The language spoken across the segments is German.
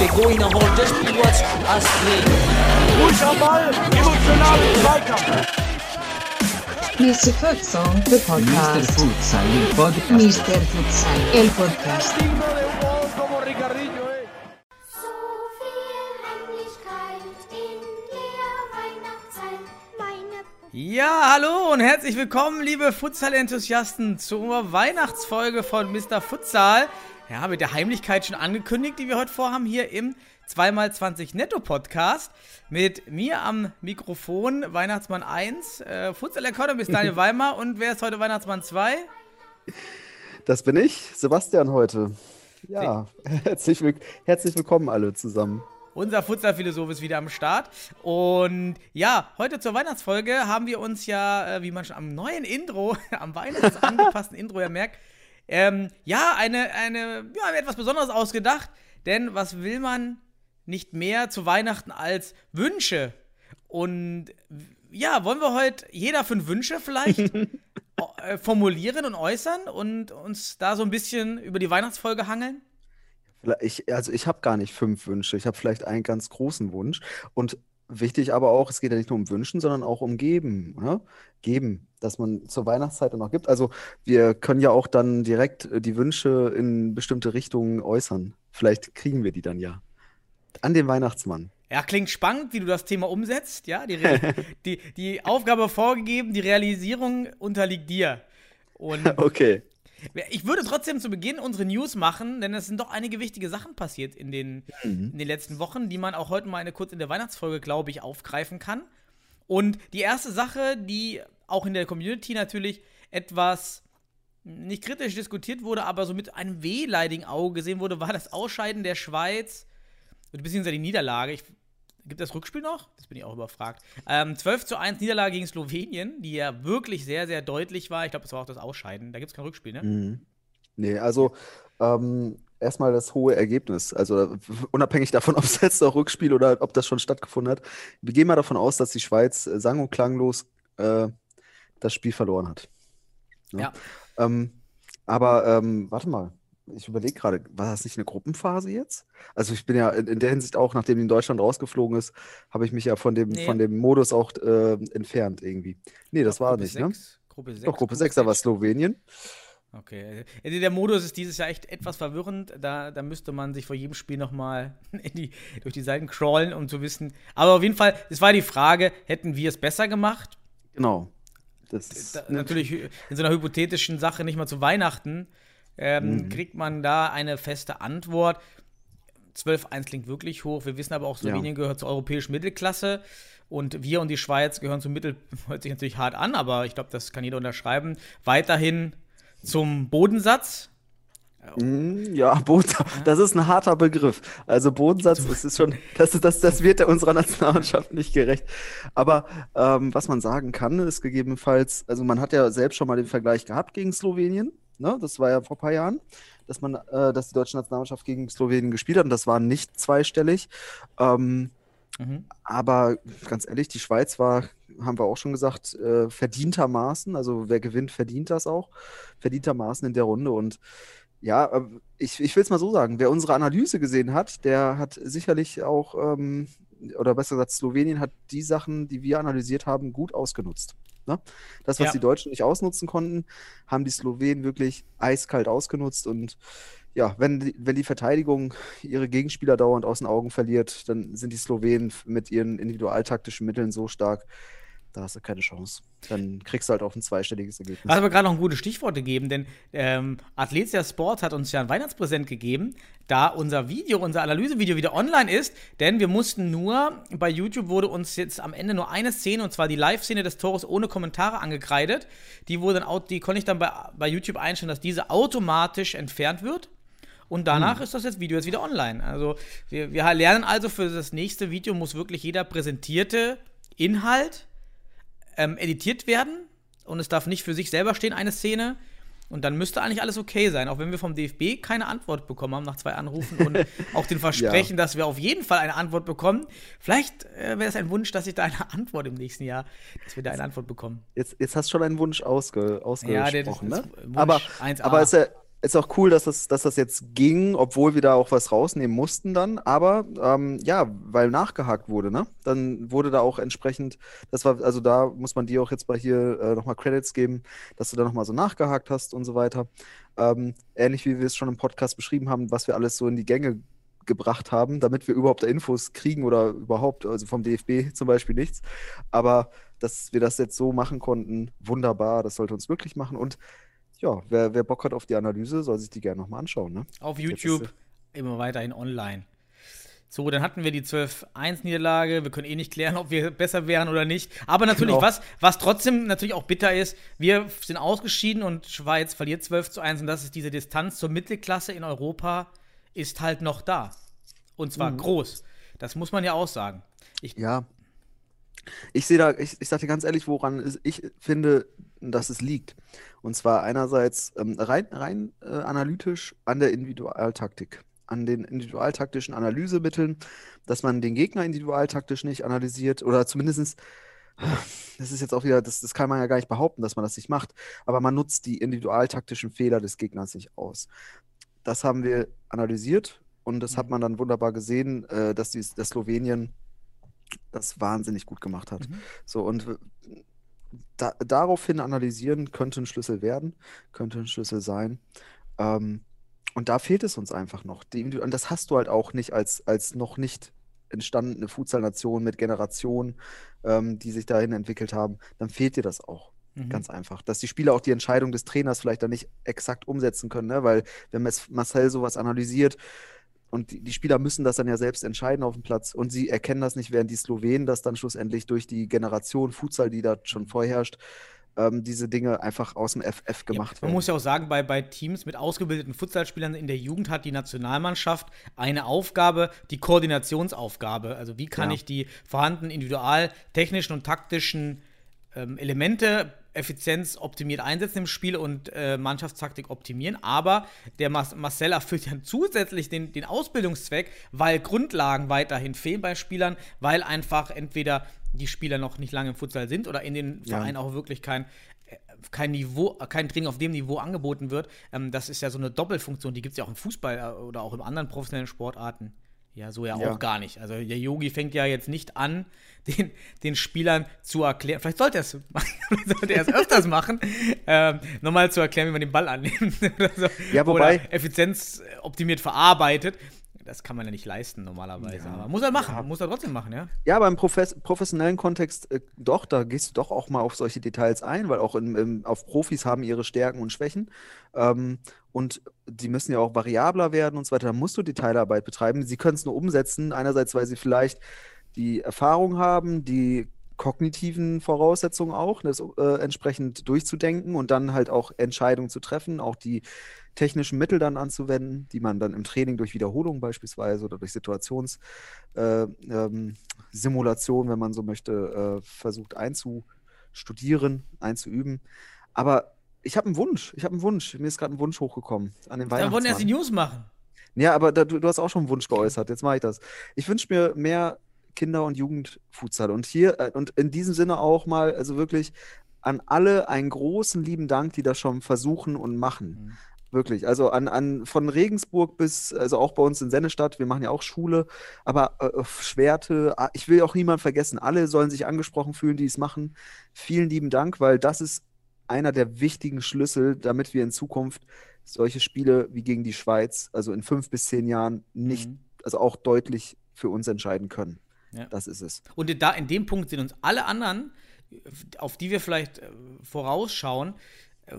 Der Goiner holt das Spiel was Astrid. Ruhig am Ball, emotional Zweikampf. Mr. Futsal, the Mr. podcast. Futsal, el podcast. Mr. Futsal, el podcast. Ja, hallo und herzlich willkommen, liebe Futsal-Enthusiasten, zur Weihnachtsfolge von Mr. Futsal. Ja, mit der Heimlichkeit schon angekündigt, die wir heute vorhaben, hier im 2x20 Netto-Podcast. Mit mir am Mikrofon Weihnachtsmann 1, äh, Futsal Economy ist Daniel Weimar und wer ist heute Weihnachtsmann 2? Das bin ich, Sebastian heute. Ja, herzlich, will herzlich willkommen alle zusammen. Unser Futsal-Philosoph ist wieder am Start. Und ja, heute zur Weihnachtsfolge haben wir uns ja, äh, wie man schon am neuen Intro, am weihnachtsangepassten Intro ja merkt, ähm, ja, eine, eine, ja, etwas Besonderes ausgedacht. Denn was will man nicht mehr zu Weihnachten als Wünsche? Und ja, wollen wir heute jeder fünf Wünsche vielleicht äh, formulieren und äußern und uns da so ein bisschen über die Weihnachtsfolge hangeln? Ich, also ich habe gar nicht fünf Wünsche, ich habe vielleicht einen ganz großen Wunsch. Und wichtig aber auch, es geht ja nicht nur um Wünschen, sondern auch um Geben. Ne? Geben, dass man zur Weihnachtszeit dann auch gibt. Also wir können ja auch dann direkt äh, die Wünsche in bestimmte Richtungen äußern. Vielleicht kriegen wir die dann ja. An den Weihnachtsmann. Ja, klingt spannend, wie du das Thema umsetzt. Ja, die, Re die, die Aufgabe vorgegeben, die Realisierung unterliegt dir. Und Okay. Ich würde trotzdem zu Beginn unsere News machen, denn es sind doch einige wichtige Sachen passiert in den, in den letzten Wochen, die man auch heute mal eine, kurz in der Weihnachtsfolge, glaube ich, aufgreifen kann. Und die erste Sache, die auch in der Community natürlich etwas nicht kritisch diskutiert wurde, aber so mit einem wehleidigen Auge gesehen wurde, war das Ausscheiden der Schweiz, beziehungsweise die Niederlage. Ich, gibt das Rückspiel noch? Das bin ich auch überfragt. Ähm, 12 zu 1 Niederlage gegen Slowenien, die ja wirklich sehr, sehr deutlich war. Ich glaube, das war auch das Ausscheiden. Da gibt es kein Rückspiel, ne? Mhm. Nee, also ähm, erstmal das hohe Ergebnis. Also unabhängig davon, ob es jetzt noch Rückspiel oder ob das schon stattgefunden hat. Wir gehen mal davon aus, dass die Schweiz äh, sang- und klanglos äh, das Spiel verloren hat. Ne? Ja. Ähm, aber ähm, warte mal, ich überlege gerade, war das nicht eine Gruppenphase jetzt? Also ich bin ja in, in der Hinsicht auch, nachdem die in Deutschland rausgeflogen ist, habe ich mich ja von dem, Nee. von dem Modus auch äh, entfernt irgendwie. Nee, das war Gruppe nicht, ne? sechs, Gruppe 6. Doch, Gruppe 6, da war Slowenien. Okay. Also der Modus ist dieses Jahr echt etwas verwirrend. Da, da müsste man sich vor jedem Spiel nochmal die, durch die Seiten crawlen, um zu wissen. Aber auf jeden Fall, es war die Frage, hätten wir es besser gemacht? Genau. Das, Da, ne? natürlich in so einer hypothetischen Sache nicht mal zu Weihnachten, ähm, Mhm. kriegt man da eine feste Antwort. 12-1 klingt wirklich hoch. Wir wissen aber auch, Slowenien gehört zur europäischen Mittelklasse. Und wir und die Schweiz gehören zum Mittel, hört sich natürlich hart an, aber ich glaube, das kann jeder unterschreiben. Weiterhin zum Bodensatz. Mm, Ja, Boden, das ist ein harter Begriff. Also Bodensatz, das ist schon, das, das, das wird der unserer Nationalmannschaft nicht gerecht. Aber ähm, was man sagen kann, ist gegebenenfalls, also man hat ja selbst schon mal den Vergleich gehabt gegen Slowenien, ne? Das war ja vor ein paar Jahren, dass man, äh, dass die deutsche Nationalmannschaft gegen Slowenien gespielt hat und das war nicht zweistellig. Ähm, Mhm. aber ganz ehrlich, die Schweiz war, haben wir auch schon gesagt, äh, verdientermaßen, also wer gewinnt, verdient das auch, verdientermaßen in der Runde. Und ja, äh, ich, ich will es mal so sagen, wer unsere Analyse gesehen hat, der hat sicherlich auch, ähm, oder besser gesagt, Slowenien hat die Sachen, die wir analysiert haben, gut ausgenutzt. Ne? Das, was Ja. die Deutschen nicht ausnutzen konnten, haben die Slowenen wirklich eiskalt ausgenutzt. Und ja, wenn die, wenn die Verteidigung ihre Gegenspieler dauernd aus den Augen verliert, dann sind die Slowenen mit ihren individualtaktischen Mitteln so stark, da hast du keine Chance. Dann kriegst du halt auch ein zweistelliges Ergebnis. Hast aber gerade noch ein gutes Stichwort gegeben, denn ähm, Athletia Sport hat uns ja ein Weihnachtspräsent gegeben, da unser Video, unser Analysevideo wieder online ist, denn wir mussten nur, bei YouTube wurde uns jetzt am Ende nur eine Szene, und zwar die Live-Szene des Tores ohne Kommentare angekreidet. Die wurde dann, die konnte ich dann bei, bei YouTube einstellen, dass diese automatisch entfernt wird. Und danach ist das jetzt Video jetzt wieder online. Also wir, wir lernen also für das nächste Video muss wirklich jeder präsentierte Inhalt ähm, editiert werden und es darf nicht für sich selber stehen, eine Szene. Und dann müsste eigentlich alles okay sein, auch wenn wir vom DFB keine Antwort bekommen haben nach zwei Anrufen und auch den Versprechen, dass wir auf jeden Fall eine Antwort bekommen. Vielleicht äh, wäre es ein Wunsch, dass ich da eine Antwort im nächsten Jahr, dass wir da eine Antwort bekommen. Jetzt, jetzt hast du schon einen Wunsch ausge, Ja, der- ausgesprochen, das- ne? Wunsch Aber, 1a. aber ist ja ist auch cool, dass das, dass das jetzt ging, obwohl wir da auch was rausnehmen mussten dann. Aber ähm, ja, weil nachgehakt wurde, ne? Dann wurde da auch entsprechend, das war, also da muss man dir auch jetzt mal hier äh, nochmal Credits geben, dass du da nochmal so nachgehakt hast und so weiter. Ähm, ähnlich wie wir es schon im Podcast beschrieben haben, was wir alles so in die Gänge gebracht haben, damit wir überhaupt da Infos kriegen oder überhaupt, also vom DFB zum Beispiel nichts. Aber dass wir das jetzt so machen konnten, wunderbar, das sollte uns glücklich machen. Und ja, wer, wer Bock hat auf die Analyse, soll sich die gerne nochmal anschauen. Ne? Auf YouTube immer weiterhin online. So, dann hatten wir die 12-1-Niederlage. Wir können eh nicht klären, ob wir besser wären oder nicht. Aber natürlich, Genau. was, was trotzdem natürlich auch bitter ist, wir sind ausgeschieden und Schweiz verliert 12 zu 1 und das ist diese Distanz zur Mittelklasse in Europa ist halt noch da. Und zwar Mhm. groß. Das muss man ja auch sagen. Ich, Ja. Ich sehe da, ich, ich sage dir ganz ehrlich, woran ich finde, dass es liegt. Und zwar einerseits ähm, rein, rein äh, analytisch an der Individualtaktik, an den individualtaktischen Analysemitteln, dass man den Gegner individualtaktisch nicht analysiert oder zumindest, das ist jetzt auch wieder, das, das kann man ja gar nicht behaupten, dass man das nicht macht, aber man nutzt die individualtaktischen Fehler des Gegners nicht aus. Das haben wir analysiert und das hat man dann wunderbar gesehen, äh, dass die, dass Slowenien das wahnsinnig gut gemacht hat. Mhm. So, und w- da, daraufhin analysieren könnte ein Schlüssel werden, könnte ein Schlüssel sein. Ähm, und da fehlt es uns einfach noch. Und das hast du halt auch nicht als, als noch nicht entstandene Futsal-Nation mit Generationen, ähm, die sich dahin entwickelt haben. Dann fehlt dir das auch. Mhm. Ganz einfach. Dass die Spieler auch die Entscheidung des Trainers vielleicht dann nicht exakt umsetzen können, ne? Weil wenn Marcel sowas analysiert und die, die Spieler müssen das dann ja selbst entscheiden auf dem Platz und sie erkennen das nicht, während die Slowenen das dann schlussendlich durch die Generation Futsal, die da schon vorherrscht, ähm, diese Dinge einfach aus dem FF gemacht ja, man werden. muss ja auch sagen, bei, bei Teams mit ausgebildeten Futsalspielern in der Jugend hat die Nationalmannschaft eine Aufgabe, die Koordinationsaufgabe. Also wie kann Ja. ich die vorhandenen individual technischen und taktischen ähm, Elemente Effizienz optimiert einsetzen im Spiel und äh, Mannschaftstaktik optimieren. Aber der Mas Marcel erfüllt ja zusätzlich den, den Ausbildungszweck, weil Grundlagen weiterhin fehlen bei Spielern, weil einfach entweder die Spieler noch nicht lange im Futsal sind oder in den Ja. Vereinen auch wirklich kein, äh, kein Niveau, kein Training auf dem Niveau angeboten wird. Ähm, das ist ja so eine Doppelfunktion, die gibt es ja auch im Fußball äh, oder auch in anderen professionellen Sportarten. Ja, so ja, Ja. auch gar nicht. Also der Yogi fängt ja jetzt nicht an, den, den Spielern zu erklären, vielleicht sollte er es sollte er es öfters machen, ähm, nochmal zu erklären, wie man den Ball annimmt oder, so. Ja, wobei- oder Effizienz äh, optimiert verarbeitet. Das kann man ja nicht leisten normalerweise. Aber muss er machen, muss er trotzdem machen, ja. Ja, aber im Profes professionellen Kontext äh, doch, da gehst du doch auch mal auf solche Details ein, weil auch im, im, auf Profis haben ihre Stärken und Schwächen. Ähm, und die müssen ja auch variabler werden und so weiter. Da musst du Detailarbeit betreiben. Sie können es nur umsetzen, einerseits, weil sie vielleicht die Erfahrung haben, die kognitiven Voraussetzungen auch, das äh, entsprechend durchzudenken und dann halt auch Entscheidungen zu treffen, auch die technischen Mittel dann anzuwenden, die man dann im Training durch Wiederholung beispielsweise oder durch Situations äh, ähm, wenn man so möchte, äh, versucht einzustudieren, einzuüben. Aber ich habe einen Wunsch. Ich habe einen Wunsch. Mir ist gerade ein Wunsch hochgekommen an den Dann wollen erst die Weihnachtsmann. News machen. Ja, aber da, du, du hast auch schon einen Wunsch geäußert. Jetzt mache ich das. Ich wünsche mir mehr Kinder- und Jugendfutsal. Und hier, äh, und in diesem Sinne auch mal, also wirklich an alle einen großen lieben Dank, die das schon versuchen und machen. Wirklich. Also an, an von Regensburg bis, also auch bei uns in Sennestadt, wir machen ja auch Schule, aber äh, Schwerte, ah, ich will auch niemand vergessen, alle sollen sich angesprochen fühlen, die es machen. Vielen lieben Dank, weil das ist einer der wichtigen Schlüssel, damit wir in Zukunft solche Spiele wie gegen die Schweiz, also in fünf bis zehn Jahren nicht, Mhm. also auch deutlich für uns entscheiden können. Ja. Das ist es. Und da in dem Punkt sind uns alle anderen, auf die wir vielleicht äh, vorausschauen, äh,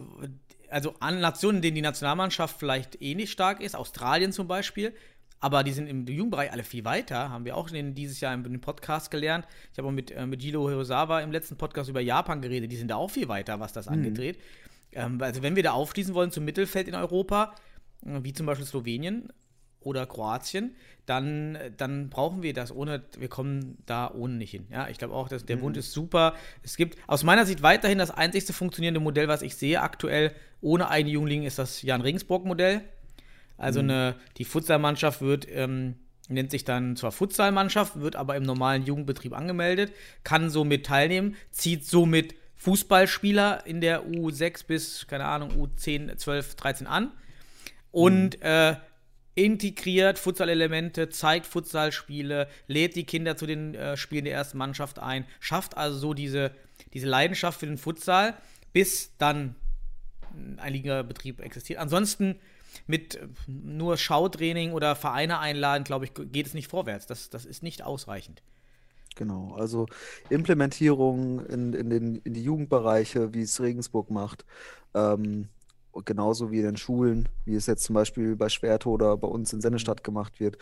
also an Nationen, in denen die Nationalmannschaft vielleicht eh nicht stark ist, Australien zum Beispiel, aber die sind im Jugendbereich alle viel weiter, haben wir auch in, dieses Jahr im, Podcast gelernt. Ich habe auch mit, äh, mit Jiro Hirosawa im letzten Podcast über Japan geredet, die sind da auch viel weiter, was das angeht. Ähm, also wenn wir da aufschließen wollen zum Mittelfeld in Europa, äh, wie zum Beispiel Slowenien, oder Kroatien, dann, dann brauchen wir das ohne, wir kommen da ohne nicht hin. Ja, ich glaube auch, dass der Bund ist super. Es gibt aus meiner Sicht weiterhin das einzigste funktionierende Modell, was ich sehe aktuell ohne einen Jüngling, ist das Jan Regensburg-Modell. Also eine, die Futsalmannschaft wird, ähm, nennt sich dann zwar Futsalmannschaft, wird aber im normalen Jugendbetrieb angemeldet, kann somit teilnehmen, zieht somit Fußballspieler in der U6 bis, keine Ahnung, U10, 12, 13 an und äh, integriert Futsal-Elemente, zeigt Futsalspiele, lädt die Kinder zu den äh, Spielen der ersten Mannschaft ein, schafft also so diese, diese Leidenschaft für den Futsal, bis dann ein Ligabetrieb existiert. Ansonsten mit äh, nur Schautraining oder Vereine einladen, glaube ich, geht es nicht vorwärts. Das, das ist nicht ausreichend. Genau, also Implementierung in, in, den, in die Jugendbereiche, wie es Regensburg macht, ähm, genauso wie in den Schulen, wie es jetzt zum Beispiel bei Schwerte oder bei uns in Sennestadt gemacht wird.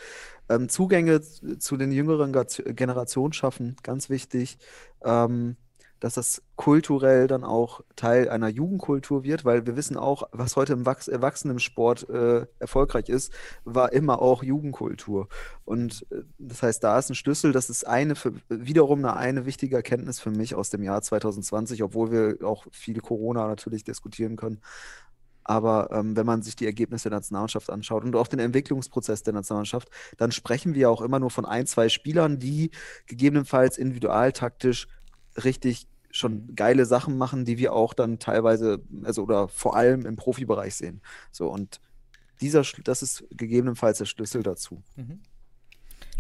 Ähm, Zugänge zu den jüngeren Generationen schaffen, ganz wichtig. Ähm, dass das kulturell dann auch Teil einer Jugendkultur wird, weil wir wissen auch, was heute im Wachs Erwachsenensport äh, erfolgreich ist, war immer auch Jugendkultur. Und äh, das heißt, da ist ein Schlüssel, das ist eine für, wiederum eine, eine wichtige Erkenntnis für mich aus dem Jahr 2020, obwohl wir auch viel Corona natürlich diskutieren können. Aber ähm, wenn man sich die Ergebnisse der Nationalmannschaft anschaut und auch den Entwicklungsprozess der Nationalmannschaft, dann sprechen wir auch immer nur von ein, zwei Spielern, die gegebenenfalls individualtaktisch richtig schon geile Sachen machen, die wir auch dann teilweise, also oder vor allem im Profibereich sehen. So, und dieser, das ist gegebenenfalls der Schlüssel dazu. Mhm.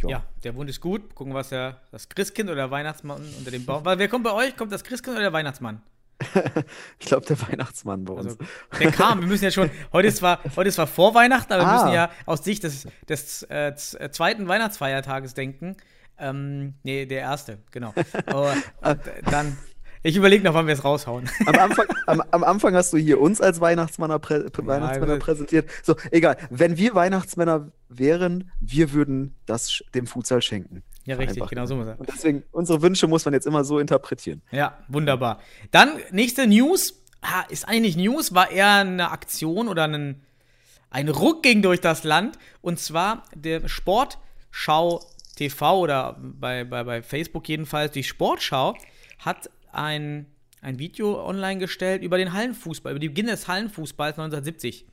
Ja. Ja, der Bund ist gut. Gucken, was der, das Christkind oder der Weihnachtsmann unter dem Baum. Weil wer kommt bei euch? Kommt das Christkind oder der Weihnachtsmann? Ich glaube, der Weihnachtsmann bei uns. Also, der kam. Wir müssen ja schon. Heute ist zwar, heute ist zwar vor Weihnachten, aber wir Ah. müssen ja aus Sicht des, des äh, äh, zweiten Weihnachtsfeiertages denken. Ähm, nee, der erste, genau. Aber, und, äh, dann. Ich überlege noch, wann wir es raushauen. Am Anfang, am, am Anfang hast du hier uns als Weihnachtsmänner, prä, Weihnachtsmänner also- präsentiert. So, egal. Wenn wir Weihnachtsmänner wären, wir würden das dem Futsal schenken. Ja, richtig, genau so muss er. Und deswegen, unsere Wünsche muss man jetzt immer so interpretieren. Ja, wunderbar. Dann nächste News. Ah, ist eigentlich News, war eher eine Aktion oder ein, ein Ruck ging durch das Land. Und zwar der Sportschau TV oder bei, bei, bei Facebook jedenfalls, die Sportschau hat ein, ein Video online gestellt über den Hallenfußball, über die Beginn des Hallenfußballs 1970.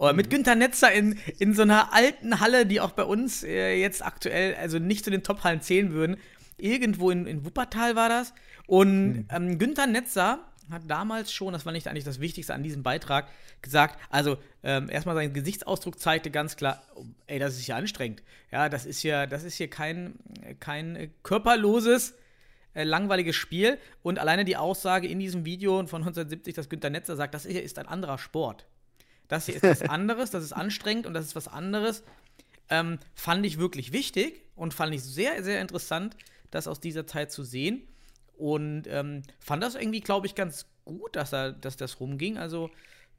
Oder mit Günter Netzer in, in so einer alten Halle, die auch bei uns äh, jetzt aktuell, also nicht zu den Top-Hallen zählen würden. Irgendwo in, in Wuppertal war das. Und ähm, Günter Netzer hat damals schon, das war nicht eigentlich das Wichtigste an diesem Beitrag, gesagt, also ähm, erstmal sein Gesichtsausdruck zeigte ganz klar, oh, ey, das ist ja anstrengend. Ja, das ist ja, das ist hier kein, kein körperloses, äh, langweiliges Spiel. Und alleine die Aussage in diesem Video von 1970, dass Günter Netzer sagt, das hier ist ein anderer Sport. Das hier ist was anderes, das ist anstrengend und das ist was anderes. Ähm, fand ich wirklich wichtig und fand ich sehr, sehr interessant, das aus dieser Zeit zu sehen. Und ähm, fand das irgendwie, glaube ich, ganz gut, dass, er, dass das rumging. Also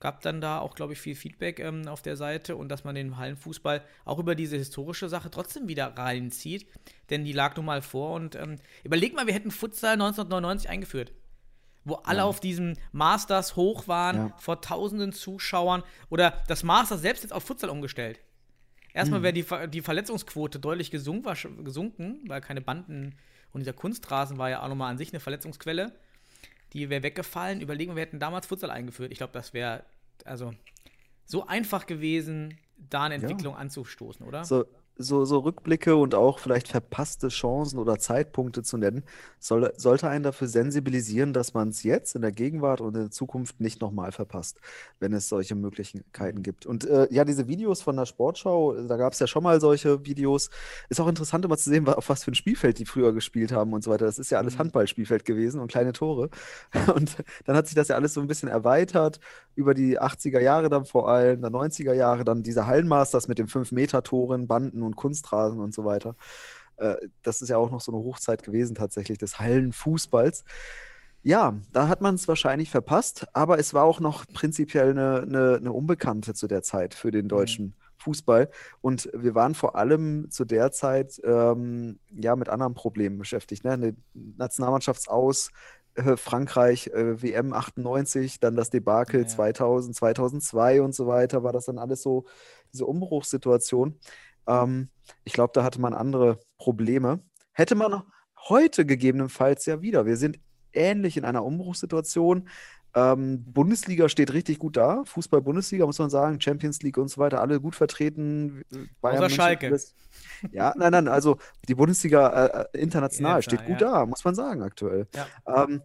gab dann da auch, glaube ich, viel Feedback ähm, auf der Seite und dass man den Hallenfußball auch über diese historische Sache trotzdem wieder reinzieht. Denn die lag nun mal vor. Und ähm, überleg mal, wir hätten Futsal 1999 eingeführt wo alle auf diesem Masters hoch waren, Ja. vor tausenden Zuschauern. Oder das Masters selbst jetzt auf Futsal umgestellt. Erstmal wäre die, Ver die Verletzungsquote deutlich gesunk, war, gesunken, weil keine Banden und dieser Kunstrasen war ja auch nochmal an sich eine Verletzungsquelle. Die wäre weggefallen. Überlegen wir, wir hätten damals Futsal eingeführt. Ich glaube, das wäre also so einfach gewesen, da eine Entwicklung anzustoßen, oder? So, so, so Rückblicke und auch vielleicht verpasste Chancen oder Zeitpunkte zu nennen, soll, sollte einen dafür sensibilisieren, dass man es jetzt in der Gegenwart und in der Zukunft nicht nochmal verpasst, wenn es solche Möglichkeiten gibt. Und äh, ja, diese Videos von der Sportschau, da gab es ja schon mal solche Videos. Ist auch interessant, immer zu sehen, auf was für ein Spielfeld die früher gespielt haben und so weiter. Das ist ja alles Handballspielfeld gewesen und kleine Tore. Und dann hat sich das ja alles so ein bisschen erweitert über die 80er Jahre dann vor allem, dann 90er Jahre, dann diese Hallenmasters mit den 5-Meter-Toren, Banden und Kunstrasen und so weiter. Äh, Das ist ja auch noch so eine Hochzeit gewesen tatsächlich des Hallenfußballs. Ja, da hat man es wahrscheinlich verpasst, aber es war auch noch prinzipiell eine, eine, eine Unbekannte zu der Zeit für den deutschen Fußball. Und wir waren vor allem zu der Zeit ähm, ja mit anderen Problemen beschäftigt. Ne? Eine Nationalmannschaftsaus äh, Frankreich, äh, WM 98, dann das Debakel Ja. 2000, 2002 und so weiter, war das dann alles so diese Umbruchssituation. Ähm, ich glaube, da hatte man andere Probleme. Hätte man heute gegebenenfalls ja wieder. Wir sind ähnlich in einer Umbruchssituation. Ähm, Bundesliga steht richtig gut da. Fußball-Bundesliga, muss man sagen, Champions League und so weiter, alle gut vertreten. Bayern Außer Schalke. alles- Ja, nein, nein, also die Bundesliga äh, äh, international Ja, steht klar, gut ja. da, muss man sagen, aktuell. Ja. Ähm,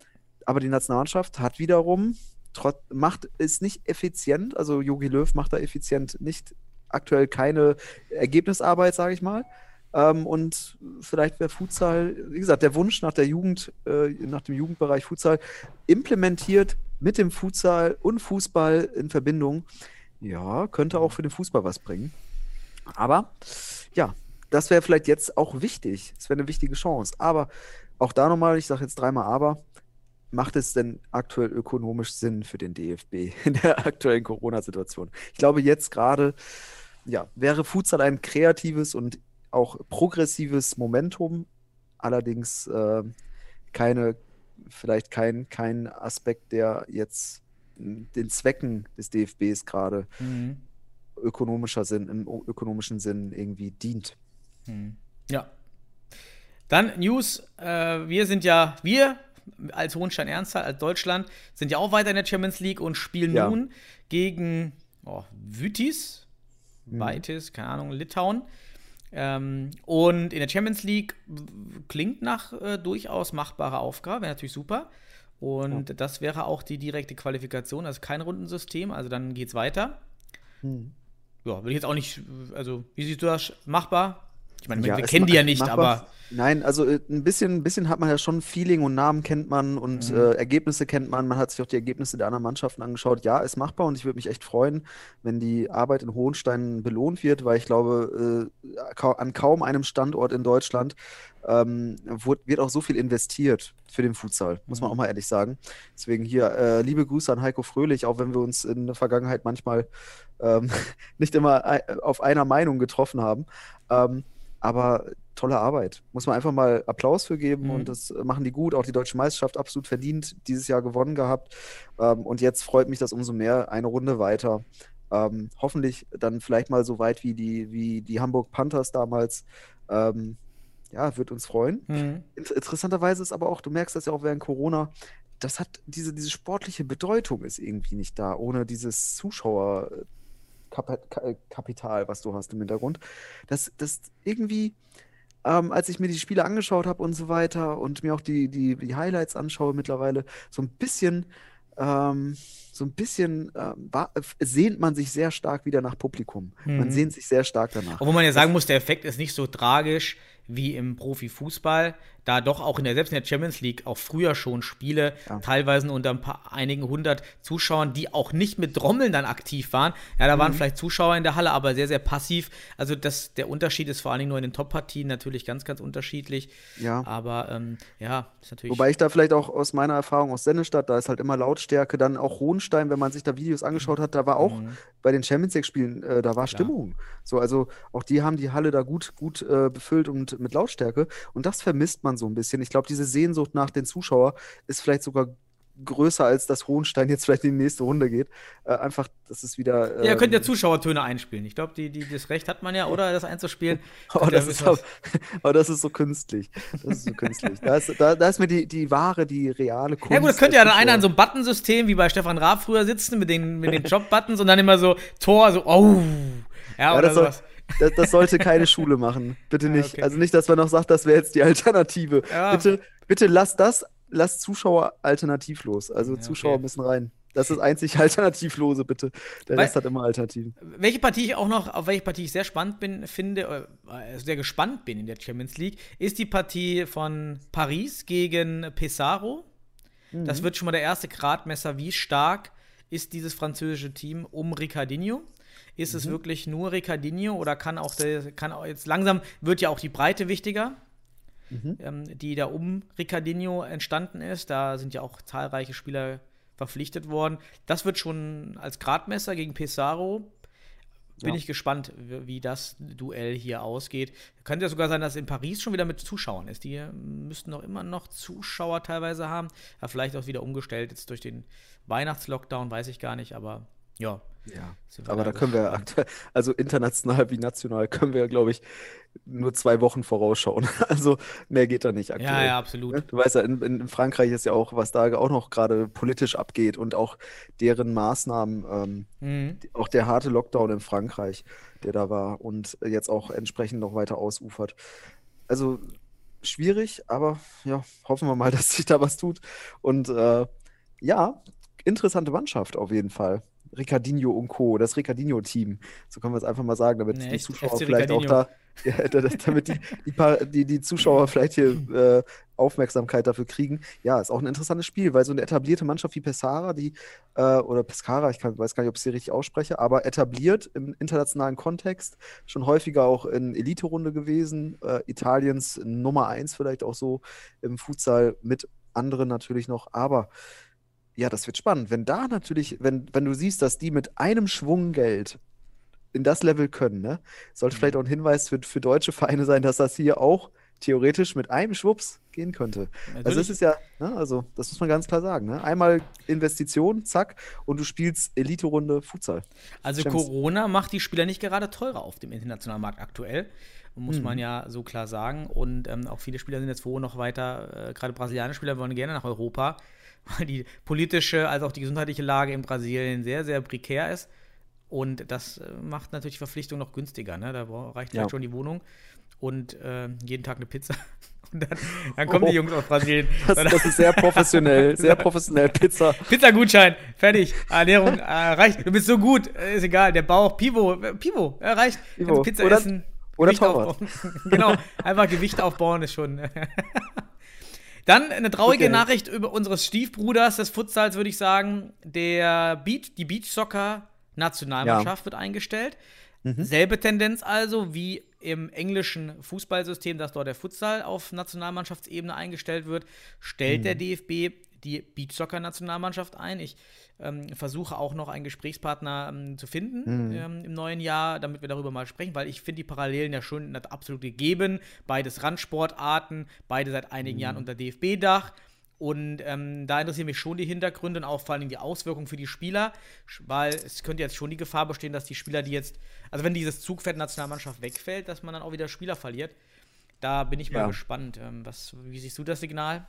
aber die Nationalmannschaft hat wiederum, trot, macht ist nicht effizient, also Jogi Löw macht da effizient nicht aktuell keine Ergebnisarbeit, sage ich mal. Ähm, und vielleicht wäre Futsal, wie gesagt, der Wunsch nach der Jugend, äh, nach dem Jugendbereich Futsal implementiert mit dem Futsal und Fußball in Verbindung, ja, könnte auch für den Fußball was bringen. Aber ja, das wäre vielleicht jetzt auch wichtig. Es wäre eine wichtige Chance. Aber auch da nochmal, ich sage jetzt dreimal aber, macht es denn aktuell ökonomisch Sinn für den DFB in der aktuellen Corona-Situation? Ich glaube, jetzt gerade, ja, wäre Futsal ein kreatives und auch progressives Momentum, allerdings äh, keine, vielleicht kein, kein Aspekt, der jetzt den Zwecken des DFBs gerade Mhm. ökonomischer Sinn, im ökonomischen Sinn irgendwie dient. Ja. Dann News. Äh, wir sind ja, wir als Hohenstein-Ernsthal, als Deutschland, sind ja auch weiter in der Champions League und spielen Ja. nun gegen oh, Vytis, Mhm. Keine Ahnung, Litauen. Ähm, und in der Champions League klingt nach äh, durchaus machbarer Aufgabe, wäre natürlich super. Und das wäre auch die direkte Qualifikation, also kein Rundensystem, also dann geht's weiter. Mhm. Ja, will ich jetzt auch nicht, also wie siehst du das? Machbar? Ich meine, Ja, wir kennen die ja nicht, machbar. aber Nein, also äh, ein bisschen, ein bisschen hat man ja schon Feeling und Namen kennt man und Mhm. äh, Ergebnisse kennt man. Man hat sich auch die Ergebnisse der anderen Mannschaften angeschaut. Ja, ist machbar und ich würde mich echt freuen, wenn die Arbeit in Hohenstein belohnt wird, weil ich glaube, äh, an kaum einem Standort in Deutschland ähm, wird, auch so viel investiert für den Futsal, muss Mhm. man auch mal ehrlich sagen. Deswegen hier äh, liebe Grüße an Heiko Fröhlich, auch wenn wir uns in der Vergangenheit manchmal ähm, nicht immer ei- auf einer Meinung getroffen haben. Ähm, aber tolle Arbeit. Muss man einfach mal Applaus für geben Mhm. und das machen die gut. Auch die deutsche Meisterschaft absolut verdient, dieses Jahr gewonnen gehabt. Ähm, und jetzt freut mich das umso mehr. Eine Runde weiter. Ähm, hoffentlich dann vielleicht mal so weit wie die, wie die Hamburg Panthers damals. Ähm, ja, wird uns freuen. Mhm. Inter interessanterweise ist aber auch, du merkst das ja auch während Corona, das hat diese, diese sportliche Bedeutung ist irgendwie nicht da, ohne dieses Zuschauerkapital, was du hast im Hintergrund. Das, das irgendwie, ähm, als ich mir die Spiele angeschaut habe und so weiter und mir auch die, die, die Highlights anschaue mittlerweile, so ein bisschen, ähm, so ein bisschen wa- sehnt man sich sehr stark wieder nach Publikum. Man Mhm. sehnt sich sehr stark danach. Obwohl man ja sagen muss, der Effekt ist nicht so tragisch wie im Profifußball, da doch auch in der, selbst in der Champions League auch früher schon Spiele, Ja. teilweise unter ein paar, einigen hundert Zuschauern, die auch nicht mit Trommeln dann aktiv waren. Ja, da waren Mhm. vielleicht Zuschauer in der Halle, aber sehr, sehr passiv. Also das, der Unterschied ist vor allen Dingen nur in den Top-Partien natürlich ganz, ganz unterschiedlich. Ja. Aber ähm, ja, ist natürlich. Wobei ich da vielleicht auch aus meiner Erfahrung aus Sennestadt, da ist halt immer Lautstärke, dann auch Hohenstein, wenn man sich da Videos angeschaut hat, da war auch Mhm. bei den Champions League-Spielen, äh, da war Stimmung. So, also auch die haben die Halle da gut, gut äh, befüllt und mit Lautstärke. Und das vermisst man so ein bisschen. Ich glaube, diese Sehnsucht nach den Zuschauern ist vielleicht sogar größer, als dass Hohenstein jetzt vielleicht in die nächste Runde geht. Äh, einfach, das ist wieder. ja, ihr könnt ja ähm, Zuschauertöne einspielen. Ich glaube, die, die, das Recht hat man ja, oder das einzuspielen. Oh, das ist aber, aber das ist so künstlich. Das ist so künstlich. Da ist, da, da ist mir die, die wahre, die reale Kunst. Ja gut, das könnte ja dann einer an so einem Buttonsystem wie bei Stefan Raab früher sitzen mit den, mit den Job-Buttons und dann immer so Tor, so oh. Ja, Ja, oder das, soll, sowas. Das, das sollte keine Schule machen. Bitte Ja, nicht. okay. Also nicht, dass man noch sagt, das wäre jetzt die Alternative. Ja. Bitte, bitte lass das, lass Zuschauer alternativlos. Also Ja, Zuschauer okay. müssen rein. Das ist einzig Alternativlose, bitte. Der Weil- Rest hat immer Alternativen. Welche Partie ich auch noch, auf welche Partie ich sehr spannend bin, finde, äh, sehr gespannt bin in der Champions League, ist die Partie von Paris gegen Pesaro. Mhm. Das wird schon mal der erste Gradmesser, wie stark ist dieses französische Team um Ricardinho. Ist Mhm. es wirklich nur Ricardinho oder kann auch der, kann auch jetzt langsam wird ja auch die Breite wichtiger, Mhm. ähm, die da um Ricardinho entstanden ist. Da sind ja auch zahlreiche Spieler verpflichtet worden. Das wird schon als Gradmesser gegen Pesaro bin Ja. ich gespannt, wie das Duell hier ausgeht. Könnte ja sogar sein, dass in Paris schon wieder mit Zuschauern ist. Die äh, müssten noch immer noch Zuschauer teilweise haben. Ja, vielleicht auch wieder umgestellt jetzt durch den Weihnachtslockdown, weiß ich gar nicht, aber ja. Ja, aber da können wir aktuell, also international wie national, können wir, glaube ich, nur zwei Wochen vorausschauen. Also mehr geht da nicht aktuell. Ja, ja, Ne? absolut. Du weißt ja, in, in Frankreich ist ja auch, was da auch noch gerade politisch abgeht und auch deren Maßnahmen, ähm, Mhm. auch der harte Lockdown in Frankreich, der da war und jetzt auch entsprechend noch weiter ausufert. Also schwierig, aber ja, hoffen wir mal, dass sich da was tut. Und äh, ja, interessante Mannschaft auf jeden Fall. Ricardinho und Co., das Ricardinho-Team. So können wir es einfach mal sagen, damit Nee, die? Zuschauer vielleicht auch da, ja, da- da- damit die, die, paar, die, die Zuschauer vielleicht hier äh, Aufmerksamkeit dafür kriegen. Ja, ist auch ein interessantes Spiel, weil so eine etablierte Mannschaft wie Pescara, die, äh, oder Pescara, ich kann, weiß gar nicht, ob ich sie richtig ausspreche, aber etabliert im internationalen Kontext, schon häufiger auch in Elite-Runde gewesen, äh, Italiens Nummer eins vielleicht auch so im Futsal mit anderen natürlich noch, aber ja, das wird spannend. Wenn da natürlich, wenn, wenn du siehst, dass die mit einem Schwung Geld in das Level können, ne, sollte vielleicht auch ein Hinweis für, für deutsche Vereine sein, dass das hier auch theoretisch mit einem Schwupps gehen könnte. Also Natürlich. es ist ja, ne, also das muss man ganz klar sagen, ne? Einmal Investition, zack, und du spielst Elite-Runde Futsal. Also Champions- Corona macht die Spieler nicht gerade teurer auf dem internationalen Markt aktuell, muss Mhm. man ja so klar sagen. Und ähm, auch viele Spieler sind jetzt froh noch weiter, äh, gerade brasilianische Spieler wollen gerne nach Europa, weil die politische als auch die gesundheitliche Lage in Brasilien sehr, sehr prekär ist. Und das äh, macht natürlich die Verpflichtung noch günstiger. Ne? Da reicht Ja. vielleicht schon die Wohnung und äh, jeden Tag eine Pizza. Und dann, dann kommen Oh. die Jungs aus Brasilien. Das, das ist sehr professionell, sehr professionell. Pizza. Pizzagutschein, fertig. Ernährung, äh, reicht. Du bist so gut, äh, ist egal. Der Bauch, Pivo, äh, Pivo, äh, reicht. Pivo. Pizza Oder- essen. oder Gewicht aufbauen. genau, einfach Gewicht aufbauen ist schon. Dann eine traurige Okay. Nachricht über unseres Stiefbruders des Futsals, würde ich sagen. Der Beach, die Beachsoccer-Nationalmannschaft wird eingestellt. Mhm. Selbe Tendenz also wie im englischen Fußballsystem, dass dort der Futsal auf Nationalmannschaftsebene eingestellt wird, stellt der Mhm. DFB die Beachsoccer-Nationalmannschaft ein. Ich ähm, versuche auch noch einen Gesprächspartner ähm, zu finden Mhm. ähm, im neuen Jahr, damit wir darüber mal sprechen, weil ich finde die Parallelen ja schon absolut gegeben. Beides Randsportarten, beide seit einigen Mhm. Jahren unter DFB-Dach. Und ähm, da interessieren mich schon die Hintergründe und auch vor allem die Auswirkungen für die Spieler, weil es könnte jetzt schon die Gefahr bestehen, dass die Spieler, die jetzt, also wenn dieses Zugpferd Nationalmannschaft wegfällt, dass man dann auch wieder Spieler verliert. Da bin ich mal Ja. gespannt. Ähm, was, wie siehst du das Signal?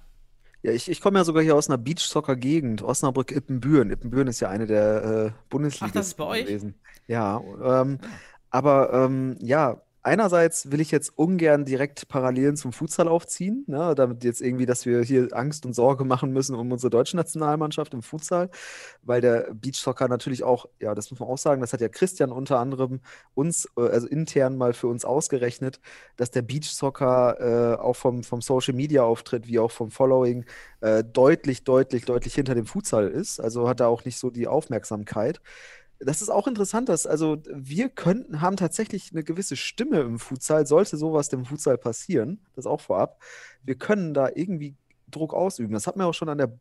Ja, ich, ich komme ja sogar hier aus einer Beachsoccer-Gegend, Osnabrück-Ippenbüren. Ippenbüren ist ja eine der äh, Bundesliga Ach, das ist bei euch? gewesen. Ja, ähm, aber ähm, ja, einerseits will ich jetzt ungern direkt Parallelen zum Futsal aufziehen, ne, damit jetzt irgendwie, dass wir hier Angst und Sorge machen müssen um unsere deutsche Nationalmannschaft im Futsal, weil der Beachsoccer natürlich auch, ja, das muss man auch sagen, das hat ja Christian unter anderem uns, äh, also intern mal für uns ausgerechnet, dass der Beachsoccer äh, auch vom, vom Social Media Auftritt wie auch vom Following äh, deutlich, deutlich, deutlich hinter dem Futsal ist. Also hat er auch nicht so die Aufmerksamkeit. Das ist auch interessant, dass also wir könnten, haben tatsächlich eine gewisse Stimme im Futsal, sollte sowas dem Futsal passieren, das auch vorab. Wir können da irgendwie Druck ausüben. Das hat man auch schon an der,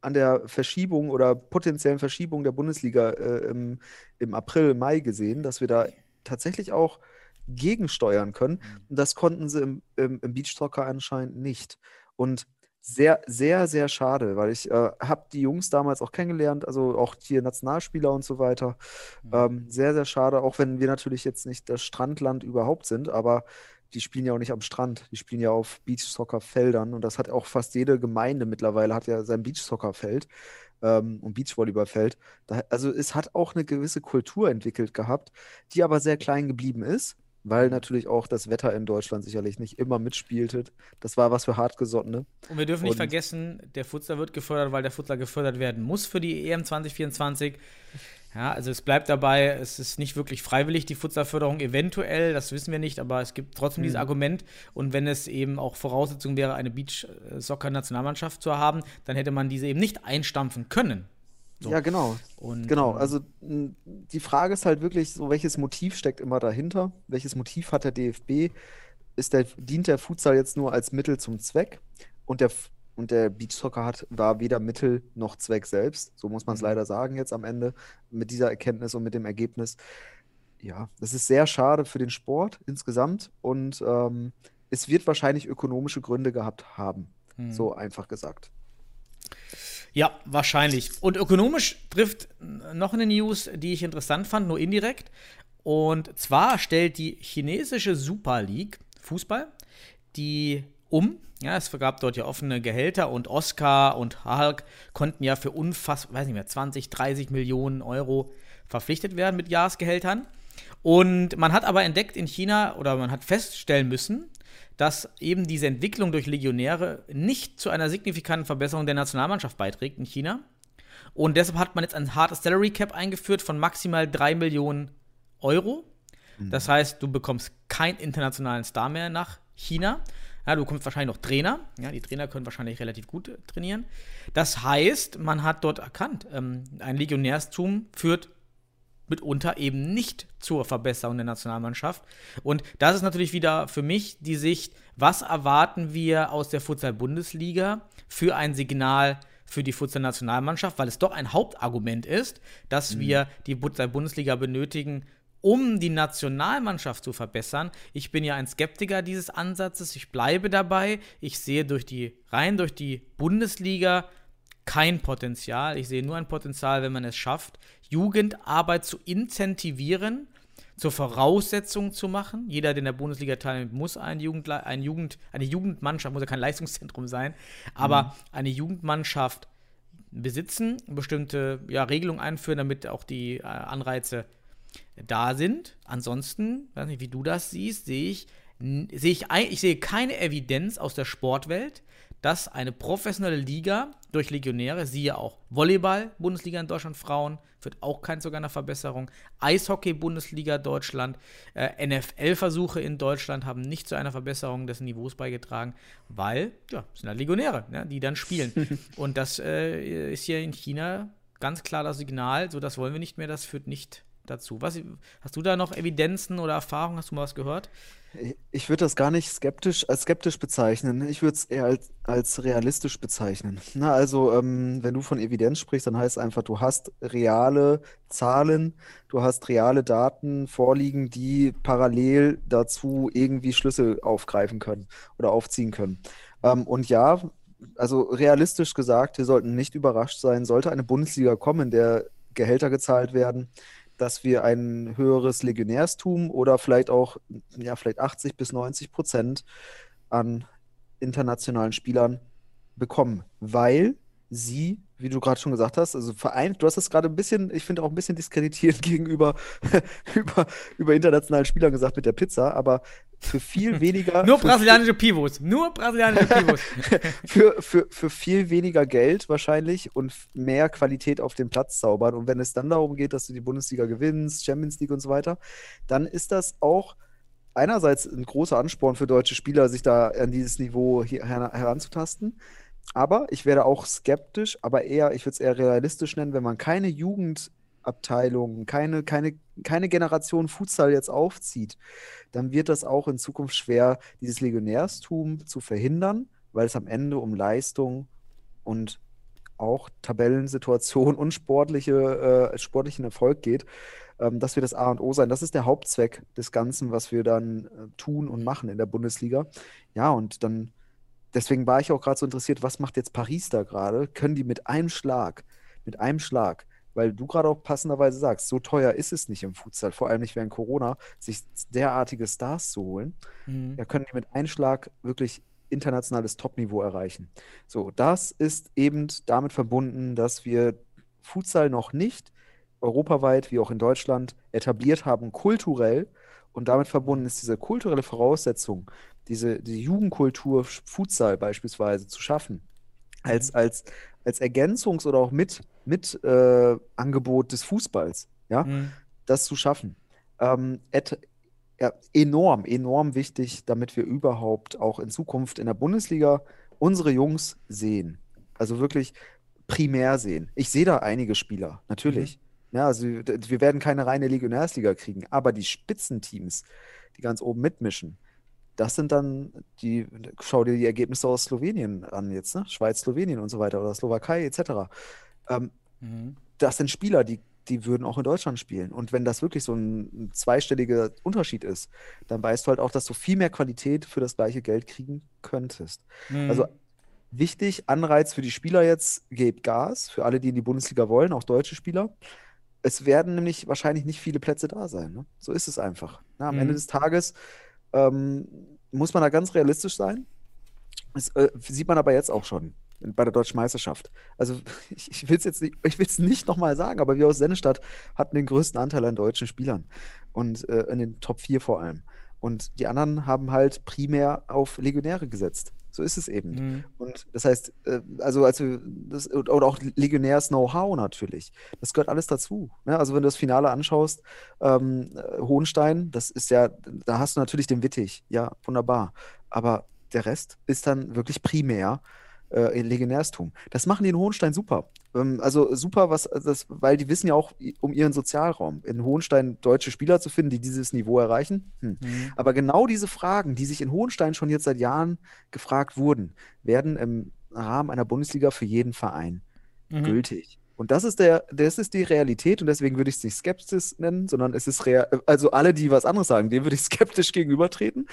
an der Verschiebung oder potenziellen Verschiebung der Bundesliga äh, im, im April, Mai gesehen, dass wir da tatsächlich auch gegensteuern können. Und das konnten sie im, im, im Beachsoccer anscheinend nicht. Und sehr, sehr, sehr schade, weil ich äh, habe die Jungs damals auch kennengelernt, also auch hier Nationalspieler und so weiter. Ähm, sehr, sehr schade, auch wenn wir natürlich jetzt nicht das Strandland überhaupt sind, aber die spielen ja auch nicht am Strand, die spielen ja auf Beachsoccer-Feldern und das hat auch fast jede Gemeinde mittlerweile, hat ja sein Beachsoccer-Feld ähm, und Beachvolleyballfeld. Da, also es hat auch eine gewisse Kultur entwickelt gehabt, die aber sehr klein geblieben ist, weil natürlich auch das Wetter in Deutschland sicherlich nicht immer mitspielte. Das war was für Hartgesottene. Und wir dürfen nicht Und- vergessen, der Futsal wird gefördert, weil der Futsal gefördert werden muss für die EM 2024. Ja, also es bleibt dabei, es ist nicht wirklich freiwillig, die Futsalförderung eventuell, das wissen wir nicht, aber es gibt trotzdem Mhm. dieses Argument. Und wenn es eben auch Voraussetzung wäre, eine Beach-Soccer-Nationalmannschaft zu haben, dann hätte man diese eben nicht einstampfen können. So. Ja, genau. Und, Genau, ähm, also die Frage ist halt wirklich so, welches Motiv steckt immer dahinter? Welches Motiv hat der DFB? Ist der, dient der Futsal jetzt nur als Mittel zum Zweck? Und der, und der Beachsoccer hat, war weder Mittel noch Zweck selbst. So muss man es Mhm. leider sagen jetzt am Ende mit dieser Erkenntnis und mit dem Ergebnis. ja, das ist sehr schade für den Sport insgesamt und ähm, es wird wahrscheinlich ökonomische Gründe gehabt haben. Hm. So einfach gesagt. Ja, wahrscheinlich. Und ökonomisch trifft noch eine News, die ich interessant fand, nur indirekt. Und zwar stellt die chinesische Super League Fußball die um. Ja, es gab dort ja offene Gehälter und Oscar und Hulk konnten ja für unfassbar, weiß nicht mehr, 20, 30 Millionen Euro verpflichtet werden mit Jahresgehältern. Und man hat aber entdeckt in China oder man hat feststellen müssen, dass eben diese Entwicklung durch Legionäre nicht zu einer signifikanten Verbesserung der Nationalmannschaft beiträgt in China. Und deshalb hat man jetzt ein hartes Salary Cap eingeführt von maximal 3 Millionen Euro. Das heißt, du bekommst keinen internationalen Star mehr nach China. Ja, du bekommst wahrscheinlich noch Trainer. Ja, die Trainer können wahrscheinlich relativ gut äh, trainieren. Das heißt, man hat dort erkannt, ähm, ein Legionärstum führt mitunter eben nicht zur Verbesserung der Nationalmannschaft. Und das ist natürlich wieder für mich die Sicht, was erwarten wir aus der Futsal-Bundesliga für ein Signal für die Futsal-Nationalmannschaft, weil es doch ein Hauptargument ist, dass wir die Futsal-Bundesliga benötigen, um die Nationalmannschaft zu verbessern. Ich bin ja ein Skeptiker dieses Ansatzes. Ich bleibe dabei. Ich sehe durch die, rein durch die Bundesliga kein Potenzial. Ich sehe nur ein Potenzial, wenn man es schafft, Jugendarbeit zu incentivieren, zur Voraussetzung zu machen. Jeder, der in der Bundesliga teilnimmt, muss ein Jugendle ein Jugend, eine Jugendmannschaft, muss ja kein Leistungszentrum sein, aber eine Jugendmannschaft besitzen, bestimmte ja, Regelungen einführen, damit auch die äh, Anreize da sind. Ansonsten, weiß nicht, wie du das siehst, sehe ich, sehe ich, ich sehe keine Evidenz aus der Sportwelt, dass eine professionelle Liga durch Legionäre, siehe auch Volleyball, Bundesliga in Deutschland, Frauen, wird auch kein sogar eine Verbesserung. Eishockey, Bundesliga Deutschland, äh, NFL-Versuche in Deutschland haben nicht zu einer Verbesserung des Niveaus beigetragen, weil, ja, es sind halt Legionäre, ne, die dann spielen. Und das äh, ist hier in China ganz klar das Signal, so das wollen wir nicht mehr, das führt nicht dazu. Was, hast du da noch Evidenzen oder Erfahrungen? Hast du mal was gehört? Ich würde das gar nicht skeptisch als skeptisch bezeichnen. Ich würde es eher als, als realistisch bezeichnen. Na, also, ähm, wenn du von Evidenz sprichst, dann heißt es einfach, du hast reale Zahlen, du hast reale Daten vorliegen, die parallel dazu irgendwie Schlüsse aufgreifen können oder aufziehen können. Ähm, und ja, also realistisch gesagt, wir sollten nicht überrascht sein, sollte eine Bundesliga kommen, in der Gehälter gezahlt werden, dass wir ein höheres Legionärstum oder vielleicht auch, ja, vielleicht 80 bis 90 Prozent an internationalen Spielern bekommen, weil sie, wie du gerade schon gesagt hast, also vereint, du hast das gerade ein bisschen, ich finde auch ein bisschen diskreditierend gegenüber über, über internationalen Spielern gesagt mit der Pizza, aber für viel weniger. Nur brasilianische Pivots. Nur brasilianische Pivots. für, für, für viel weniger Geld wahrscheinlich und mehr Qualität auf dem Platz zaubern. Und wenn es dann darum geht, dass du die Bundesliga gewinnst, Champions League und so weiter, dann ist das auch einerseits ein großer Ansporn für deutsche Spieler, sich da an dieses Niveau hier her heranzutasten. Aber ich werde auch skeptisch, aber eher, ich würde es eher realistisch nennen, wenn man keine Jugendabteilung, keine, keine, keine Generation Futsal jetzt aufzieht, dann wird das auch in Zukunft schwer, dieses Legionärstum zu verhindern, weil es am Ende um Leistung und auch Tabellensituation und sportliche, äh, sportlichen Erfolg geht. Ähm, das wird das A und O sein. Das ist der Hauptzweck des Ganzen, was wir dann äh, tun und machen in der Bundesliga. Ja, und dann, deswegen war ich auch gerade so interessiert, was macht jetzt Paris da gerade? Können die mit einem Schlag, mit einem Schlag, weil du gerade auch passenderweise sagst, so teuer ist es nicht im Futsal, vor allem nicht während Corona, sich derartige Stars zu holen, Mhm. ja, können die mit einem Schlag wirklich internationales Topniveau erreichen. So, das ist eben damit verbunden, dass wir Futsal noch nicht europaweit wie auch in Deutschland etabliert haben, kulturell. Und damit verbunden ist diese kulturelle Voraussetzung, diese, diese Jugendkultur Futsal beispielsweise zu schaffen, als, als, als Ergänzungs- oder auch mit, mit äh, Angebot des Fußballs, ja, Mhm. das zu schaffen. Ähm, et, ja, enorm, enorm wichtig, damit wir überhaupt auch in Zukunft in der Bundesliga unsere Jungs sehen. Also wirklich primär sehen. Ich sehe da einige Spieler, natürlich. Ja, also wir werden keine reine Legionärsliga kriegen, aber die Spitzenteams, die ganz oben mitmischen, das sind dann die, schau dir die Ergebnisse aus Slowenien an jetzt, ne? Schweiz, Slowenien und so weiter oder Slowakei etc. Ähm, Mhm. das sind Spieler, die, die würden auch in Deutschland spielen. Und wenn das wirklich so ein, ein zweistelliger Unterschied ist, dann weißt du halt auch, dass du viel mehr Qualität für das gleiche Geld kriegen könntest. Mhm. Also wichtig, Anreiz für die Spieler jetzt, gebt Gas, für alle, die in die Bundesliga wollen, auch deutsche Spieler. Es werden nämlich wahrscheinlich nicht viele Plätze da sein. Ne? So ist es einfach. Na, am Mhm. Ende des Tages ähm, muss man da ganz realistisch sein. Das äh, sieht man aber jetzt auch schon bei der Deutschen Meisterschaft. Also ich, ich will es jetzt nicht, ich will es nicht nochmal sagen, aber wir aus Sennestadt hatten den größten Anteil an deutschen Spielern und äh, in den Top 4 vor allem. Und die anderen haben halt primär auf Legionäre gesetzt. So ist es eben. Mhm. Und das heißt, äh, also, also das, oder auch Legionärs Know-how natürlich. Das gehört alles dazu. Ne? Also wenn du das Finale anschaust, ähm, äh, Hohenstein, das ist ja, da hast du natürlich den Wittig, ja, wunderbar. Aber der Rest ist dann wirklich primär äh, Legionärstum. Das machen die in Hohenstein super. Ähm, also super, was das, weil die wissen ja auch um ihren Sozialraum. In Hohenstein deutsche Spieler zu finden, die dieses Niveau erreichen. Hm. Mhm. Aber genau diese Fragen, die sich in Hohenstein schon jetzt seit Jahren gefragt wurden, werden im Rahmen einer Bundesliga für jeden Verein Mhm. gültig. Und das ist der, das ist die Realität und deswegen würde ich es nicht Skepsis nennen, sondern es ist real, also alle, die was anderes sagen, dem würde ich skeptisch gegenübertreten.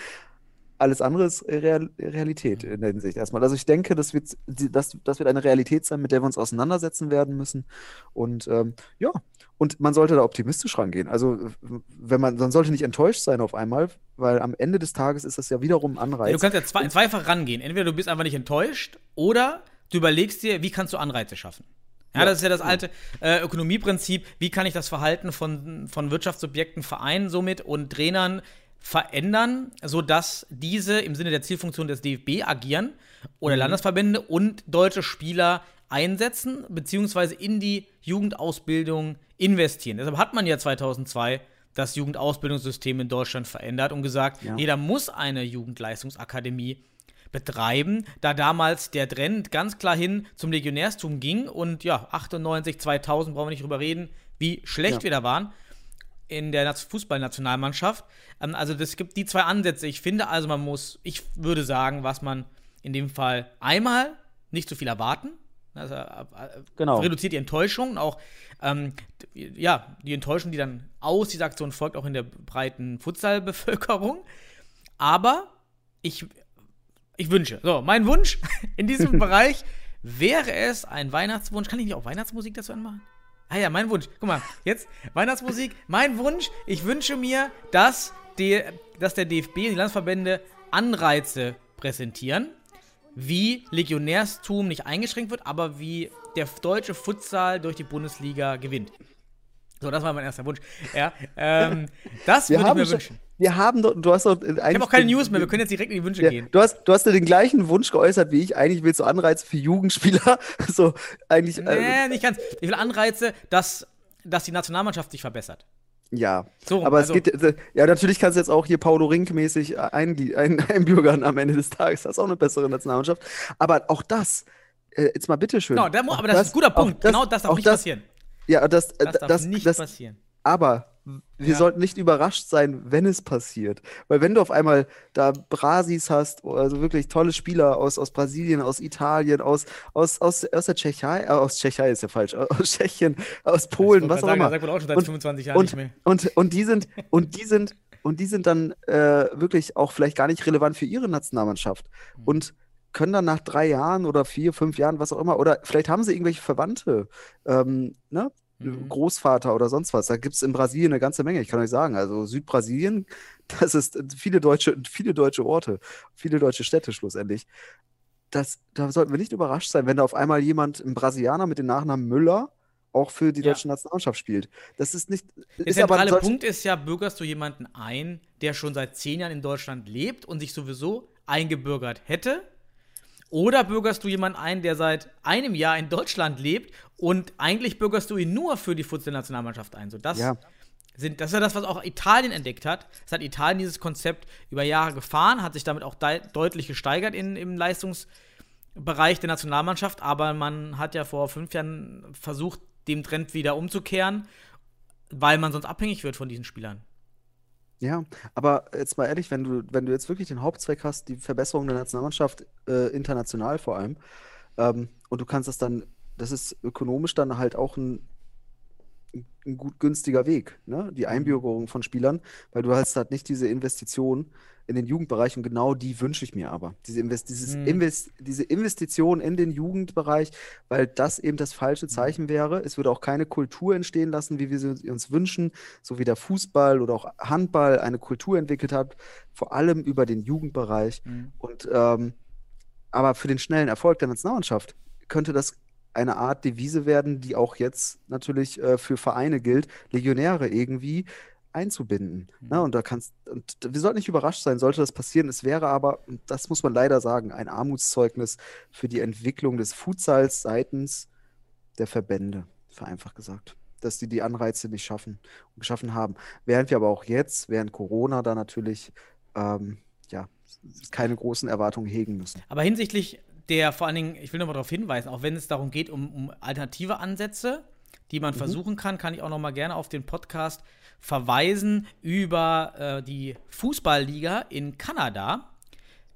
Alles andere ist Real, Realität in der Hinsicht erstmal. Also ich denke, das wird, das, das wird eine Realität sein, mit der wir uns auseinandersetzen werden müssen. Und ähm, ja, und man sollte da optimistisch rangehen. Also wenn man, man sollte nicht enttäuscht sein auf einmal, weil am Ende des Tages ist das ja wiederum ein Anreiz. Du kannst ja zwei, zweifach rangehen. Entweder du bist einfach nicht enttäuscht oder du überlegst dir, wie kannst du Anreize schaffen. Ja, das ist ja das alte äh, Ökonomieprinzip. Wie kann ich das Verhalten von, von Wirtschaftssubjekten, Vereinen somit und Trainern verändern, sodass diese im Sinne der Zielfunktion des DFB agieren oder Landesverbände und deutsche Spieler einsetzen, beziehungsweise in die Jugendausbildung investieren. Deshalb hat man ja 2002 das Jugendausbildungssystem in Deutschland verändert und gesagt, Ja. jeder muss eine Jugendleistungsakademie betreiben, da damals der Trend ganz klar hin zum Legionärstum ging und ja, 98, 2000 brauchen wir nicht drüber reden, wie schlecht Ja. wir da waren in der Fußballnationalmannschaft. Ähm, also das gibt die zwei Ansätze. Ich finde also, man muss, ich würde sagen, was man in dem Fall einmal nicht zu viel erwarten. Also, äh, äh, Genau. reduziert die Enttäuschung und auch ähm, ja, die Enttäuschung, die dann aus dieser Aktion folgt, auch in der breiten Futsal-Bevölkerung. Aber ich, ich wünsche, so, mein Wunsch in diesem Bereich wäre es ein Weihnachtswunsch. Kann ich nicht auch Weihnachtsmusik dazu anmachen? Ah ja, mein Wunsch. Guck mal, jetzt Weihnachtsmusik. Mein Wunsch, ich wünsche mir, dass, die, dass der DFB, die Landesverbände Anreize präsentieren, wie Legionärstum nicht eingeschränkt wird, aber wie der deutsche Futsal durch die Bundesliga gewinnt. So, das war mein erster Wunsch. Ja, ähm, das wir würde ich mir schon, wünschen. Wir haben doch, du hast doch Ich habe auch keine News mehr, wir können jetzt direkt in die Wünsche Ja, gehen. du, hast, du hast ja den gleichen Wunsch geäußert wie ich. Eigentlich willst du Anreize für Jugendspieler. So, eigentlich. Nee, Äh, nicht ganz. Ich will Anreize, dass, dass die Nationalmannschaft sich verbessert. ja. So, Aber also- es geht. äh, Ja, natürlich kannst du jetzt auch hier Paulo Rink-mäßig ein, ein, einbürgern am Ende des Tages. Das ist auch eine bessere Nationalmannschaft. Aber auch das. Äh, jetzt mal bitteschön. Genau, Auch aber das, ist ein guter Punkt. genau das darf nicht das, passieren. Ja, das, äh, Das darf das, nicht das, passieren. Aber wir Ja. sollten nicht überrascht sein, wenn es passiert. Weil wenn du auf einmal da Brasis hast, also wirklich tolle Spieler aus, aus Brasilien, aus Italien, aus, aus, aus, aus der Tschechei, äh, aus Tschechei ist ja falsch, aus Tschechien, aus Polen, was auch sagen, immer. Sagt man auch schon seit Und- 25 Jahren und, nicht mehr. Und, und die sind, und die sind, und die sind dann äh, wirklich auch vielleicht gar nicht relevant für ihre Nationalmannschaft. Mhm. Und können dann nach drei Jahren oder vier, fünf Jahren, was auch immer, oder vielleicht haben sie irgendwelche Verwandte, ähm, ne? Mhm. Großvater oder sonst was. Da gibt es in Brasilien eine ganze Menge, ich kann euch sagen. Also Südbrasilien, das ist viele deutsche, viele deutsche Orte, viele deutsche Städte schlussendlich. Das, da sollten wir nicht überrascht sein, wenn da auf einmal jemand, ein Brasilianer mit dem Nachnamen Müller, auch für die Ja. deutsche Nationalmannschaft spielt. Das ist nicht. Der ist aber zentrale solche- Punkt ist ja, bürgerst du jemanden ein, der schon seit zehn Jahren in Deutschland lebt und sich sowieso eingebürgert hätte? Oder bürgerst du jemanden ein, der seit einem Jahr in Deutschland lebt und eigentlich bürgerst du ihn nur für die Futsal-Nationalmannschaft ein? So, das, Ja. sind, das ist ja das, was auch Italien entdeckt hat. Es hat Italien dieses Konzept über Jahre gefahren, hat sich damit auch dei- deutlich gesteigert in, im Leistungsbereich der Nationalmannschaft, aber man hat ja vor fünf Jahren versucht, dem Trend wieder umzukehren, weil man sonst abhängig wird von diesen Spielern. Ja, aber jetzt mal ehrlich, wenn du, wenn du jetzt wirklich den Hauptzweck hast, die Verbesserung der Nationalmannschaft, äh, international vor allem, ähm, und du kannst das dann, das ist ökonomisch dann halt auch ein ein gut günstiger Weg, ne? Die Einbürgerung von Spielern, weil du hast halt nicht diese Investition in den Jugendbereich und genau die wünsche ich mir aber. Diese, Invest Hm. Invest diese Investition in den Jugendbereich, weil das eben das Hm. falsche Zeichen wäre. Es würde auch keine Kultur entstehen lassen, wie wir sie uns wünschen, so wie der Fußball oder auch Handball eine Kultur entwickelt hat, vor allem über den Jugendbereich. Mhm. Und ähm, aber für den schnellen Erfolg der Nationalmannschaft könnte das eine Art Devise werden, die auch jetzt natürlich äh, für Vereine gilt, Legionäre irgendwie einzubinden. Ne? Und da kannst, und wir sollten nicht überrascht sein, sollte das passieren. Es wäre aber, das muss man leider sagen, ein Armutszeugnis für die Entwicklung des Futsals seitens der Verbände, vereinfacht gesagt. Dass die die Anreize nicht schaffen und geschaffen haben. Während wir aber auch jetzt, während Corona, da natürlich ähm, ja, keine großen Erwartungen hegen müssen. Aber hinsichtlich der, vor allen Dingen, ich will nochmal darauf hinweisen, auch wenn es darum geht, um, um alternative Ansätze, die man versuchen kann, kann ich auch nochmal gerne auf den Podcast verweisen über äh, die Fußballliga in Kanada.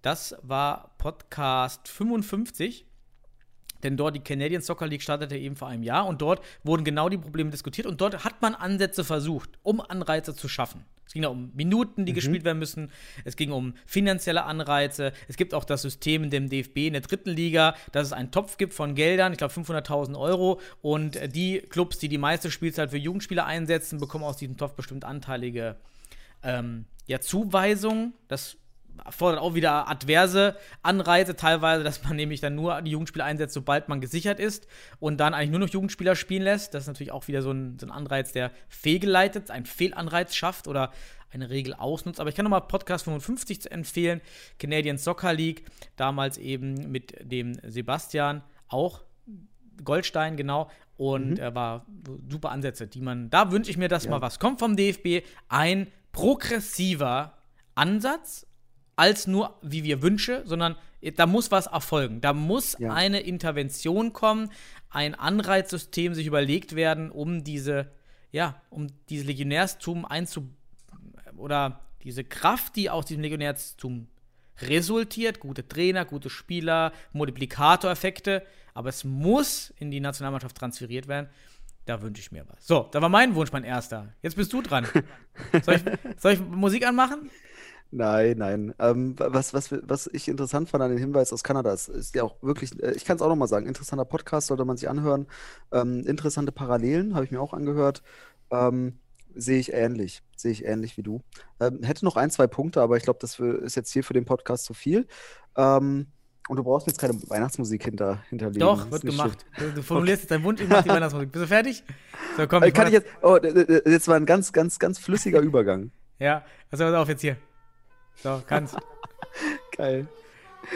Das war Podcast 55. Denn dort die Canadian Soccer League startete eben vor einem Jahr und dort wurden genau die Probleme diskutiert und dort hat man Ansätze versucht, um Anreize zu schaffen. Es ging da um Minuten, die gespielt werden müssen. Es ging um finanzielle Anreize. Es gibt auch das System in dem DFB in der dritten Liga, dass es einen Topf gibt von Geldern, ich glaube 500.000 Euro. Und die Clubs, die die meiste Spielzeit für Jugendspieler einsetzen, bekommen aus diesem Topf bestimmt anteilige ähm, ja, Zuweisungen. Das fordert auch wieder adverse Anreize, teilweise, dass man nämlich dann nur die Jugendspieler einsetzt, sobald man gesichert ist und dann eigentlich nur noch Jugendspieler spielen lässt. Das ist natürlich auch wieder so ein, so ein Anreiz, der fehlgeleitet, einen Fehlanreiz schafft oder eine Regel ausnutzt. Aber ich kann nochmal Podcast 55 empfehlen, Canadian Soccer League, damals eben mit dem Sebastian, auch Goldstein, genau. Und er war super Ansätze, die man, da wünsche ich mir, dass mal was kommt vom DFB. Ein progressiver Ansatz, als nur, wie wir Wünsche, sondern da muss was erfolgen. Da muss Ja. eine Intervention kommen, ein Anreizsystem sich überlegt werden, um diese, ja, um dieses Legionärstum einzu oder diese Kraft, die aus diesem Legionärstum resultiert, gute Trainer, gute Spieler, Multiplikatoreffekte, aber es muss in die Nationalmannschaft transferiert werden. Da wünsche ich mir was. So, da war mein Wunsch, mein erster. Jetzt bist du dran. Soll ich, soll ich Musik anmachen? Nein, nein. Ähm, was, was, was ich interessant fand an den Hinweis aus Kanada, ist, ist ja auch wirklich, äh, ich kann es auch nochmal sagen, interessanter Podcast sollte man sich anhören. Ähm, interessante Parallelen habe ich mir auch angehört. Ähm, sehe ich ähnlich, sehe ich ähnlich wie du. Ähm, hätte noch ein, zwei Punkte, aber ich glaube, das ist jetzt hier für den Podcast zu viel. Ähm, und du brauchst jetzt keine Weihnachtsmusik hinter, hinterlegen. Doch, wird gemacht. Du- Du formulierst jetzt deinen Wunsch, ich mach die Weihnachtsmusik. Bist du fertig? So, komm. Äh, Kann mach ich jetzt, oh, jetzt war ein ganz, ganz, ganz flüssiger Übergang. Ja, also pass auf jetzt hier. So, kannst. Geil.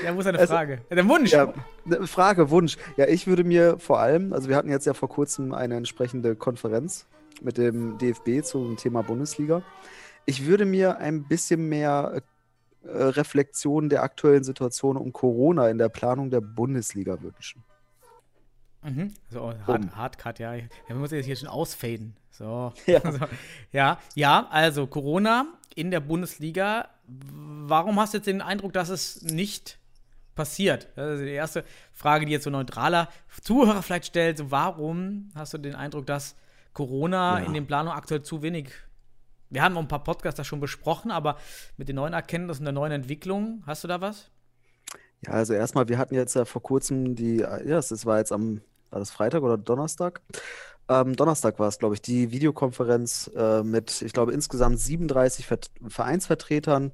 Ja, wo ist deine Also- Frage? Der Wunsch. Ja, ne, Frage, Wunsch. Ja, ich würde mir vor allem, also wir hatten jetzt ja vor kurzem eine entsprechende Konferenz mit dem DFB zum Thema Bundesliga. Ich würde mir ein bisschen mehr äh, Reflexion der aktuellen Situation um Corona in der Planung der Bundesliga wünschen. Mhm. So, hard, Hardcut, ja. ja. Man muss jetzt hier schon ausfaden. So. Ja. so. Ja, ja, also Corona in der Bundesliga. Warum hast du jetzt den Eindruck, dass es nicht passiert? Das ist die erste Frage, die jetzt so neutraler Zuhörer vielleicht stellt. So, warum hast du den Eindruck, dass Corona Ja. in den Planungen aktuell zu wenig wir haben auch ein paar Podcasts da schon besprochen, aber mit den neuen Erkenntnissen der neuen Entwicklung, hast du da was? Ja, also erstmal, wir hatten jetzt ja vor kurzem die, ja, das war jetzt am, war das Freitag oder Donnerstag? Ähm, Donnerstag war es, glaube ich, die Videokonferenz äh, mit, ich glaube, insgesamt 37 Vert Vereinsvertretern,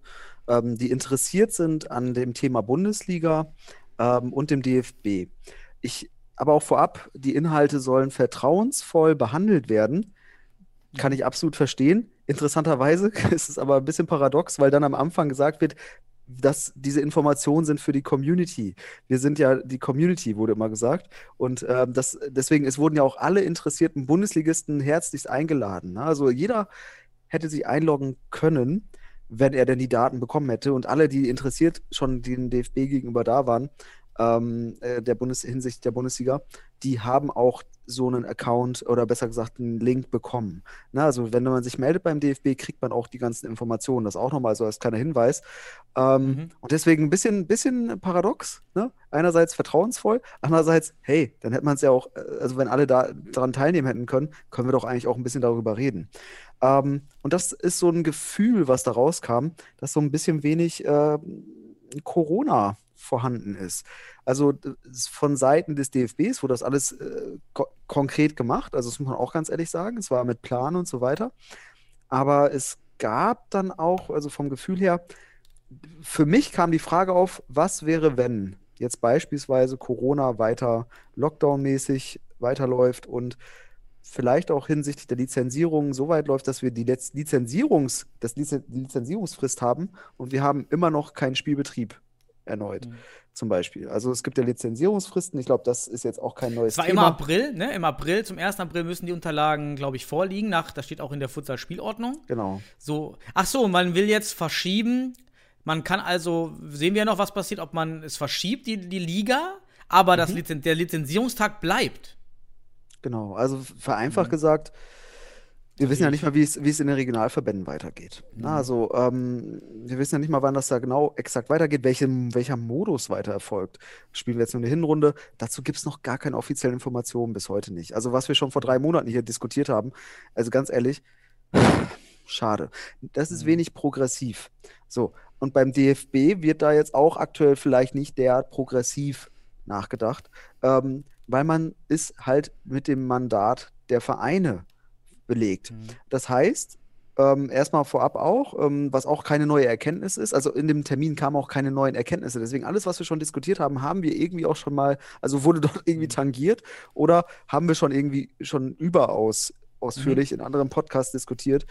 ähm, die interessiert sind an dem Thema Bundesliga ähm, und dem DFB. Ich, aber auch vorab, die Inhalte sollen vertrauensvoll behandelt werden. Kann ich absolut verstehen. Interessanterweise ist es aber ein bisschen paradox, weil dann am Anfang gesagt wird, dass diese Informationen sind für die Community. Wir sind ja die Community, wurde immer gesagt. Und ähm, das, deswegen, es wurden ja auch alle interessierten Bundesligisten herzlichst eingeladen. Ne? Also jeder hätte sich einloggen können, wenn er denn die Daten bekommen hätte. Und alle, die interessiert schon den DFB gegenüber da waren, ähm, äh, der Bundes hinsichtlich der Bundesliga, die haben auch so einen Account oder besser gesagt einen Link bekommen. Na, also wenn man sich meldet beim DFB, kriegt man auch die ganzen Informationen. Das auch nochmal so als kleiner Hinweis. Ähm, Mhm. Und deswegen ein bisschen, bisschen paradox. Ne? Einerseits vertrauensvoll, andererseits, hey, dann hätte man es ja auch, äh, also wenn alle da daran teilnehmen hätten können, können wir doch eigentlich auch ein bisschen darüber reden. Ähm, und das ist so ein Gefühl, was da rauskam, dass so ein bisschen wenig äh, Corona vorhanden ist. Also von Seiten des DFBs wurde das alles äh, ko konkret gemacht, also das muss man auch ganz ehrlich sagen, es war mit Plan und so weiter. Aber es gab dann auch, also vom Gefühl her, für mich kam die Frage auf, was wäre, wenn jetzt beispielsweise Corona weiter Lockdown-mäßig weiterläuft und vielleicht auch hinsichtlich der Lizenzierung so weit läuft, dass wir die Lizenzierungs, das die Lizenzierungsfrist haben und wir haben immer noch keinen Spielbetrieb erneut, Mhm. zum Beispiel. Also es gibt ja Lizenzierungsfristen, ich glaube, das ist jetzt auch kein neues Es war Thema. immer April, ne? Im April, zum 1. April müssen die Unterlagen, glaube ich, vorliegen. Nach, das steht auch in der Futsal-Spielordnung. Genau. So, ach so, man will jetzt verschieben. Man kann also, sehen wir ja noch, was passiert, ob man es verschiebt, die, die Liga, aber das Lizen der Lizenzierungstag bleibt. Genau, also vereinfacht Mhm. gesagt, wir wissen ja nicht mal, wie es, wie es in den Regionalverbänden weitergeht. Mhm. Na, also, ähm, wir wissen ja nicht mal, wann das da genau exakt weitergeht, welchem, welcher Modus weiter erfolgt. Spielen wir jetzt nur eine Hinrunde? Dazu gibt es noch gar keine offiziellen Informationen bis heute nicht. Also, was wir schon vor drei Monaten hier diskutiert haben, also ganz ehrlich, schade. Das ist Mhm. wenig progressiv. So, und beim DFB wird da jetzt auch aktuell vielleicht nicht derart progressiv nachgedacht, ähm, weil man ist halt mit dem Mandat der Vereine belegt. Das heißt, ähm, erstmal vorab auch, ähm, was auch keine neue Erkenntnis ist, also in dem Termin kamen auch keine neuen Erkenntnisse. Deswegen alles, was wir schon diskutiert haben, haben wir irgendwie auch schon mal, also wurde dort irgendwie tangiert oder haben wir schon irgendwie schon überaus ausführlich in anderen Podcasts diskutiert.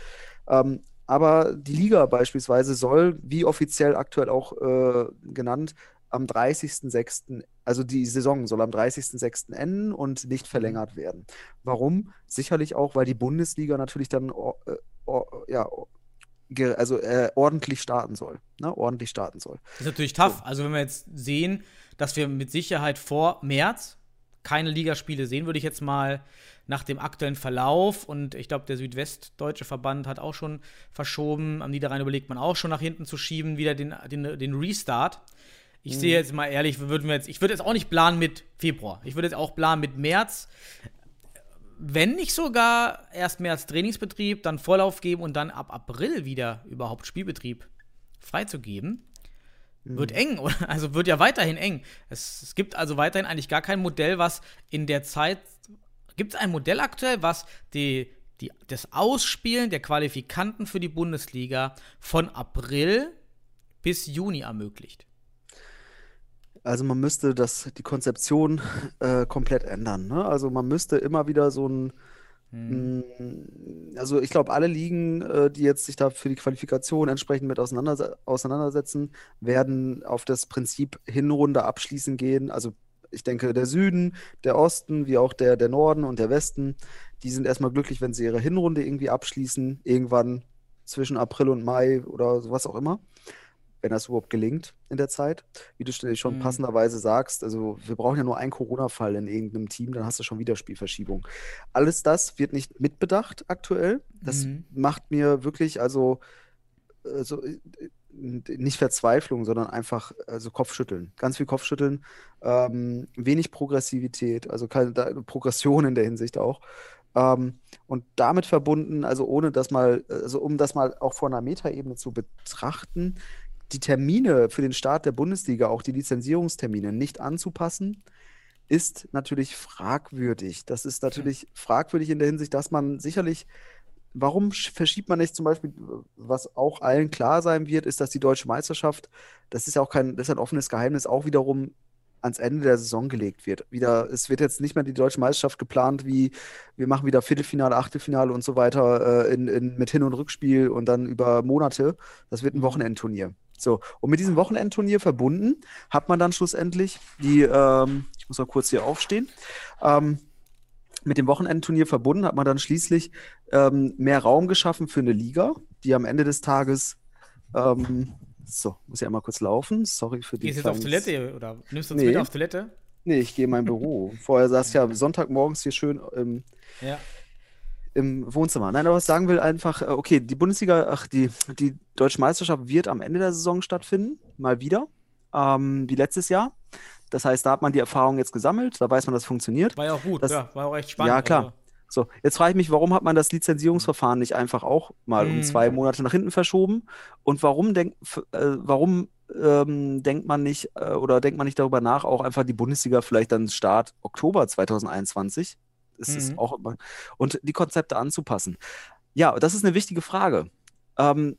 Ähm, aber die Liga beispielsweise soll, wie offiziell aktuell auch äh, genannt, am 30.06., also die Saison soll am 30.06. enden und nicht verlängert werden. Warum? Sicherlich auch, weil die Bundesliga natürlich dann äh, or- ja, also äh, ordentlich starten soll. Ne? Ordentlich starten soll. Das ist natürlich tough. Also, wenn wir jetzt sehen, dass wir mit Sicherheit vor März keine Ligaspiele sehen, würde ich jetzt mal nach dem aktuellen Verlauf und ich glaube, der Südwestdeutsche Verband hat auch schon verschoben. Am Niederrhein überlegt man auch schon nach hinten zu schieben, wieder den, den, den Restart. Ich sehe jetzt mal ehrlich, würden wir jetzt, ich würde jetzt auch nicht planen mit Februar. Ich würde jetzt auch planen mit März. Wenn nicht sogar erst März Trainingsbetrieb, dann Vorlauf geben und dann ab April wieder überhaupt Spielbetrieb freizugeben. Wird eng, oder? Also wird ja weiterhin eng. Es, es gibt also weiterhin eigentlich gar kein Modell, was in der Zeit. Gibt es ein Modell aktuell, was die, die, das Ausspielen der Qualifikanten für die Bundesliga von April bis Juni ermöglicht? Also man müsste das, die Konzeption äh, komplett ändern. Ne? Also man müsste immer wieder so ein, Hm. mh, also ich glaube, alle Ligen, äh, die jetzt sich da für die Qualifikation entsprechend mit auseinanderse auseinandersetzen, werden auf das Prinzip Hinrunde abschließen gehen. Also ich denke, der Süden, der Osten, wie auch der, der Norden und der Westen, die sind erstmal glücklich, wenn sie ihre Hinrunde irgendwie abschließen, irgendwann zwischen April und Mai oder sowas auch immer wenn das überhaupt gelingt in der Zeit. Wie du schon Mhm. passenderweise sagst, also wir brauchen ja nur einen Corona-Fall in irgendeinem Team, dann hast du schon wieder Spielverschiebung. Alles das wird nicht mitbedacht aktuell. Das Mhm. macht mir wirklich, also, also äh, nicht Verzweiflung, sondern einfach also Kopfschütteln. Ganz viel Kopfschütteln, ähm, wenig Progressivität, also keine Progression in der Hinsicht auch. Ähm, und damit verbunden, also ohne das mal, also um das mal auch von einer Metaebene zu betrachten, die Termine für den Start der Bundesliga, auch die Lizenzierungstermine, nicht anzupassen, ist natürlich fragwürdig. Das ist natürlich fragwürdig in der Hinsicht, dass man sicherlich, warum sch- verschiebt man nicht zum Beispiel, was auch allen klar sein wird, ist, dass die deutsche Meisterschaft, das ist ja auch kein, das ist ein offenes Geheimnis, auch wiederum ans Ende der Saison gelegt wird. Wieder, es wird jetzt nicht mehr die deutsche Meisterschaft geplant, wie wir machen wieder Viertelfinale, Achtelfinale und so weiter äh, in, in, mit Hin- und Rückspiel und dann über Monate. Das wird ein Wochenendturnier. So, und mit diesem Wochenendturnier verbunden hat man dann schlussendlich die, ähm, ich muss mal kurz hier aufstehen, ähm, mit dem Wochenendturnier verbunden hat man dann schließlich ähm, mehr Raum geschaffen für eine Liga, die am Ende des Tages, ähm, so, muss ja einmal kurz laufen, sorry für die Gehst du jetzt auf Toilette oder nimmst du uns Nee. mit auf Toilette? Nee, ich gehe in mein Büro. Vorher saß ich ja Sonntagmorgens hier schön im, Ja. Im Wohnzimmer. Nein, aber was ich sagen will, einfach, äh, okay, die Bundesliga, ach, die, die Deutsche Meisterschaft wird am Ende der Saison stattfinden, mal wieder, ähm, wie letztes Jahr. Das heißt, da hat man die Erfahrung jetzt gesammelt, da weiß man, dass es funktioniert. War ja auch gut, Das- ja, war auch echt spannend. Ja, klar. Also, So, jetzt frage ich mich, warum hat man das Lizenzierungsverfahren nicht einfach auch mal um Mhm. zwei Monate nach hinten verschoben? Und warum denk, äh, warum ähm, denkt man nicht äh, oder denkt man nicht darüber nach, auch einfach die Bundesliga vielleicht dann Start Oktober 2021 ist es Mhm. auch immer und die Konzepte anzupassen? Ja, das ist eine wichtige Frage. Ähm,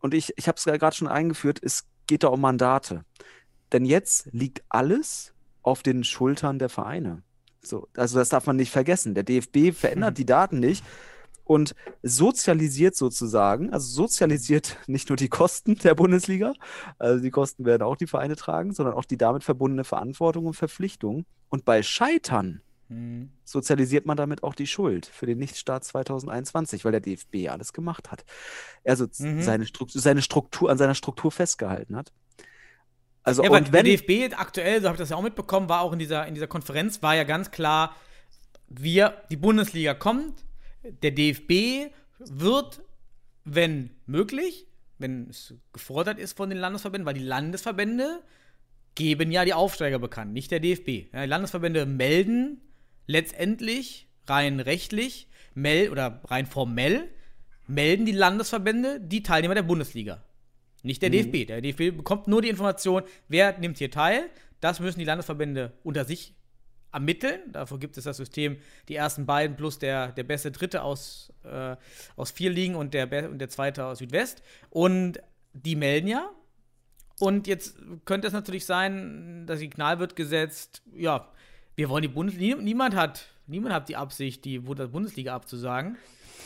und ich, ich habe es ja gerade schon eingeführt, es geht da um Mandate. Denn jetzt liegt alles auf den Schultern der Vereine. So, also das darf man nicht vergessen. Der DFB verändert Mhm. die Daten nicht und sozialisiert sozusagen, also sozialisiert nicht nur die Kosten der Bundesliga, also die Kosten werden auch die Vereine tragen, sondern auch die damit verbundene Verantwortung und Verpflichtung. Und bei Scheitern mhm. sozialisiert man damit auch die Schuld für den Nichtstart 2021, weil der DFB alles gemacht hat. Also Mhm. seine, Struktur, seine Struktur, an seiner Struktur festgehalten hat. Also, Ja, und der wenn, DFB aktuell, so habe ich das ja auch mitbekommen, war auch in dieser, in dieser Konferenz, war ja ganz klar, wir, die Bundesliga kommt, der DFB wird, wenn möglich, wenn es gefordert ist von den Landesverbänden, weil die Landesverbände geben ja die Aufsteiger bekannt, nicht der DFB. Ja, die Landesverbände melden letztendlich rein rechtlich, mel oder rein formell, melden die Landesverbände die Teilnehmer der Bundesliga. Nicht der DFB. Der DFB bekommt nur die Information, wer nimmt hier teil. Das müssen die Landesverbände unter sich ermitteln. Dafür gibt es das System, die ersten beiden plus der, der beste Dritte aus, äh, aus vier Ligen und der, und der zweite aus Südwest. Und die melden ja. Und jetzt könnte es natürlich sein, das Signal wird gesetzt, ja, wir wollen die Bundesliga, niemand hat, niemand hat die Absicht, die Bundesliga abzusagen.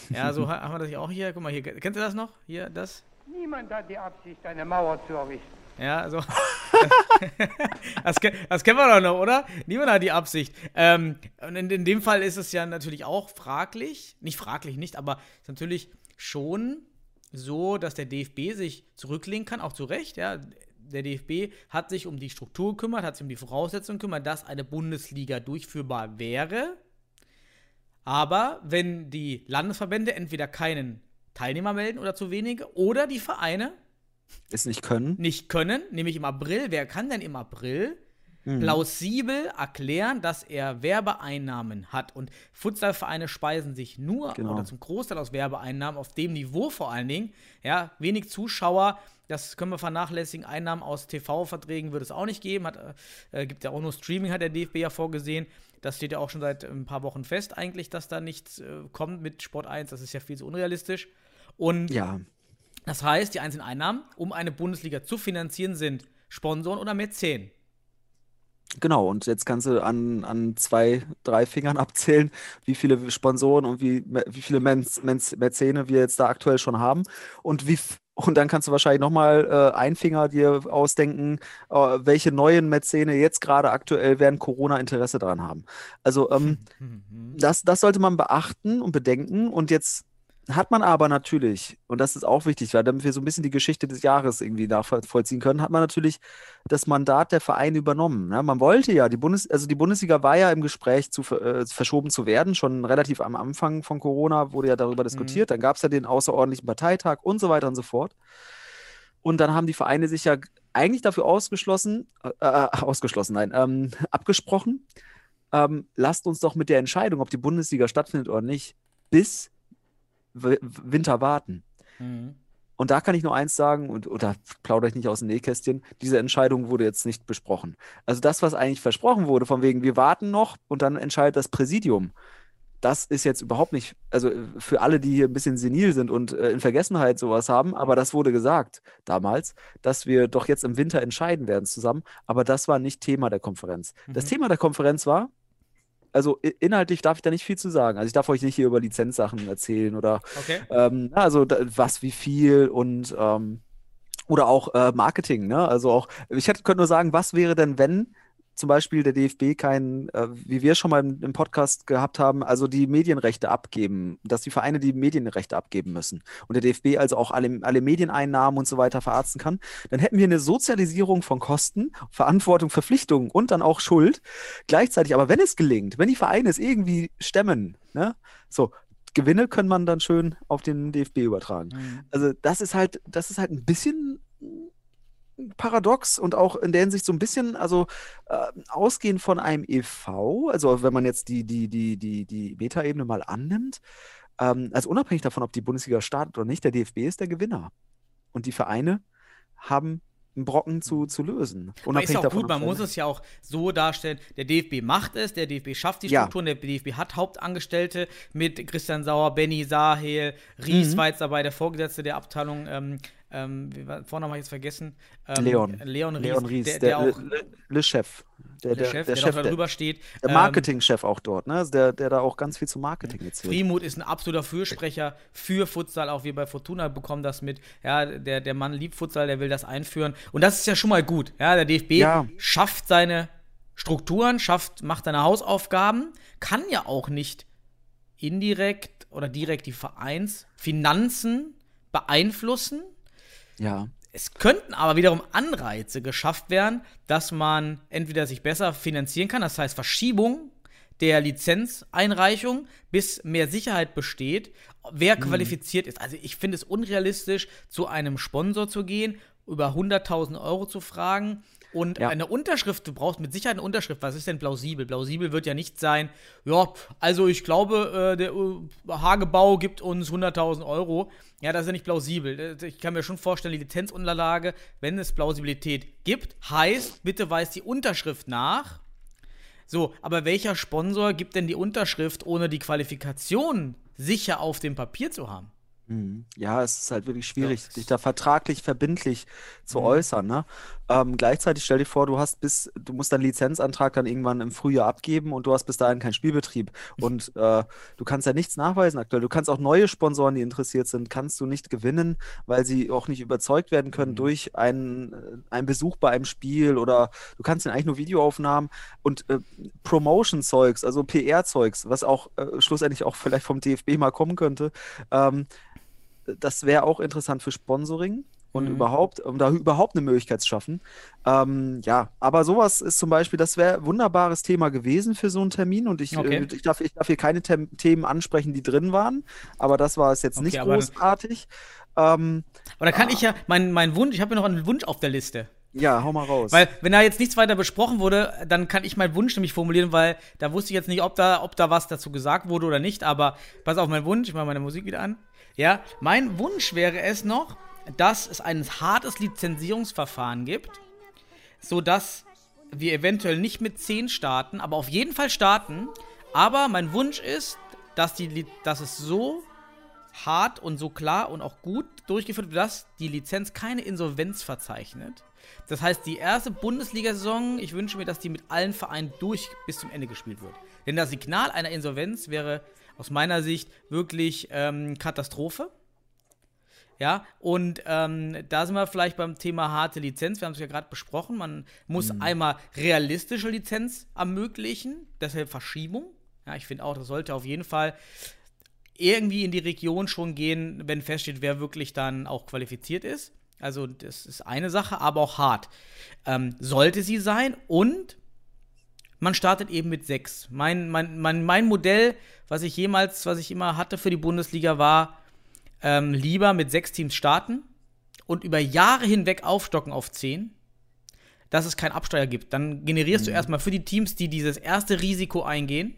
Ja, so ha- haben wir das ja auch hier. Guck mal, hier, kennt ihr das noch? Hier, das? Niemand hat die Absicht, eine Mauer zu errichten. Ja, also. das, das kennen wir doch noch, oder? Niemand hat die Absicht. Ähm, und in, in dem Fall ist es ja natürlich auch fraglich, nicht fraglich, nicht, aber es ist natürlich schon so, dass der DFB sich zurücklehnen kann, auch zu Recht, ja. Der DFB hat sich um die Struktur gekümmert, hat sich um die Voraussetzungen gekümmert, dass eine Bundesliga durchführbar wäre. Aber wenn die Landesverbände entweder keinen Teilnehmer melden oder zu wenige, oder die Vereine es nicht können. nicht können, nämlich im April. Wer kann denn im April plausibel erklären, dass er Werbeeinnahmen hat? Und Futsalvereine speisen sich nur Genau. oder zum Großteil aus Werbeeinnahmen auf dem Niveau vor allen Dingen. Ja, wenig Zuschauer. Das können wir vernachlässigen. Einnahmen aus TV-Verträgen wird es auch nicht geben. Hat, äh, gibt ja auch nur Streaming, hat der DFB ja vorgesehen. Das steht ja auch schon seit ein paar Wochen fest, eigentlich, dass da nichts äh, kommt mit Sport 1. Das ist ja viel zu unrealistisch. Und Ja, das heißt, die einzelnen Einnahmen, um eine Bundesliga zu finanzieren, sind Sponsoren oder Mäzen. Genau. Und jetzt kannst du an, an zwei, drei Fingern abzählen, wie viele Sponsoren und wie, wie viele Mäz, Mäz, Mäzene wir jetzt da aktuell schon haben. Und wie, und dann kannst du wahrscheinlich nochmal äh, einen Finger dir ausdenken, äh, welche neuen Mäzene jetzt gerade aktuell während Corona Interesse daran haben. Also ähm, das, das sollte man beachten und bedenken. Und jetzt hat man aber natürlich, und das ist auch wichtig, weil damit wir so ein bisschen die Geschichte des Jahres irgendwie nachvollziehen können, hat man natürlich das Mandat der Vereine übernommen. Ne? Man wollte ja, die Bundes, also die Bundesliga war ja im Gespräch zu äh, verschoben zu werden, schon relativ am Anfang von Corona wurde ja darüber diskutiert. Dann gab es ja den außerordentlichen Parteitag und so weiter und so fort. Und dann haben die Vereine sich ja eigentlich dafür ausgeschlossen, äh, äh, ausgeschlossen, nein, ähm, abgesprochen, ähm, lasst uns doch mit der Entscheidung, ob die Bundesliga stattfindet oder nicht, bis Winter warten. Mhm. Und da kann ich nur eins sagen, und oder plaudere ich nicht aus dem Nähkästchen, diese Entscheidung wurde jetzt nicht besprochen. Also das, was eigentlich versprochen wurde, von wegen, wir warten noch und dann entscheidet das Präsidium. Das ist jetzt überhaupt nicht, also äh, für alle, die hier ein bisschen senil sind und äh, in Vergessenheit sowas haben, aber das wurde gesagt damals, dass wir doch jetzt im Winter entscheiden werden zusammen. Aber das war nicht Thema der Konferenz. Das Thema der Konferenz war, also inhaltlich darf ich da nicht viel zu sagen. Also ich darf euch nicht hier über Lizenzsachen erzählen oder Okay. ähm, also was, wie viel und ähm, oder auch äh, Marketing, ne? Also auch, ich hätte, könnte nur sagen, was wäre denn, wenn zum Beispiel der DFB kein, äh, wie wir schon mal im, im Podcast gehabt haben, also die Medienrechte abgeben, dass die Vereine die Medienrechte abgeben müssen und der DFB also auch alle, alle Medieneinnahmen und so weiter verarzten kann, dann hätten wir eine Sozialisierung von Kosten, Verantwortung, Verpflichtungen und dann auch Schuld. Gleichzeitig, aber wenn es gelingt, wenn die Vereine es irgendwie stemmen, ne, so, Gewinne können man dann schön auf den DFB übertragen. Mhm. Also das ist halt, das ist halt ein bisschen paradox und auch in der Hinsicht so ein bisschen, also äh, ausgehend von einem EV, also wenn man jetzt die, die, die, die, die Metaebene mal annimmt, ähm, also unabhängig davon, ob die Bundesliga startet oder nicht, der DFB ist der Gewinner. Und die Vereine haben einen Brocken zu, zu lösen. Aber ist ja auch davon, gut, man muss es ja auch so darstellen, der DFB macht es, der DFB schafft die Ja. Strukturen, der DFB hat Hauptangestellte mit Christian Sauer, Benny Sahel, Ries Mhm. war jetzt dabei, der Vorgesetzte der Abteilung, ähm, ähm, Vornamen habe ich jetzt vergessen. Ähm, Leon. Leon Ries, Leon Ries, der, der, der auch Le, Le Chef. Der, der, Chef, der, Chef, der, darüber steht. der Ähm, Marketingchef auch dort, ne? Der, der da auch ganz viel zu Marketing erzählt. Frimut ist ein absoluter Fürsprecher für Futsal, auch wir bei Fortuna bekommen das mit. Ja, der, der Mann liebt Futsal, der will das einführen. Und das ist ja schon mal gut. Ja, der DFB Ja. schafft seine Strukturen, schafft, macht seine Hausaufgaben, kann ja auch nicht indirekt oder direkt die Vereinsfinanzen beeinflussen. Ja. Es könnten aber wiederum Anreize geschafft werden, dass man entweder sich besser finanzieren kann, das heißt Verschiebung der Lizenzeinreichung, bis mehr Sicherheit besteht, wer qualifiziert ist. Also ich finde es unrealistisch, zu einem Sponsor zu gehen, über 100.000 Euro zu fragen und Ja. eine Unterschrift, du brauchst mit Sicherheit eine Unterschrift. Was ist denn plausibel? Plausibel wird ja nicht sein, ja, also ich glaube, äh, der äh, Hagebau gibt uns 100.000 Euro. Ja, das ist ja nicht plausibel. Ich kann mir schon vorstellen, die Lizenzunterlage, wenn es Plausibilität gibt, heißt, bitte weist die Unterschrift nach. So, aber welcher Sponsor gibt denn die Unterschrift, ohne die Qualifikation sicher auf dem Papier zu haben? Mhm. Ja, es ist halt wirklich schwierig, sich da vertraglich verbindlich zu Mhm. äußern. Ne? Ähm, gleichzeitig stell dir vor, du hast bis, du musst deinen Lizenzantrag dann irgendwann im Frühjahr abgeben und du hast bis dahin keinen Spielbetrieb. Und äh, du kannst ja nichts nachweisen aktuell. Du kannst auch neue Sponsoren, die interessiert sind, kannst du nicht gewinnen, weil sie auch nicht überzeugt werden können Mhm. durch einen, äh, einen Besuch bei einem Spiel oder du kannst dann eigentlich nur Videoaufnahmen und äh, Promotion-Zeugs, also PR-Zeugs, was auch äh, schlussendlich auch vielleicht vom DFB mal kommen könnte. Ähm, das wäre auch interessant für Sponsoring und Mhm. überhaupt, um da überhaupt eine Möglichkeit zu schaffen. Ähm, ja, aber sowas ist zum Beispiel, das wäre ein wunderbares Thema gewesen für so einen Termin und ich, Okay. äh, ich, darf, ich darf hier keine Them Themen ansprechen, die drin waren, aber das war es jetzt Okay, nicht aber- großartig. Ähm, Aber da kann ich ja, mein, mein Wunsch, ich habe ja noch einen Wunsch auf der Liste. ja, hau mal raus. Weil, wenn da jetzt nichts weiter besprochen wurde, dann kann ich meinen Wunsch nämlich formulieren, weil da wusste ich jetzt nicht, ob da, ob da was dazu gesagt wurde oder nicht. Aber pass auf, mein Wunsch, ich mache meine Musik wieder an. Ja, mein Wunsch wäre es noch, dass es ein hartes Lizenzierungsverfahren gibt, sodass wir eventuell nicht mit 10 starten, aber auf jeden Fall starten. Aber mein Wunsch ist, dass, die, dass es so hart und so klar und auch gut durchgeführt wird, dass die Lizenz keine Insolvenz verzeichnet. Das heißt, die erste Bundesliga-Saison, ich wünsche mir, dass die mit allen Vereinen durch bis zum Ende gespielt wird. Denn das Signal einer Insolvenz wäre aus meiner Sicht wirklich ähm, Katastrophe. Ja, und ähm, da sind wir vielleicht beim Thema harte Lizenz. Wir haben es ja gerade besprochen. Man muss einmal realistische Lizenz ermöglichen, deshalb Verschiebung. Ja, ich finde auch, das sollte auf jeden Fall irgendwie in die Region schon gehen, wenn feststeht, wer wirklich dann auch qualifiziert ist. Also das ist eine Sache, aber auch hart. Ähm, sollte sie sein und man startet eben mit sechs. Mein, mein, mein, mein Modell, was ich jemals, was ich immer hatte für die Bundesliga, war ähm, lieber mit sechs Teams starten und über Jahre hinweg aufstocken auf zehn, dass es keinen Absteuer gibt. Dann generierst du erstmal für die Teams, die dieses erste Risiko eingehen,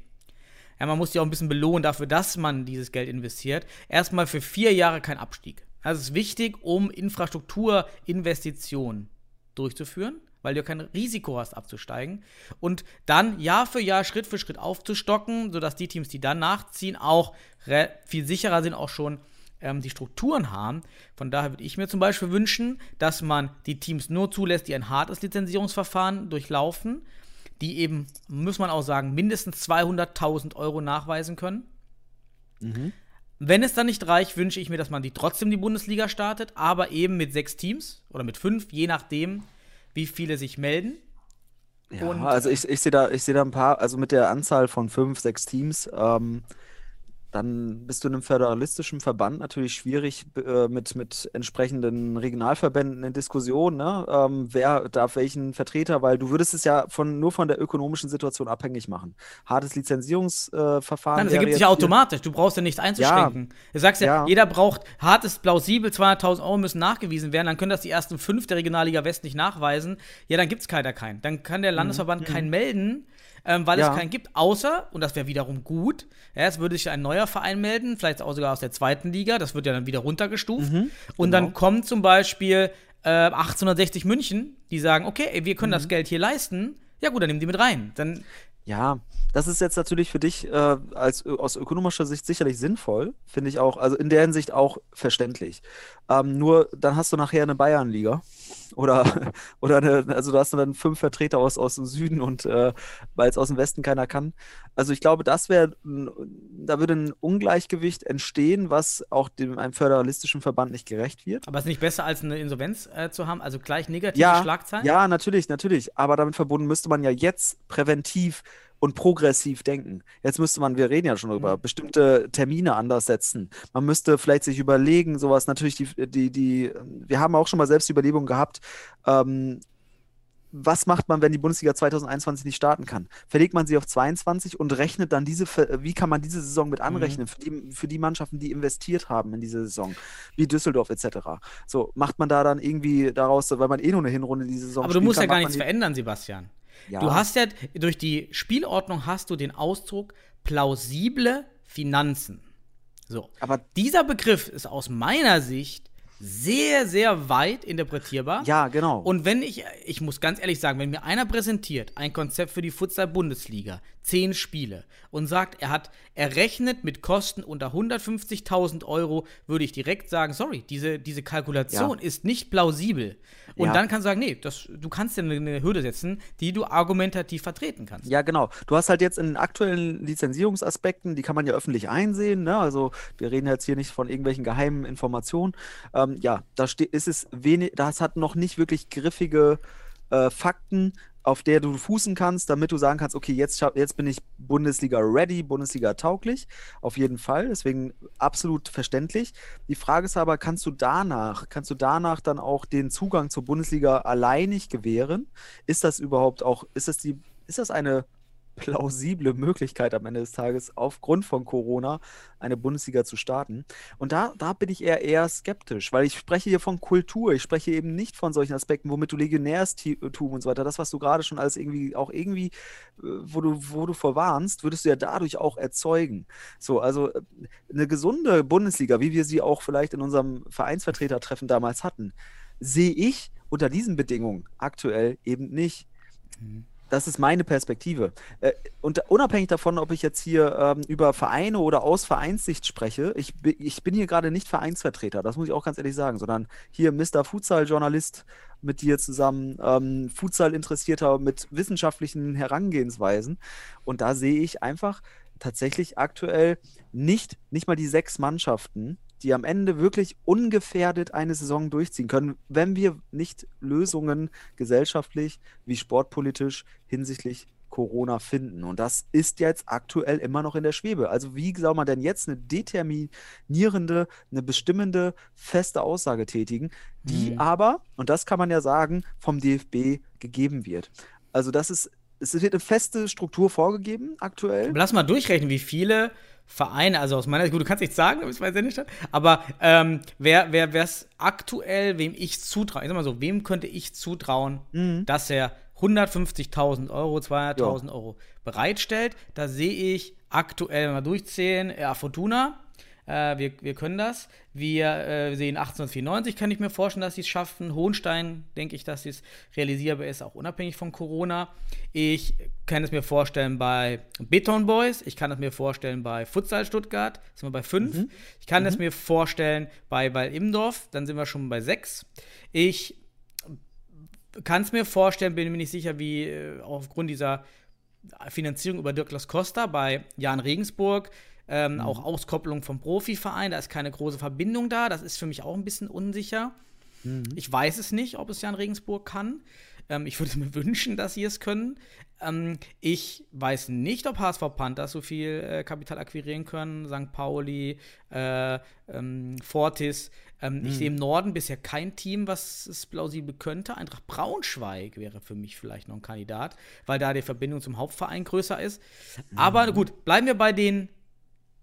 ja, man muss ja auch ein bisschen belohnen dafür, dass man dieses Geld investiert. Erstmal für vier Jahre kein Abstieg. Das ist wichtig, um Infrastrukturinvestitionen durchzuführen, weil du kein Risiko hast, abzusteigen. Und dann Jahr für Jahr, Schritt für Schritt aufzustocken, sodass die Teams, die dann nachziehen, auch viel sicherer sind, auch schon ähm, die Strukturen haben. Von daher würde ich mir zum Beispiel wünschen, dass man die Teams nur zulässt, die ein hartes Lizenzierungsverfahren durchlaufen, die eben, muss man auch sagen, mindestens 200.000 Euro nachweisen können. Wenn es dann nicht reicht, wünsche ich mir, dass man die trotzdem die Bundesliga startet, aber eben mit sechs Teams oder mit fünf, je nachdem, wie viele sich melden. Ja, Und- also ich, ich sehe da, ich sehe da ein paar, also mit der Anzahl von fünf, sechs Teams, ähm, dann bist du in einem föderalistischen Verband natürlich schwierig äh, mit, mit entsprechenden Regionalverbänden in Diskussion, ne? Ähm, wer darf welchen Vertreter, weil du würdest es ja von, nur von der ökonomischen Situation abhängig machen. Hartes Lizenzierungsverfahren. Nein, das ergibt sich ja automatisch. Du brauchst ja nichts einzuschränken. Du sagst ja, Ja. jeder braucht hartes, plausibel, 200.000 Euro müssen nachgewiesen werden. Dann können das die ersten fünf der Regionalliga West nicht nachweisen. Ja, dann gibt es keiner keinen. Dann kann der Landesverband keinen melden, ähm, weil. Ja. es keinen gibt. Außer, und das wäre wiederum gut, ja, es würde sich ein neuer Verein melden, vielleicht auch sogar aus der zweiten Liga. Das wird ja dann wieder runtergestuft. Mhm. Und Genau. dann kommt zum Beispiel äh, 1860 München, die sagen, okay, ey, wir können Mhm. das Geld hier leisten. Ja gut, dann nehmen die mit rein. Dann Ja, das ist jetzt natürlich für dich äh, als, aus ökonomischer Sicht sicherlich sinnvoll, finde ich auch, also in der Hinsicht auch verständlich. Ähm, nur dann hast du nachher eine Bayernliga oder, oder eine, also da hast du dann fünf Vertreter aus, aus dem Süden und äh, weil es aus dem Westen keiner kann. Also ich glaube, das wäre, da würde ein Ungleichgewicht entstehen, was auch dem einem föderalistischen Verband nicht gerecht wird. Aber ist nicht besser, als eine Insolvenz äh, zu haben? Also gleich negative Ja, Schlagzeilen? ja, natürlich, natürlich. Aber damit verbunden müsste man ja jetzt präventiv und progressiv denken. Jetzt müsste man, wir reden ja schon Mhm. darüber, bestimmte Termine anders setzen. Man müsste vielleicht sich überlegen, sowas natürlich, die, die, die, wir haben auch schon mal selbst die Überlegung gehabt, ähm, was macht man, wenn die Bundesliga 2021 nicht starten kann? Verlegt man sie auf 22 und rechnet dann diese, wie kann man diese Saison Mhm. mit anrechnen für die, für die Mannschaften, die investiert haben in diese Saison, wie Düsseldorf etc. So, macht man da dann irgendwie daraus, weil man eh nur eine Hinrunde diese Saison Aber du musst ja kann, gar macht nichts verändern, Sebastian. Ja. Du hast ja, durch die Spielordnung hast du den Ausdruck plausible Finanzen. So. Aber Dieser Begriff ist aus meiner Sicht sehr, sehr weit interpretierbar. Ja, genau. Und wenn ich, ich muss ganz ehrlich sagen, wenn mir einer präsentiert ein Konzept für die Futsal-Bundesliga, zehn Spiele, und sagt, er hat, er rechnet mit Kosten unter 150.000 Euro, würde ich direkt sagen, sorry, diese, diese Kalkulation Ja. ist nicht plausibel. Und Ja. dann kannst du sagen, nee, das, du kannst dir eine, eine Hürde setzen, die du argumentativ vertreten kannst. Ja, genau. Du hast halt jetzt in den aktuellen Lizenzierungsaspekten, die kann man ja öffentlich einsehen, ne? Also wir reden jetzt hier nicht von irgendwelchen geheimen Informationen. Ähm, ja, da ist es wenig, das hat noch nicht wirklich griffige äh, Fakten, auf der du fußen kannst, damit du sagen kannst, okay, jetzt, jetzt bin ich Bundesliga ready, Bundesliga tauglich, auf jeden Fall. Deswegen absolut verständlich. Die Frage ist aber, kannst du danach, kannst du danach dann auch den Zugang zur Bundesliga alleinig gewähren? Ist das überhaupt auch, ist das die, ist das eine plausible Möglichkeit am Ende des Tages, aufgrund von Corona eine Bundesliga zu starten. Und da, da bin ich eher, eher skeptisch, weil ich spreche hier von Kultur, ich spreche eben nicht von solchen Aspekten, womit du Legionärstum und so weiter, das, was du gerade schon als irgendwie, auch irgendwie, äh, wo du, wo du vorwarnst, würdest du ja dadurch auch erzeugen. So, also äh, eine gesunde Bundesliga, wie wir sie auch vielleicht in unserem Vereinsvertretertreffen damals hatten, sehe ich unter diesen Bedingungen aktuell eben nicht. Das ist meine Perspektive. Äh, und unabhängig davon, ob ich jetzt hier ähm, über Vereine oder aus Vereinssicht spreche, ich, ich bin hier gerade nicht Vereinsvertreter, das muss ich auch ganz ehrlich sagen, sondern hier Mr. Futsal-Journalist mit dir zusammen, ähm, Futsal-Interessierter mit wissenschaftlichen Herangehensweisen. Und da sehe ich einfach tatsächlich aktuell nicht, nicht mal die sechs Mannschaften, die am Ende wirklich ungefährdet eine Saison durchziehen können, wenn wir nicht Lösungen gesellschaftlich wie sportpolitisch hinsichtlich Corona finden. Und das ist jetzt aktuell immer noch in der Schwebe. Also wie soll man denn jetzt eine determinierende, eine bestimmende, feste Aussage tätigen, die Mhm. aber, und das kann man ja sagen, vom DFB gegeben wird. Also das ist, es wird eine feste Struktur vorgegeben aktuell. Lass mal durchrechnen, wie viele Vereine, also aus meiner Sicht, gut, du kannst nichts sagen, du bist bei Sendestadt, aber ähm, wer wer es aktuell, wem ich zutraue, ich sag mal so, wem könnte ich zutrauen, Mhm. dass er 150.000 Euro, 200.000 Euro bereitstellt? Da sehe ich aktuell, wenn wir durchzählen, ja, Fortuna, äh, wir, wir können das. Wir äh, sehen 1894, kann ich mir vorstellen, dass sie es schaffen. Hohenstein, denke ich, dass es realisierbar ist, auch unabhängig von Corona. Ich kann es mir vorstellen bei Beton Boys. Ich kann es mir vorstellen bei Futsal Stuttgart. Sind wir bei 5. Ich kann es mir vorstellen bei, bei Imdorf. Dann sind wir schon bei 6. Ich kann es mir vorstellen, bin mir nicht sicher, wie äh, aufgrund dieser Finanzierung über Dirklas Costa bei Jan Regensburg, ähm, auch Auskopplung vom Profiverein, da ist keine große Verbindung da, das ist für mich auch ein bisschen unsicher. Ich weiß es nicht, ob es Jan Regensburg kann. Ähm, ich würde mir wünschen, dass sie es können. Ähm, ich weiß nicht, ob HSV Panthers so viel äh, Kapital akquirieren können. St. Pauli, äh, ähm, Fortis. Ähm, Ich sehe im Norden bisher kein Team, was es plausibel könnte. Eintracht Braunschweig wäre für mich vielleicht noch ein Kandidat, weil da die Verbindung zum Hauptverein größer ist. Aber gut, bleiben wir bei den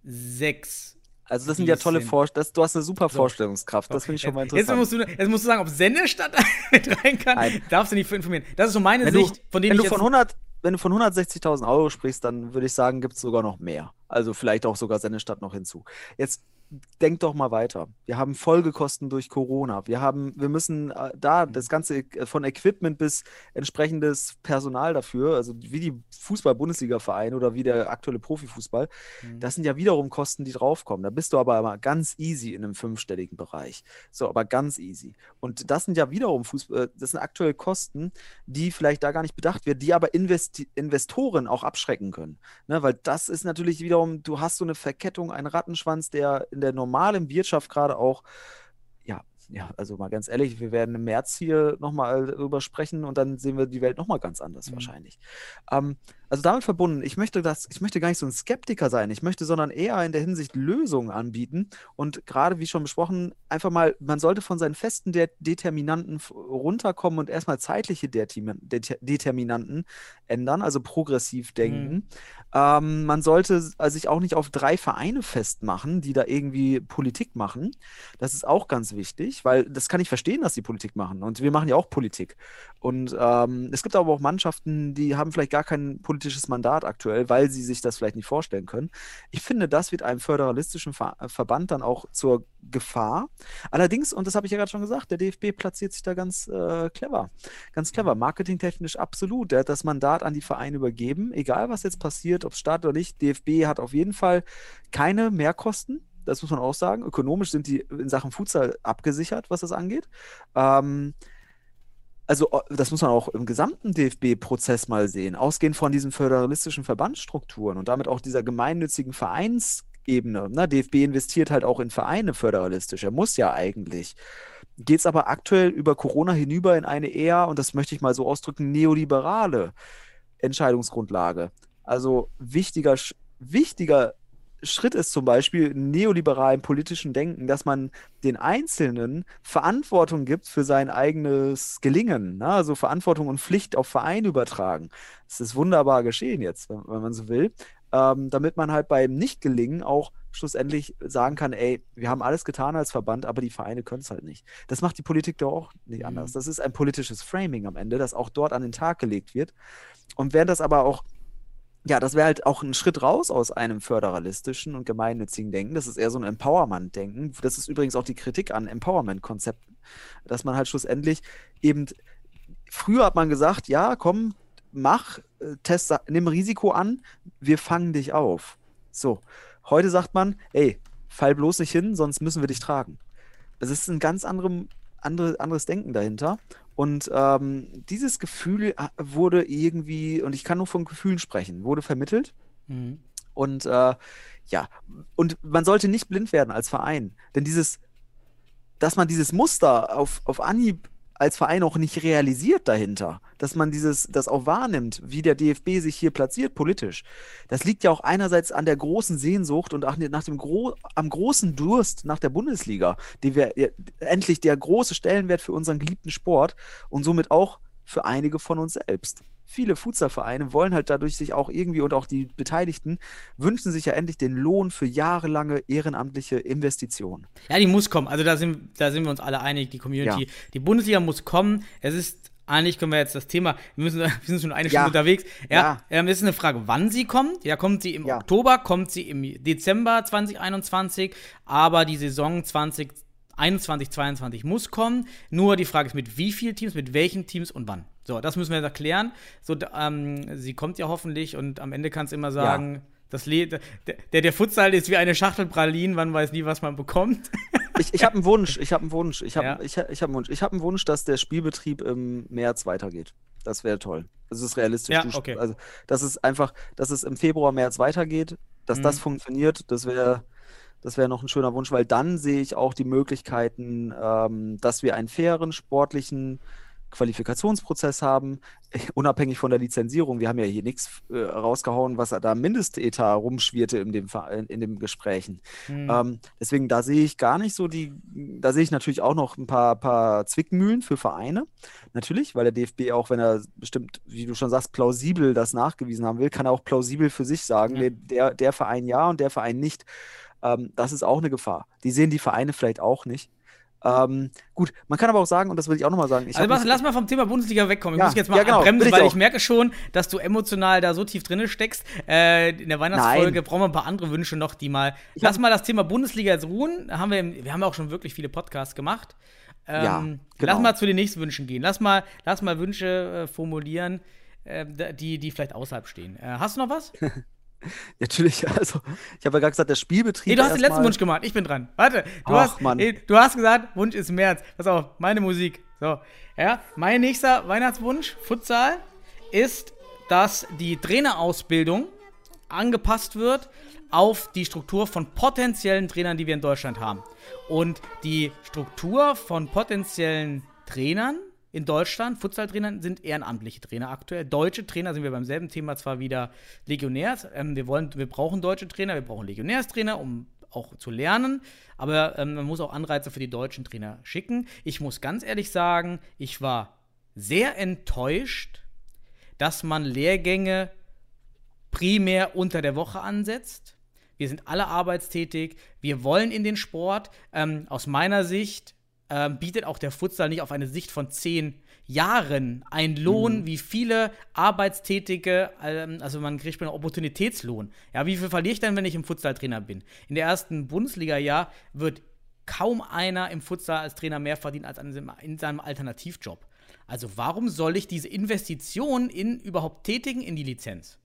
sechs. Also das sind ja tolle Vorstellungen. Du hast eine super Vorstellungskraft. Das finde ich schon mal Jetzt interessant. musst, du, jetzt musst du sagen, ob Sennestadt mit rein kann. Nein. Darfst du nicht für informieren. Das ist so meine wenn du, Sicht, von wenn denen du ich von jetzt 100, wenn du von 160.000 Euro sprichst, dann würde ich sagen, gibt es sogar noch mehr. Also vielleicht auch sogar Sennestadt noch hinzu. Jetzt denk doch mal weiter. Wir haben Folgekosten durch Corona. Wir haben, wir müssen äh, da das ganze äh, von Equipment bis entsprechendes Personal dafür, also wie die Fußball-Bundesliga-Vereine oder wie der aktuelle Profifußball, das sind ja wiederum Kosten, die draufkommen. Da bist du aber immer ganz easy in einem fünfstelligen Bereich. So, aber ganz easy. Und das sind ja wiederum Fußball, das sind aktuelle Kosten, die vielleicht da gar nicht bedacht werden, die aber Investi Investoren auch abschrecken können. Ne, weil das ist natürlich wiederum, du hast so eine Verkettung, einen Rattenschwanz, der in der normalen Wirtschaft gerade auch, ja, ja, also mal ganz ehrlich, wir werden im März hier nochmal drüber sprechen und dann sehen wir die Welt nochmal ganz anders wahrscheinlich. Ähm, also damit verbunden, ich möchte das, ich möchte gar nicht so ein Skeptiker sein, ich möchte, sondern eher in der Hinsicht Lösungen anbieten und gerade wie schon besprochen, einfach mal, man sollte von seinen festen De Determinanten runterkommen und erstmal zeitliche Determin Det Determinanten ändern, also progressiv denken. Ähm, man sollte also sich auch nicht auf drei Vereine festmachen, die da irgendwie Politik machen. Das ist auch ganz wichtig, weil das kann ich verstehen, dass die Politik machen. Und wir machen ja auch Politik. Und ähm, es gibt aber auch Mannschaften, die haben vielleicht gar kein politisches Mandat aktuell, weil sie sich das vielleicht nicht vorstellen können. Ich finde, das wird einem föderalistischen Ver äh, Verband dann auch zur Gefahr. Allerdings, und das habe ich ja gerade schon gesagt, der DFB platziert sich da ganz äh, clever. Ganz clever. Marketingtechnisch absolut. Der hat das Mandat an die Vereine übergeben, egal was jetzt passiert, ob es startet oder nicht. DFB hat auf jeden Fall keine Mehrkosten. Das muss man auch sagen. Ökonomisch sind die in Sachen Futsal abgesichert, was das angeht. Ähm, also das muss man auch im gesamten DFB-Prozess mal sehen, ausgehend von diesen föderalistischen Verbandsstrukturen und damit auch dieser gemeinnützigen Vereinsebene. Ne? DFB investiert halt auch in Vereine föderalistisch. Er muss ja eigentlich. Geht es aber aktuell über Corona hinüber in eine eher, und das möchte ich mal so ausdrücken, neoliberale Entscheidungsgrundlage. Also wichtiger, wichtiger Schritt ist zum Beispiel im neoliberalen politischen Denken, dass man den Einzelnen Verantwortung gibt für sein eigenes Gelingen. Ne? Also Verantwortung und Pflicht auf Verein übertragen. Das ist wunderbar geschehen jetzt, wenn, wenn man so will. Ähm, damit man halt beim Nicht-Gelingen auch schlussendlich sagen kann, ey, wir haben alles getan als Verband, aber die Vereine können es halt nicht. Das macht die Politik doch auch nicht anders. Das ist ein politisches Framing am Ende, das auch dort an den Tag gelegt wird. Und während das aber auch ja, das wäre halt auch ein Schritt raus aus einem föderalistischen und gemeinnützigen Denken. Das ist eher so ein Empowerment-Denken. Das ist übrigens auch die Kritik an Empowerment-Konzepten, dass man halt schlussendlich eben, früher hat man gesagt, ja, komm, mach, äh, test, nimm Risiko an, wir fangen dich auf. So, heute sagt man, ey, fall bloß nicht hin, sonst müssen wir dich tragen. Es ist ein ganz anderem, andere, anderes Denken dahinter. Und ähm, dieses Gefühl äh, wurde irgendwie, und ich kann nur von Gefühlen sprechen, wurde vermittelt. Mhm. Und äh, ja, und man sollte nicht blind werden als Verein. Denn dieses, dass man dieses Muster auf, auf Anhieb als Verein auch nicht realisiert dahinter, dass man dieses, das auch wahrnimmt, wie der DFB sich hier platziert politisch. Das liegt ja auch einerseits an der großen Sehnsucht und nach dem gro am großen Durst nach der Bundesliga, die wir endlich der große Stellenwert für unseren geliebten Sport und somit auch für einige von uns selbst. Viele Futsalvereine wollen halt dadurch sich auch irgendwie und auch die Beteiligten wünschen sich ja endlich den Lohn für jahrelange ehrenamtliche Investitionen. Ja, die muss kommen. Also da sind, da sind wir uns alle einig, die Community. Ja. Die Bundesliga muss kommen. Es ist, eigentlich können wir jetzt das Thema, wir, müssen, wir sind schon eine Ja. Stunde unterwegs. Ja, Ja. Ähm, es ist eine Frage, wann sie kommt. Ja, kommt sie im Ja. Oktober, kommt sie im Dezember 2021, aber die Saison 2021, 22 muss kommen. Nur die Frage ist, mit wie vielen Teams, mit welchen Teams und wann. So, das müssen wir jetzt erklären. So, ähm, sie kommt ja hoffentlich und am Ende kannst du immer sagen, das Le der, der, der Futsal ist wie eine Schachtel Pralinen, man weiß nie, was man bekommt. Ich, ich habe einen Wunsch, ich habe einen Wunsch, ich habe Ja. ich, ich hab einen Wunsch. Ich habe einen Wunsch, dass der Spielbetrieb im März weitergeht. Das wäre toll. Das ist realistisch. Ja, okay. Also, dass es einfach, dass es im Februar, März weitergeht, dass Mhm. das funktioniert, das wäre das wäre noch ein schöner Wunsch, weil dann sehe ich auch die Möglichkeiten, ähm, dass wir einen fairen sportlichen Qualifikationsprozess haben, unabhängig von der Lizenzierung. Wir haben ja hier nichts äh, rausgehauen, was da Mindestetat rumschwirrte in dem, in, den Gesprächen. Hm. Ähm, deswegen, da sehe ich gar nicht so die, da sehe ich natürlich auch noch ein paar, paar Zwickmühlen für Vereine. Natürlich, weil der DFB auch, wenn er bestimmt, wie du schon sagst, plausibel das nachgewiesen haben will, kann er auch plausibel für sich sagen, nee, der, der Verein ja und der Verein nicht. Ähm, das ist auch eine Gefahr. Die sehen die Vereine vielleicht auch nicht. Ähm, gut, man kann aber auch sagen, und das will ich auch nochmal sagen, ich Also hab lass, lass mal vom Thema Bundesliga wegkommen. Ich Ja, muss jetzt mal ja, genau, bremsen, ich weil auch. ich merke schon, dass du emotional da so tief drin steckst. Äh, in der Weihnachtsfolge Nein. brauchen wir ein paar andere Wünsche noch, die mal. Ich lass mal das Thema Bundesliga jetzt ruhen. Haben wir, wir haben ja auch schon wirklich viele Podcasts gemacht. Ähm, Ja, Lass genau. mal zu den nächsten Wünschen gehen. Lass mal, lass mal Wünsche äh, formulieren, äh, die, die vielleicht außerhalb stehen. Äh, hast du noch was? Natürlich, also, ich habe ja gerade gesagt, der Spielbetrieb. Nee, du hast den letzten Wunsch gemacht. Ich bin dran. Warte. Du, Ach, hast, Mann. nee, du hast gesagt, Wunsch ist März. Pass auf, meine Musik. So. Ja, mein nächster Weihnachtswunsch, Futsal, ist, dass die Trainerausbildung angepasst wird auf die Struktur von potenziellen Trainern, die wir in Deutschland haben. Und die Struktur von potenziellen Trainern in Deutschland, Futsal-Trainern, sind ehrenamtliche Trainer aktuell. Deutsche Trainer sind wir beim selben Thema zwar wieder Legionärs. Ähm, wir, wollen, wir brauchen deutsche Trainer, wir brauchen Legionärstrainer, um auch zu lernen. Aber ähm, man muss auch Anreize für die deutschen Trainer schicken. Ich muss ganz ehrlich sagen, ich war sehr enttäuscht, dass man Lehrgänge primär unter der Woche ansetzt. Wir sind alle arbeitstätig, wir wollen in den Sport. Ähm, aus meiner Sicht ähm, bietet auch der Futsal nicht auf eine Sicht von zehn Jahren einen Lohn, wie viele Arbeitstätige, ähm, also man kriegt einen Opportunitätslohn. Ja, wie viel verliere ich denn, wenn ich im Futsal-Trainer bin? In der ersten Bundesliga-Jahr wird kaum einer im Futsal als Trainer mehr verdienen als in seinem Alternativjob. Also warum soll ich diese Investition in überhaupt tätigen in die Lizenz?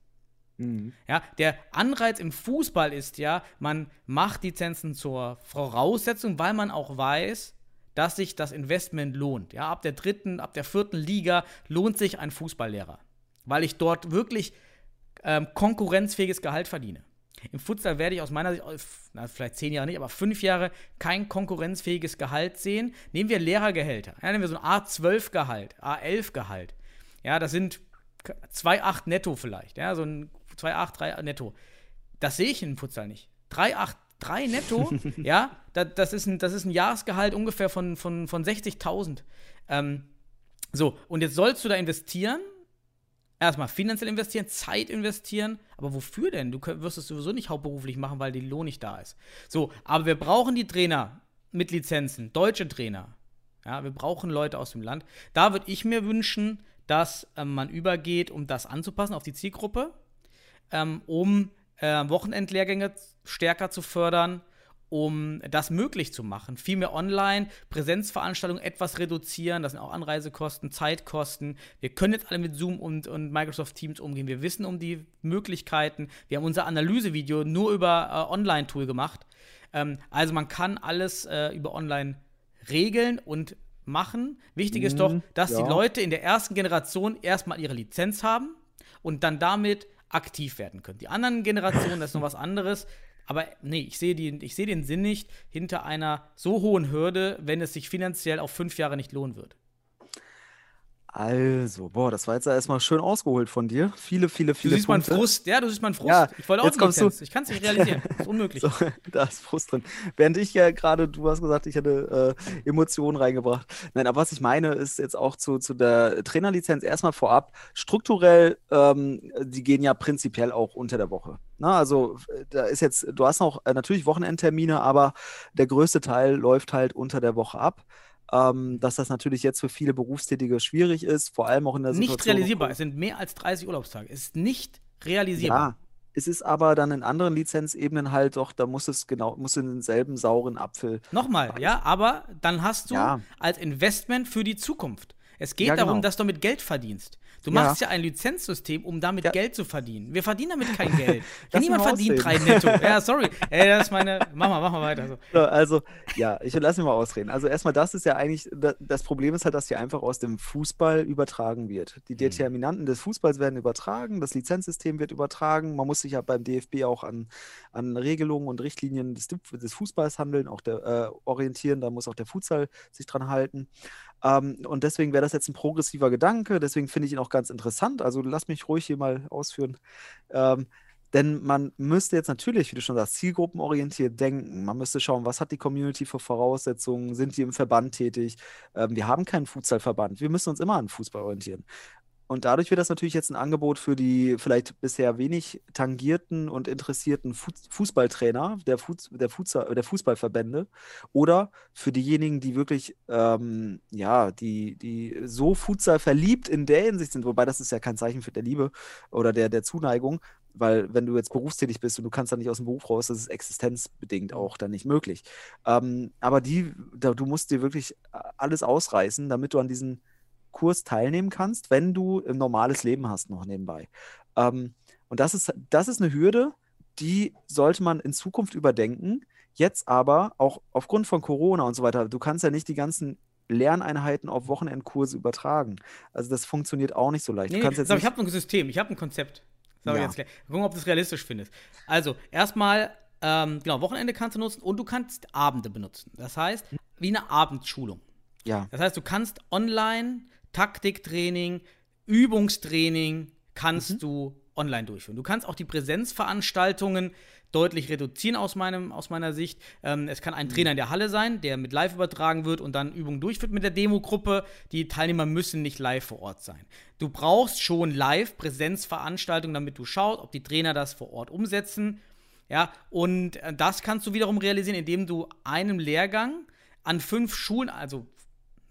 Mhm. Ja, der Anreiz im Fußball ist ja, man macht Lizenzen zur Voraussetzung, weil man auch weiß, dass sich das Investment lohnt. Ja, ab der dritten, ab der vierten Liga lohnt sich ein Fußballlehrer, weil ich dort wirklich ähm, konkurrenzfähiges Gehalt verdiene. Im Futsal werde ich aus meiner Sicht, auf- na, vielleicht zehn Jahre nicht, aber fünf Jahre kein konkurrenzfähiges Gehalt sehen. Nehmen wir Lehrergehälter. Ja, nehmen wir so ein A12-Gehalt, A11-Gehalt. Ja, das sind 2,8 netto vielleicht. Ja, so ein 2,8, 3 netto. Das sehe ich in Futsal nicht. 3,8, 3 netto, ja, das, das, ist ein, das ist ein Jahresgehalt ungefähr von, von, von 60.000. Ähm, so, und jetzt sollst du da investieren. Erstmal finanziell investieren, Zeit investieren. Aber wofür denn? Du wirst es sowieso nicht hauptberuflich machen, weil die Lohn nicht da ist. So, aber wir brauchen die Trainer mit Lizenzen, deutsche Trainer. Ja, wir brauchen Leute aus dem Land. Da würde ich mir wünschen, dass ähm, man übergeht, um das anzupassen auf die Zielgruppe, ähm, um äh, Wochenendlehrgänge stärker zu fördern, um das möglich zu machen. Viel mehr online, Präsenzveranstaltungen etwas reduzieren, das sind auch Anreisekosten, Zeitkosten. Wir können jetzt alle mit Zoom und, und Microsoft Teams umgehen. Wir wissen um die Möglichkeiten. Wir haben unser Analysevideo nur über äh, Online-Tool gemacht. Ähm, also man kann alles äh, über Online regeln und machen. Wichtig ist doch, dass ja. die Leute in der ersten Generation erstmal ihre Lizenz haben und dann damit aktiv werden können. Die anderen Generationen, das ist noch was anderes. Aber nee, ich sehe sehe den Sinn nicht hinter einer so hohen Hürde, wenn es sich finanziell auf fünf Jahre nicht lohnen wird. Also, boah, das war jetzt erstmal schön ausgeholt von dir. Viele, viele, Du viele siehst meinen. Frust, ja, du siehst meinen Frust. Ja, ich wollte auch jetzt kommst du-. Ich kann es nicht realisieren. Das ist unmöglich. So, da ist Frust drin. Während ich ja gerade, du hast gesagt, ich hätte äh, Emotionen reingebracht. Nein, aber was ich meine, ist jetzt auch zu, zu der Trainerlizenz erstmal vorab. Strukturell, ähm, die gehen ja prinzipiell auch unter der Woche. Na, also da ist jetzt, du hast noch äh, natürlich Wochenendtermine, aber der größte Teil läuft halt unter der Woche ab. Ähm, dass das natürlich jetzt für viele Berufstätige schwierig ist, vor allem auch in der Situation. nicht realisierbar. Es sind mehr als 30 Urlaubstage. Es ist nicht realisierbar. Ja, es ist aber dann in anderen Lizenzebenen halt doch, da muss es genau, muss in denselben sauren Apfel. Nochmal, ja, aber dann hast du Ja. als Investment für die Zukunft. Es geht Ja, darum, genau. dass du mit Geld verdienst. Du Ja. machst ja ein Lizenzsystem, um damit Ja. Geld zu verdienen. Wir verdienen damit kein Geld. Niemand verdient drei netto. Ja, sorry. Ey, das ist meine. Mach mal, mach mal weiter. So. So, Also, ja, ich lass mich mal ausreden. Also erstmal, das ist ja eigentlich, da- das Problem ist halt, dass hier einfach aus dem Fußball übertragen wird. Die Determinanten des Fußballs werden übertragen, das Lizenzsystem wird übertragen. Man muss sich ja beim DFB auch an, an Regelungen und Richtlinien des, des Fußballs handeln, auch der, äh, orientieren. Da muss auch der Futsal sich dran halten. Ähm, und deswegen wäre das jetzt ein progressiver Gedanke, deswegen finde ich ihn auch ganz interessant. Also lass mich ruhig hier mal ausführen. Ähm, denn man müsste jetzt natürlich, wie du schon sagst, zielgruppenorientiert denken. Man müsste schauen, was hat die Community für Voraussetzungen? Sind die im Verband tätig? Ähm, wir haben keinen Futsalverband. Wir müssen uns immer an Fußball orientieren. Und dadurch wird das natürlich jetzt ein Angebot für die vielleicht bisher wenig tangierten und interessierten Fu Fußballtrainer der, Fuß der, Fußball der Fußballverbände oder für diejenigen, die wirklich, ähm, ja, die, die so Futsal verliebt in der Hinsicht sind, wobei das ist ja kein Zeichen für der Liebe oder der, der Zuneigung, weil wenn du jetzt berufstätig bist und du kannst dann nicht aus dem Beruf raus, das ist existenzbedingt auch dann nicht möglich. Ähm, aber die, da, du musst dir wirklich alles ausreißen, damit du an diesen Kurs teilnehmen kannst, wenn du ein normales Leben hast noch nebenbei. Ähm, und das ist, das ist eine Hürde, die sollte man in Zukunft überdenken. Jetzt aber auch aufgrund von Corona und so weiter, du kannst ja nicht die ganzen Lerneinheiten auf Wochenendkurse übertragen. Also das funktioniert auch nicht so leicht. Nee, nicht, ich habe ein System, ich habe ein Konzept. Sag ich Ja. jetzt. Gucken, ob du es realistisch findest. Also, erstmal, ähm, genau, Wochenende kannst du nutzen und du kannst Abende benutzen. Das heißt, wie eine Abendschulung. ja, Das heißt, du kannst online Taktiktraining, Übungstraining kannst Mhm. du online durchführen. Du kannst auch die Präsenzveranstaltungen deutlich reduzieren aus, meinem, aus meiner Sicht. Ähm, es kann ein Mhm. Trainer in der Halle sein, der mit live übertragen wird und dann Übungen durchführt mit der Demogruppe. Die Teilnehmer müssen nicht live vor Ort sein. Du brauchst schon live Präsenzveranstaltungen, damit du schaust, ob die Trainer das vor Ort umsetzen. Ja, und äh, das kannst du wiederum realisieren, indem du einen Lehrgang an fünf Schulen, also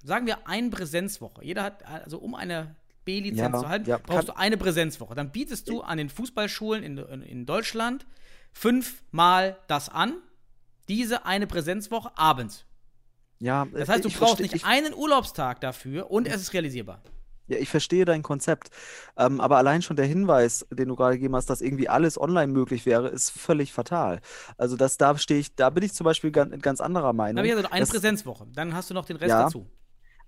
sagen wir eine Präsenzwoche. Jeder hat, also um eine B-Lizenz Ja, zu halten, ja, brauchst du eine Präsenzwoche. Dann bietest du an den Fußballschulen in, in, in Deutschland fünfmal das an. Diese eine Präsenzwoche abends. ja. Das heißt, du brauchst nicht ich, einen Urlaubstag dafür und es ist realisierbar. Ja, ich verstehe dein Konzept. Ähm, aber allein schon der Hinweis, den du gerade gegeben hast, dass irgendwie alles online möglich wäre, ist völlig fatal. Also das, da stehe ich, da bin ich zum Beispiel ganz, ganz anderer Dann Meinung. habe ich also eine Das- Präsenzwoche. Dann hast du noch den Rest Ja. dazu.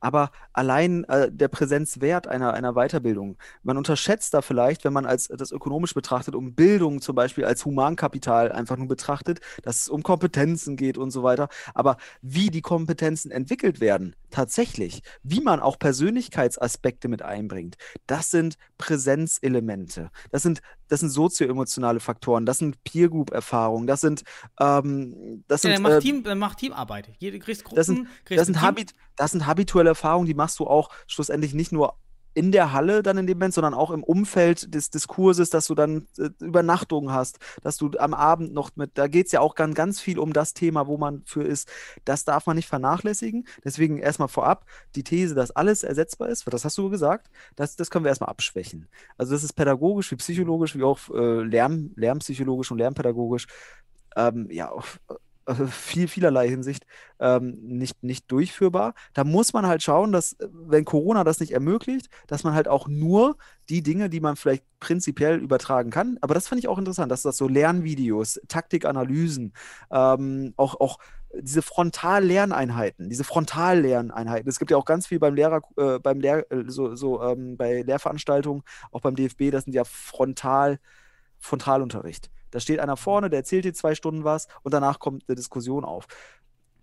Aber allein äh, der Präsenzwert einer, einer Weiterbildung, man unterschätzt da vielleicht, wenn man als, das ökonomisch betrachtet, um Bildung zum Beispiel als Humankapital einfach nur betrachtet, dass es um Kompetenzen geht und so weiter. Aber wie die Kompetenzen entwickelt werden, tatsächlich, wie man auch Persönlichkeitsaspekte mit einbringt, das sind Präsenzelemente. Das sind, das sind sozioemotionale Faktoren, das sind Peer-Group-Erfahrungen, das sind, ähm, das Ja, sind dann mach, äh, Team, dann mach Teamarbeit. Jede kriegst Gruppen, das sind, kriegst das, sind. Habit, das sind habituelle Erfahrungen, die machst du auch schlussendlich nicht nur in der Halle dann in dem Moment, sondern auch im Umfeld des Diskurses, dass du dann äh, Übernachtungen hast, dass du am Abend noch mit, da geht es ja auch ganz, ganz viel um das Thema, wo man für ist. Das darf man nicht vernachlässigen. Deswegen erstmal vorab die These, dass alles ersetzbar ist, das hast du gesagt, das, das können wir erstmal abschwächen. Also das ist pädagogisch wie psychologisch, wie auch äh, Lern, lernpsychologisch und lernpädagogisch ähm, ja, auf viel, vielerlei Hinsicht ähm, nicht, nicht durchführbar. Da muss man halt schauen, dass, äh, wenn Corona das nicht ermöglicht, dass man halt auch nur die Dinge, die man vielleicht prinzipiell übertragen kann, aber das fand ich auch interessant, dass das so Lernvideos, Taktikanalysen, ähm, auch, auch diese Frontallerneinheiten, diese Frontallerneinheiten. Es gibt ja auch ganz viel beim Lehrer, äh, beim Lehr, äh, so, so ähm, bei Lehrveranstaltungen, auch beim DFB, das sind ja Frontal, Frontalunterricht. Da steht einer vorne, der erzählt dir zwei Stunden was und danach kommt eine Diskussion auf.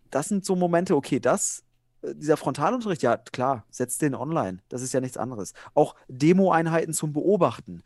Das sind so Momente, okay, das, äh, dieser Frontalunterricht, ja klar, setzt den online. Das ist ja nichts anderes. Auch Demo-Einheiten zum Beobachten.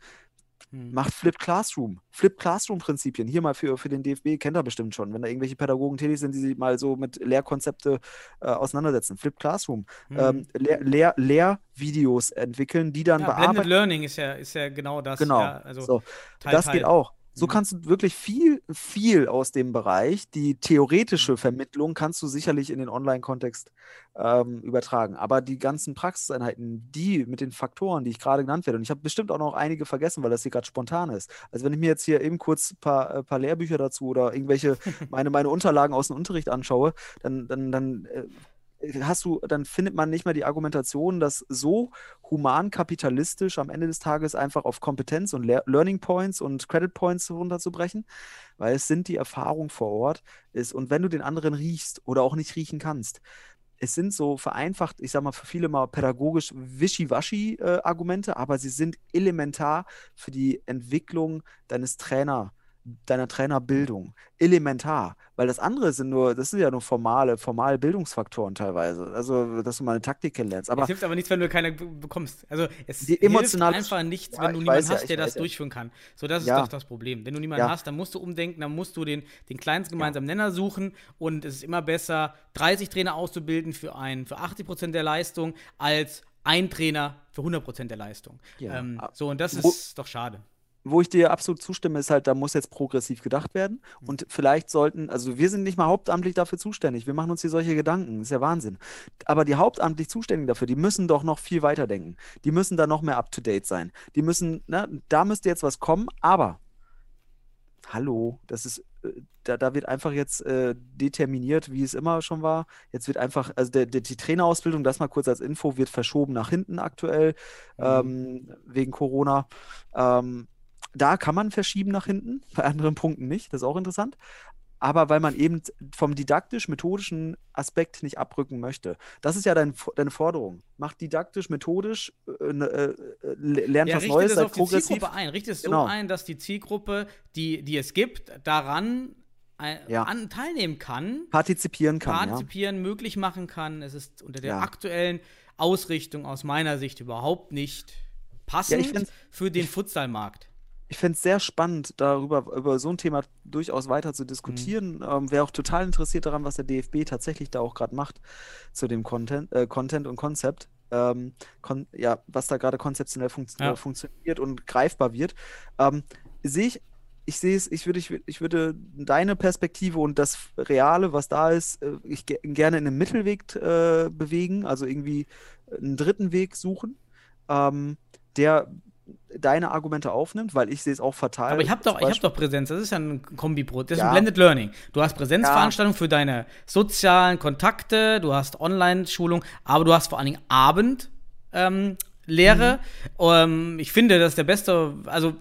Hm. Macht Flip Classroom. Flip Classroom-Prinzipien. Hier mal für, für den DFB kennt er bestimmt schon, wenn da irgendwelche Pädagogen tätig sind, die sich mal so mit Lehrkonzepte äh, auseinandersetzen. Flip Classroom. Hm. Ähm, Lehr Lehr Lehrvideos entwickeln, die dann Ja, Blended bearbeitet Learning ist ja, ist ja genau das. Genau. Ja, also so, Teil, das Teil. geht auch. So Mhm. kannst du wirklich viel, viel aus dem Bereich, die theoretische Vermittlung kannst du sicherlich in den Online-Kontext ähm, übertragen. Aber die ganzen Praxiseinheiten, die mit den Faktoren, die ich gerade genannt werde, und ich habe bestimmt auch noch einige vergessen, weil das hier gerade spontan ist. Also wenn ich mir jetzt hier eben kurz ein paar, äh, paar Lehrbücher dazu oder irgendwelche meine, meine Unterlagen aus dem Unterricht anschaue, dann, dann, dann äh, hast du, dann findet man nicht mehr die Argumentation, dass so human-kapitalistisch am Ende des Tages einfach auf Kompetenz und Lear Learning Points und Credit Points runterzubrechen, weil es sind die Erfahrungen vor Ort ist und wenn du den anderen riechst oder auch nicht riechen kannst, es sind so vereinfacht, ich sag mal für viele mal pädagogisch wischiwaschi äh, Argumente, aber sie sind elementar für die Entwicklung deines Trainer deiner Trainerbildung. Elementar. Weil das andere sind nur, das sind ja nur formale, formale Bildungsfaktoren teilweise. Also, dass du mal eine Taktik kennenlernst. Aber es hilft aber nichts, wenn du keine be- bekommst. Also es Die hilft einfach nichts, Ja, wenn du niemanden ja, hast, ich der das ja. durchführen kann. So, das ist Ja. doch das Problem. Wenn du niemanden Ja. hast, dann musst du umdenken, dann musst du den, den kleinsten gemeinsamen Nenner suchen und es ist immer besser, 30 Trainer auszubilden für, ein, für 80% der Leistung, als ein Trainer für 100% der Leistung. Ja. Ähm, so, und das Wo- ist doch schade. Wo ich dir absolut zustimme, ist halt, da muss jetzt progressiv gedacht werden. Mhm. Und vielleicht sollten, also wir sind nicht mal hauptamtlich dafür zuständig. Wir machen uns hier solche Gedanken. Das ist ja Wahnsinn. Aber die hauptamtlich Zuständigen dafür, die müssen doch noch viel weiter denken. Die müssen da noch mehr up to date sein. Die müssen, ne, da müsste jetzt was kommen, aber hallo, das ist, äh, da, da wird einfach jetzt äh, determiniert, wie es immer schon war. Jetzt wird einfach, also der, der, die Trainerausbildung, das mal kurz als Info, wird verschoben nach hinten aktuell, ähm, wegen Corona. Ähm, da kann man verschieben nach hinten, bei anderen Punkten nicht, das ist auch interessant. Aber weil man eben vom didaktisch-methodischen Aspekt nicht abrücken möchte. Das ist ja dein, deine Forderung. Mach didaktisch-methodisch, äh, ne, äh, äh, lernt Ja, was Neues, seid die progressiv. Zielgruppe ein. Richte es Genau. so ein, dass die Zielgruppe, die, die es gibt, daran ein, Ja. an, teilnehmen kann. Partizipieren kann, ja. partizipieren möglich machen kann. Es ist unter der Ja. aktuellen Ausrichtung aus meiner Sicht überhaupt nicht passend für den Futsalmarkt. Ich fände es sehr spannend, darüber über so ein Thema durchaus weiter zu diskutieren. Mhm. Ähm, Wäre auch total interessiert daran, was der DFB tatsächlich da auch gerade macht zu dem Content, äh, Content und Konzept. Ähm, kon ja, was da gerade konzeptionell funkt Ja. äh, funktioniert und greifbar wird. Ähm, sehe ich, ich sehe es, ich würde, ich, ich würde deine Perspektive und das Reale, was da ist, äh, ich ge gerne in einem Mittelweg äh, bewegen, also irgendwie einen dritten Weg suchen, ähm, der deine Argumente aufnimmt, weil ich sehe es auch fatal. Aber ich habe doch, ich hab doch Präsenz. Das ist ja ein Kombi-Brot. Das ist Ja. ein Blended Learning. Du hast Präsenzveranstaltungen für deine sozialen Kontakte, du hast Online-Schulung, aber du hast vor allen Dingen Abend. Ähm, Lehre. Mhm. Ähm, ich finde, das ist der beste, also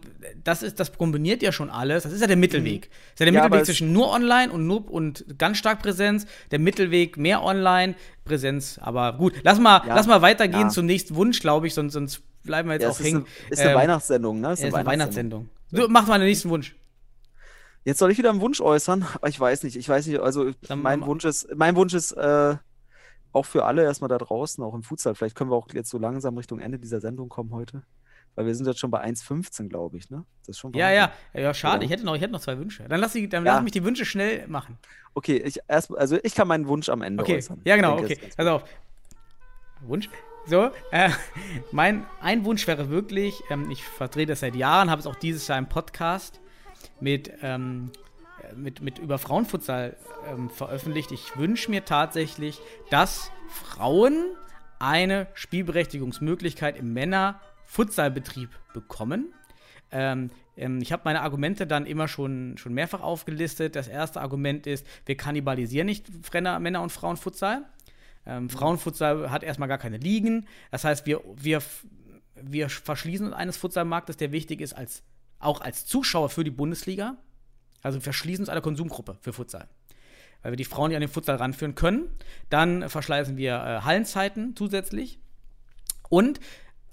das ist, das kombiniert ja schon alles. Das ist ja der Mittelweg. Das ist ja der Mhm. Ja, Mittelweg zwischen nur online und nur und ganz stark Präsenz. Der Mittelweg mehr online, Präsenz. Aber gut, lass mal, Ja, lass mal weitergehen ja. zum nächsten Wunsch, glaube ich, sonst, sonst bleiben wir jetzt Ja, auch ist hängen. eine, ist eine Ähm, Weihnachtssendung, ne? Es ja, ist eine Weihnachtssendung. Weihnachtssendung. So, mach mal den nächsten Wunsch. Jetzt soll ich wieder einen Wunsch äußern, aber ich weiß nicht. Ich weiß nicht, also Dann mein Wunsch ist, mein Wunsch ist äh, auch für alle erstmal da draußen, auch im Futsal. Vielleicht können wir auch jetzt so langsam Richtung Ende dieser Sendung kommen heute. Weil wir sind jetzt schon bei 1,15, glaube ich, ne? Das ist schon Ja, ja, ja, schade. Oder? Ich hätte noch, ich hätte noch zwei Wünsche. Dann lass, die, dann Ja. lass mich die Wünsche schnell machen. Okay, ich erst, also ich kann meinen Wunsch am Ende Okay, äußern. ja genau, Ich denke, okay. ist Pass auf. Wunsch? So, äh, mein ein Wunsch wäre wirklich, ähm, ich vertrete das seit Jahren, habe es auch dieses Jahr im Podcast mit, ähm, äh, mit, mit über Frauenfutsal ähm, veröffentlicht. Ich wünsche mir tatsächlich, dass Frauen eine Spielberechtigungsmöglichkeit im Männer-Futsalbetrieb bekommen. Ähm, ähm, ich habe meine Argumente dann immer schon, schon mehrfach aufgelistet. Das erste Argument ist, wir kannibalisieren nicht Männer und Frauenfutsal. Ähm, Frauenfutsal hat erstmal gar keine Ligen. Das heißt, wir, wir, wir verschließen uns eines Futsalmarktes, der wichtig ist, als, auch als Zuschauer für die Bundesliga. Also wir verschließen uns einer Konsumgruppe für Futsal. Weil wir die Frauen nicht an den Futsal ranführen können. Dann verschleißen wir äh, Hallenzeiten zusätzlich. Und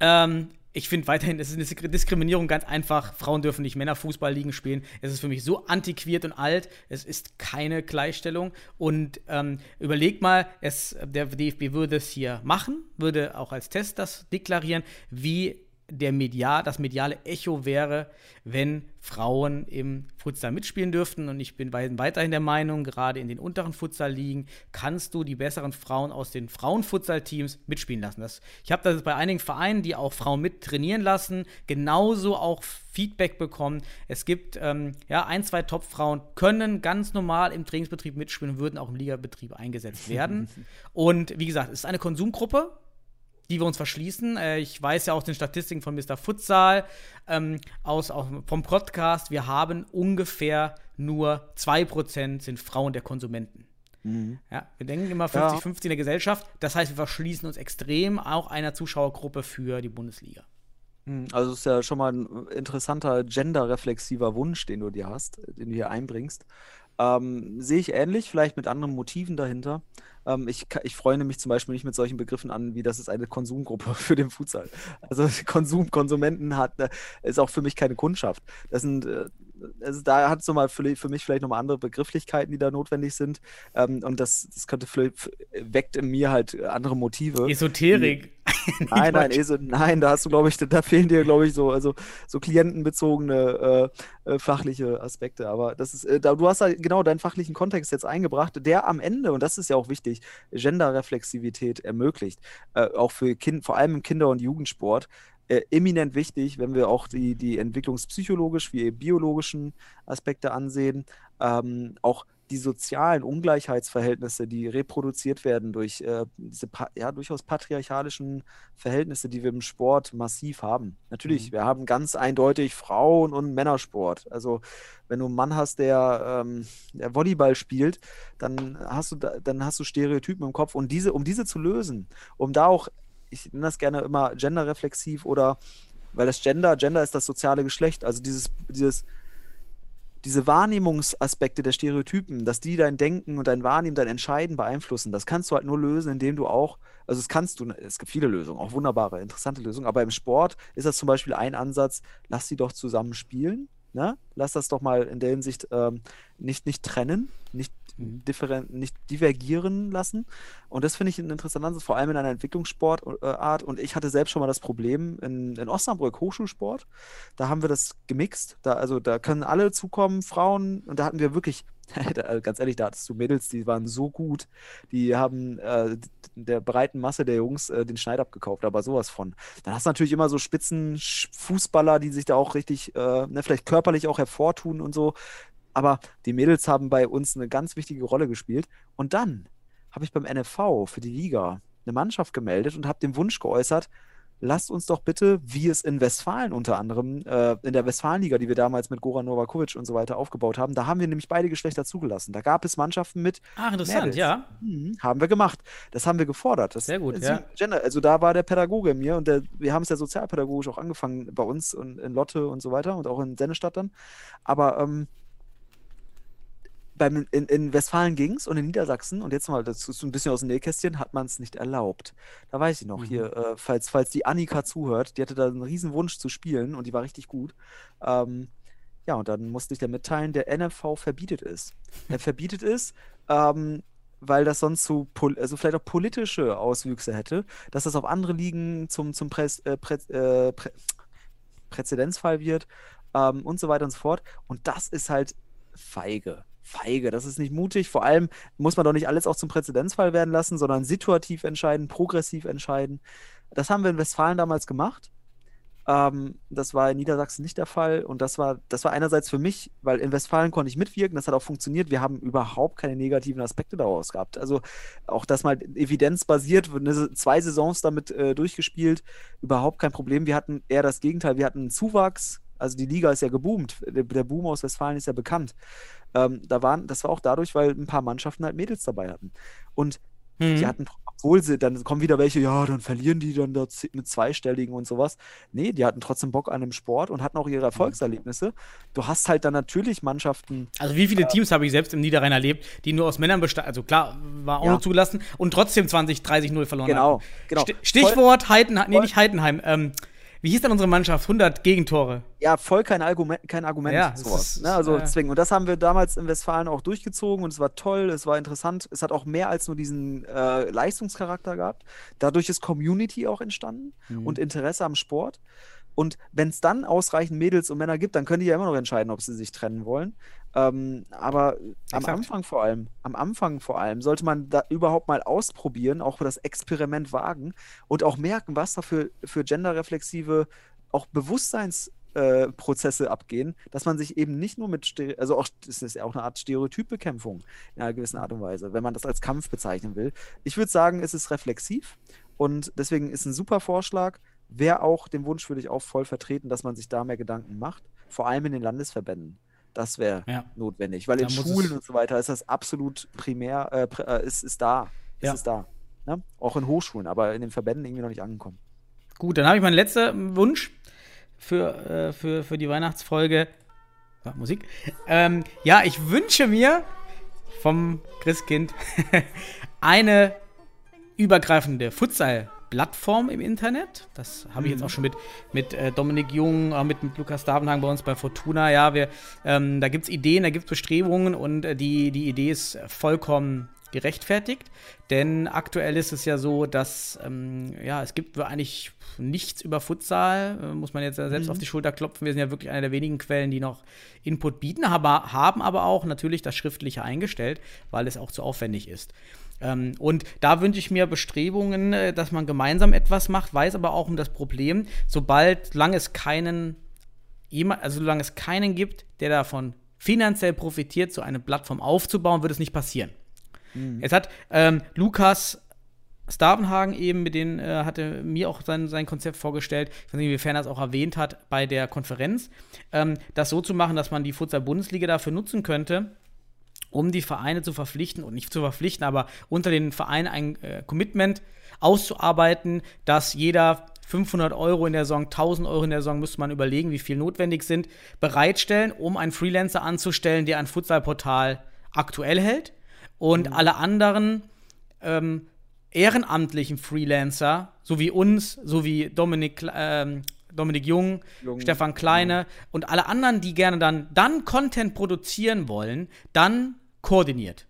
ähm, ich finde weiterhin, es ist eine Disk- Diskriminierung ganz einfach. Frauen dürfen nicht Männerfußballligen spielen. Es ist für mich so antiquiert und alt. Es ist keine Gleichstellung. Und ähm, überleg mal, es, der DFB würde es hier machen, würde auch als Test das deklarieren, wie der Medial, das mediale Echo wäre, wenn Frauen im Futsal mitspielen dürften. Und ich bin wei- weiterhin der Meinung, gerade in den unteren Futsal-Ligen kannst du die besseren Frauen aus den Frauen-Futsal-Teams mitspielen lassen. Das, ich habe das bei einigen Vereinen, die auch Frauen mit trainieren lassen, genauso auch Feedback bekommen. Es gibt ähm, ja ein, zwei Top-Frauen, können ganz normal im Trainingsbetrieb mitspielen und würden auch im Ligabetrieb eingesetzt werden. und wie gesagt, es ist eine Konsumgruppe die wir uns verschließen. Äh, ich weiß ja aus den Statistiken von Mr. Futsal, ähm, aus, auch vom Podcast, wir haben ungefähr nur 2% sind Frauen der Konsumenten. Ja, wir denken immer Ja. 50-50 in der Gesellschaft. Das heißt, wir verschließen uns extrem auch einer Zuschauergruppe für die Bundesliga. Mhm, Also es ist ja schon mal ein interessanter genderreflexiver Wunsch, den du dir hast, den du hier einbringst. Ähm, sehe ich ähnlich, vielleicht mit anderen Motiven dahinter. Ähm, ich, ich freue mich zum Beispiel nicht mit solchen Begriffen an, wie das ist eine Konsumgruppe für den Futsal. Also Konsum, Konsumenten hat, äh, ist auch für mich keine Kundschaft. Das sind, äh, also da hat es nochmal für, für mich vielleicht nochmal andere Begrifflichkeiten, die da notwendig sind. Ähm, und das, das könnte vielleicht, weckt in mir halt andere Motive. Esoterik. Nein, nein, eso, nein, da hast du, glaube ich, da fehlen dir, glaube ich, so, also so klientenbezogene äh, äh, fachliche Aspekte. Aber das ist, äh, da, du hast halt genau deinen fachlichen Kontext jetzt eingebracht, der am Ende, und das ist ja auch wichtig, Genderreflexivität ermöglicht. Äh, auch für Kind, vor allem im Kinder- und Jugendsport äh, eminent wichtig, wenn wir auch die, die entwicklungspsychologisch wie biologischen Aspekte ansehen. Ähm, auch die sozialen Ungleichheitsverhältnisse, die reproduziert werden durch äh, diese ja, durchaus patriarchalischen Verhältnisse, die wir im Sport massiv haben. Natürlich, mhm. wir haben ganz eindeutig Frauen- und Männersport. Also wenn du einen Mann hast, der, ähm, der Volleyball spielt, dann hast du dann hast du Stereotypen im Kopf. Und diese, um diese zu lösen, um da auch ich nenne das gerne immer genderreflexiv oder weil das Gender, Gender ist das soziale Geschlecht, also dieses, dieses, diese Wahrnehmungsaspekte der Stereotypen, dass die dein Denken und dein Wahrnehmen, dein Entscheiden beeinflussen, das kannst du halt nur lösen, indem du auch, also es kannst du, es gibt viele Lösungen, auch wunderbare, interessante Lösungen, aber im Sport ist das zum Beispiel ein Ansatz, lass sie doch zusammen spielen, ne? lass das doch mal in der Hinsicht ähm, nicht, nicht trennen, nicht Mhm. nicht divergieren lassen. Und das finde ich ein interessanter Ansatz, vor allem in einer Entwicklungssportart. Und ich hatte selbst schon mal das Problem in, in Osnabrück, Hochschulsport. Da haben wir das gemixt. Da, also da können alle zukommen, Frauen. Und da hatten wir wirklich ganz ehrlich, da hattest du Mädels, die waren so gut, die haben äh, der breiten Masse der Jungs äh, den Schneid abgekauft, aber sowas von. Dann hast du natürlich immer so Spitzenfußballer, die sich da auch richtig, äh, ne, vielleicht körperlich auch hervortun und so. Aber die Mädels haben bei uns eine ganz wichtige Rolle gespielt. Und dann habe ich beim NFV für die Liga eine Mannschaft gemeldet und habe den Wunsch geäußert, lasst uns doch bitte, wie es in Westfalen unter anderem, äh, in der Westfalenliga, die wir damals mit Goran Novakovic und so weiter aufgebaut haben, da haben wir nämlich beide Geschlechter zugelassen. Da gab es Mannschaften mit. Ach, interessant, Mädels. ja. Mhm, haben wir gemacht. Das haben wir gefordert. Das, Sehr gut, ja. Gender, also da war der Pädagoge in mir und der, wir haben es ja sozialpädagogisch auch angefangen bei uns und in Lotte und so weiter und auch in Sennestadt dann. Aber ähm, beim, in, in Westfalen ging es und in Niedersachsen, und jetzt mal, das ist ein bisschen aus dem Nähkästchen, hat man es nicht erlaubt. Da weiß ich noch, mhm. hier, äh, falls, falls die Annika zuhört, die hatte da einen riesen Wunsch zu spielen und die war richtig gut. Ähm, ja, und dann musste ich dir mitteilen, der NFV verbietet es. Er verbietet es, ähm, weil das sonst so, also vielleicht auch politische Auswüchse hätte, dass das auf andere Ligen zum, zum Prä äh, Prä äh, Prä Präzedenzfall wird ähm, und so weiter und so fort. Und das ist halt feige feige, das ist nicht mutig. Vor allem muss man doch nicht alles auch zum Präzedenzfall werden lassen, sondern situativ entscheiden, progressiv entscheiden. Das haben wir in Westfalen damals gemacht. Ähm, das war in Niedersachsen nicht der Fall. Und das war, das war einerseits für mich, weil in Westfalen konnte ich mitwirken, das hat auch funktioniert. Wir haben überhaupt keine negativen Aspekte daraus gehabt. Also auch das mal evidenzbasiert, zwei Saisons damit äh, durchgespielt, überhaupt kein Problem. Wir hatten eher das Gegenteil, wir hatten einen Zuwachs. Also die Liga ist ja geboomt. Der Boom aus Westfalen ist ja bekannt. Ähm, da waren, das war auch dadurch, weil ein paar Mannschaften halt Mädels dabei hatten. Und mhm. die hatten, obwohl sie, dann kommen wieder welche, ja, dann verlieren die dann da mit zweistelligen und sowas. Nee, die hatten trotzdem Bock an dem Sport und hatten auch ihre Erfolgserlebnisse. Du hast halt dann natürlich Mannschaften. Also wie viele äh, Teams habe ich selbst im Niederrhein erlebt, die nur aus Männern bestanden, also klar, war auch ja. nur zugelassen und trotzdem 20, 30, 0 verloren genau, haben. Genau, genau. Stichwort Heidenheim, nee, nicht Heidenheim, ähm, wie hieß denn unsere Mannschaft? 100 Gegentore. Ja, voll kein Argument, kein Argument. Ja, sowas, ist, ne? Also äh, deswegen. Und das haben wir damals in Westfalen auch durchgezogen und es war toll, es war interessant. Es hat auch mehr als nur diesen äh, Leistungscharakter gehabt. Dadurch ist Community auch entstanden mhm. und Interesse am Sport. Und wenn es dann ausreichend Mädels und Männer gibt, dann können die ja immer noch entscheiden, ob sie sich trennen wollen. Ähm, aber Exakt. am Anfang vor allem, am Anfang vor allem, sollte man da überhaupt mal ausprobieren, auch das Experiment wagen und auch merken, was da für, für genderreflexive auch Bewusstseinsprozesse äh, abgehen, dass man sich eben nicht nur mit, Stere also auch, das ist ja auch eine Art Stereotypbekämpfung in einer gewissen Art und Weise, wenn man das als Kampf bezeichnen will. Ich würde sagen, es ist reflexiv und deswegen ist ein super Vorschlag, wäre auch den Wunsch würde ich auch voll vertreten, dass man sich da mehr Gedanken macht, vor allem in den Landesverbänden. Das wäre ja. notwendig, weil da in Schulen und so weiter ist das absolut primär, äh, pr äh, ist, ist da. Ja. Ist da. Ne? Auch in Hochschulen, aber in den Verbänden irgendwie noch nicht angekommen. Gut, dann habe ich meinen letzten Wunsch für, äh, für, für die Weihnachtsfolge. Ja, Musik. Ähm, ja, ich wünsche mir vom Christkind eine übergreifende Futsal- Plattform im Internet. Das habe ich jetzt auch schon mit, mit äh, Dominik Jung, auch mit, mit Lukas Davenhagen bei uns bei Fortuna. Ja, wir, ähm, da gibt es Ideen, da gibt es Bestrebungen und äh, die, die Idee ist vollkommen gerechtfertigt. Denn aktuell ist es ja so, dass ähm, ja, es gibt eigentlich nichts über Futsal, äh, muss man jetzt ja selbst auf die Schulter klopfen. Wir sind ja wirklich einer der wenigen Quellen, die noch Input bieten, aber haben aber auch natürlich das Schriftliche eingestellt, weil es auch zu aufwendig ist. Ähm, und da wünsche ich mir Bestrebungen, äh, dass man gemeinsam etwas macht, weiß aber auch um das Problem, sobald, solange es keinen, jemand, also solange es keinen gibt, der davon finanziell profitiert, so eine Plattform aufzubauen, wird es nicht passieren. Jetzt hat ähm, Lukas Stavenhagen eben, mit denen äh, hatte mir auch sein, sein Konzept vorgestellt, ich weiß nicht, inwiefern er es auch erwähnt hat bei der Konferenz, ähm, das so zu machen, dass man die Futsal-Bundesliga dafür nutzen könnte, um die Vereine zu verpflichten und nicht zu verpflichten, aber unter den Vereinen ein äh, Commitment auszuarbeiten, dass jeder 500 Euro in der Saison, 1000 Euro in der Saison, müsste man überlegen, wie viel notwendig sind, bereitstellen, um einen Freelancer anzustellen, der ein Futsalportal aktuell hält und alle anderen ähm, ehrenamtlichen Freelancer, so wie uns, so wie Dominik, ähm, Dominik Jung, Jung, Stefan Kleine und alle anderen, die gerne dann, dann Content produzieren wollen, dann koordiniert.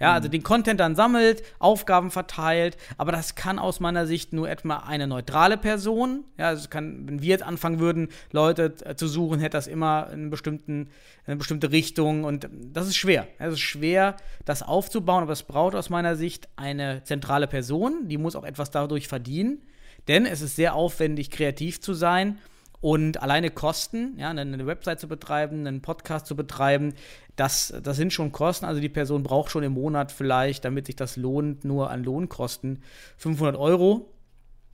Ja, also den Content dann sammelt, Aufgaben verteilt, aber das kann aus meiner Sicht nur etwa eine neutrale Person. Ja, also kann, wenn wir jetzt anfangen würden, Leute äh, zu suchen, hätte das immer in bestimmten, eine bestimmte Richtung und das ist schwer. Es ist schwer, das aufzubauen, aber es braucht aus meiner Sicht eine zentrale Person, die muss auch etwas dadurch verdienen, denn es ist sehr aufwendig, kreativ zu sein. Und alleine Kosten, ja, eine, Website zu betreiben, einen Podcast zu betreiben, das, das sind schon Kosten. Also die Person braucht schon im Monat vielleicht, damit sich das lohnt, nur an Lohnkosten 500 Euro.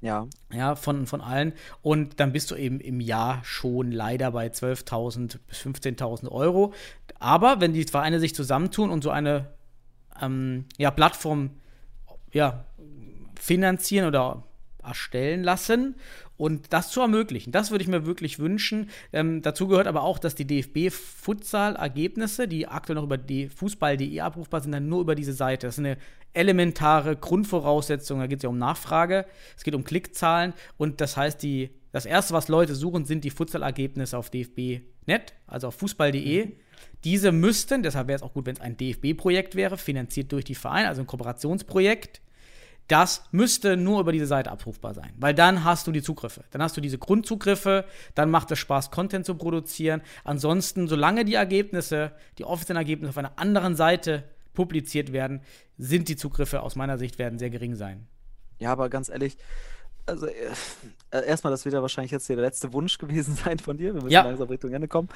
Ja. Ja, von, von allen. Und dann bist du eben im Jahr schon leider bei 12.000 bis 15.000 Euro. Aber wenn die Vereine sich zusammentun und so eine ähm, ja, Plattform ja, finanzieren oder erstellen lassen und das zu ermöglichen. Das würde ich mir wirklich wünschen. Ähm, dazu gehört aber auch, dass die DFB-Futsal-Ergebnisse, die aktuell noch über die Fußball.de abrufbar sind, dann nur über diese Seite. Das ist eine elementare Grundvoraussetzung. Da geht es ja um Nachfrage, es geht um Klickzahlen und das heißt, die, das Erste, was Leute suchen, sind die Futsal-Ergebnisse auf DFB.net, also auf fußball.de. Diese müssten, deshalb wäre es auch gut, wenn es ein DFB-Projekt wäre, finanziert durch die Vereine, also ein Kooperationsprojekt. Das müsste nur über diese Seite abrufbar sein, weil dann hast du die Zugriffe. Dann hast du diese Grundzugriffe, dann macht es Spaß, Content zu produzieren. Ansonsten, solange die Ergebnisse, die offiziellen Ergebnisse auf einer anderen Seite publiziert werden, sind die Zugriffe aus meiner Sicht werden sehr gering sein. Ja, aber ganz ehrlich, also äh, erstmal, das wird ja wahrscheinlich jetzt der letzte Wunsch gewesen sein von dir. Wir müssen Ja. langsam Richtung Ende kommen.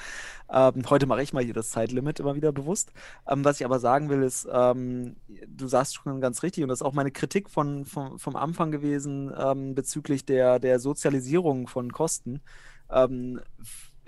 Ähm, heute mache ich mal hier das Zeitlimit immer wieder bewusst. Ähm, was ich aber sagen will, ist, ähm, du sagst schon ganz richtig, und das ist auch meine Kritik von, von, vom Anfang gewesen ähm, bezüglich der, der Sozialisierung von Kosten. Ähm,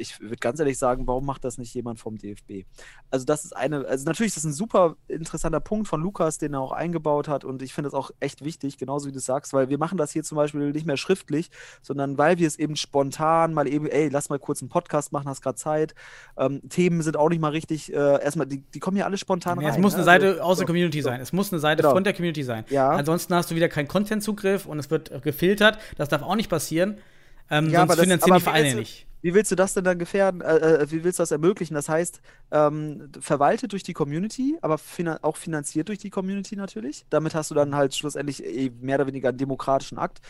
ich würde ganz ehrlich sagen, warum macht das nicht jemand vom DFB? Also das ist eine, also natürlich ist das ein super interessanter Punkt von Lukas, den er auch eingebaut hat und ich finde es auch echt wichtig, genauso wie du sagst, weil wir machen das hier zum Beispiel nicht mehr schriftlich, sondern weil wir es eben spontan mal eben, ey, lass mal kurz einen Podcast machen, hast gerade Zeit. Ähm, Themen sind auch nicht mal richtig, äh, erstmal, die, die kommen ja alle spontan Ja, rein. es muss eine ne? Seite Also, aus der Community so. sein. Es muss eine Seite Genau. von der Community sein. Ja. Ansonsten hast du wieder keinen Content-Zugriff und es wird gefiltert. Das darf auch nicht passieren. Ähm, Ja, aber sonst das- finanzieren die Vereine nicht. Wie willst du das denn dann gefährden? Äh, äh, wie willst du das ermöglichen? Das heißt, ähm, verwaltet durch die Community, aber finan auch finanziert durch die Community natürlich. Damit hast du dann halt schlussendlich eh mehr oder weniger einen demokratischen Akt.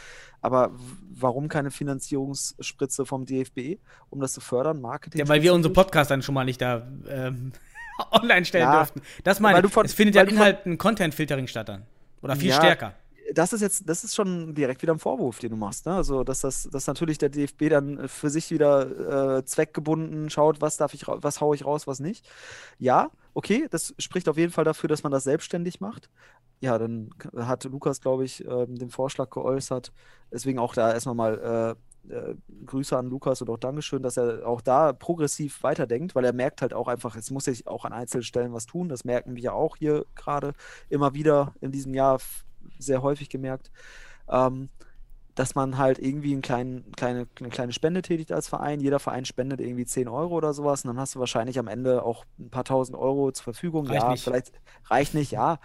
Aber warum keine Finanzierungsspritze vom DFB, um das zu fördern? Marketing? Ja, weil wir unsere Podcast dann schon mal nicht da ähm, online stellen Ja, dürften. Das meine ich. von- es findet ja Inhalt ein Content-Filtering statt dann. Oder viel Ja, stärker. Das ist jetzt, das ist schon direkt wieder ein Vorwurf, den du machst. Ne? Also, dass das, dass natürlich der DFB dann äh, für sich wieder äh, zweckgebunden schaut, was darf ich, was haue ich raus, was nicht. Ja, okay, das spricht auf jeden Fall dafür, dass man das selbstständig macht. Ja, dann hat Lukas, glaube ich, ähm, den Vorschlag geäußert. Deswegen auch da erstmal mal äh, äh, Grüße an Lukas und auch Dankeschön, dass er auch da progressiv weiterdenkt, weil er merkt halt auch einfach, es muss sich auch an Einzelstellen was tun. Das merken wir ja auch hier gerade immer wieder in diesem Jahr sehr häufig gemerkt. Ähm, dass man halt irgendwie einen kleinen, kleine, eine kleine Spende tätigt als Verein. Jeder Verein spendet irgendwie 10 Euro oder sowas und dann hast du wahrscheinlich am Ende auch ein paar tausend Euro zur Verfügung. Reicht ja, nicht. vielleicht reicht nicht, ja.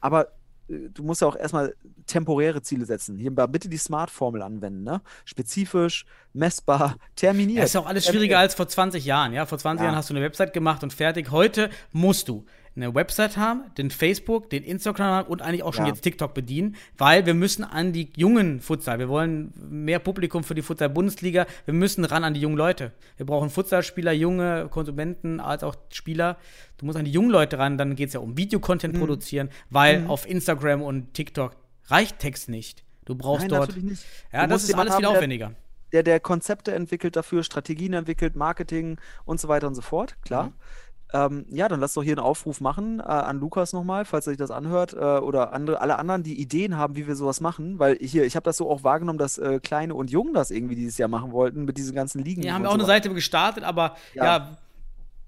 Aber äh, du musst ja auch erstmal temporäre Ziele setzen. Hier bitte die Smart-Formel anwenden, ne? Spezifisch, messbar, terminiert. Ja, ist auch alles schwieriger als vor 20 Jahren. Ja, vor 20 Ja. Jahren hast du eine Website gemacht und fertig. Heute musst du eine Website haben, den Facebook, den Instagram haben und eigentlich auch schon Ja. jetzt TikTok bedienen, weil wir müssen an die jungen Futsal. Wir wollen mehr Publikum für die Futsal-Bundesliga. Wir müssen ran an die jungen Leute. Wir brauchen Futsalspieler, junge Konsumenten als auch Spieler. Du musst an die jungen Leute ran. Dann geht es ja um Videocontent Mhm. produzieren, weil auf Instagram und TikTok reicht Text nicht. Du brauchst Nein, dort. Ja, Du das ist alles viel haben, der- aufwendiger. der, der Konzepte entwickelt dafür, Strategien entwickelt, Marketing und so weiter und so fort, klar. Mhm. Ähm, ja, dann lass doch hier einen Aufruf machen äh, an Lukas nochmal, falls er sich das anhört, äh, oder andere, alle anderen, die Ideen haben, wie wir sowas machen, weil hier, ich habe das so auch wahrgenommen, dass äh, Kleine und Jung das irgendwie dieses Jahr machen wollten mit diesen ganzen Ligen. Wir haben auch eine sowas. Seite gestartet, aber Ja. ja,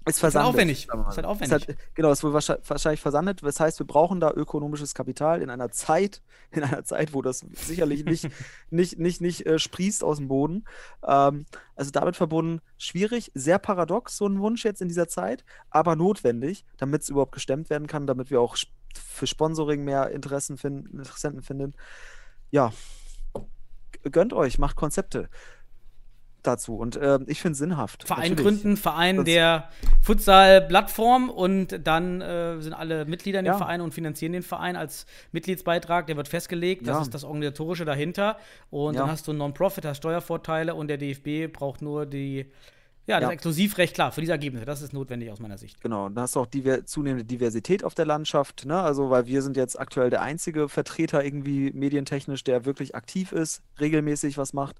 Ist halt versandet. aufwendig. sagen wir mal. Ist halt aufwendig. Ist halt, genau, es wird wahrscheinlich, versandet. Das heißt, wir brauchen da ökonomisches Kapital in einer Zeit, in einer Zeit, wo das sicherlich nicht, nicht, nicht, nicht äh, sprießt aus dem Boden. Ähm, also damit verbunden schwierig, sehr paradox, so ein Wunsch jetzt in dieser Zeit, aber notwendig, damit es überhaupt gestemmt werden kann, damit wir auch für Sponsoring mehr Interessen finden, Interessenten finden. Ja, gönnt euch, macht Konzepte dazu. Und ähm, ich finde es sinnhaft. Verein natürlich. gründen, Verein Sonst- der Futsal-Plattform und dann äh, sind alle Mitglieder in dem Ja. Verein und finanzieren den Verein als Mitgliedsbeitrag. Der wird festgelegt. Das Ja. ist das Organisatorische dahinter. Und Ja. dann hast du einen Non-Profit, hast Steuervorteile und der DFB braucht nur die, ja, das Ja. Exklusivrecht, klar, für diese Ergebnisse. Das ist notwendig aus meiner Sicht. Genau, und da hast du auch diver zunehmende Diversität auf der Landschaft, ne? Also, weil wir sind jetzt aktuell der einzige Vertreter irgendwie medientechnisch, der wirklich aktiv ist, regelmäßig was macht.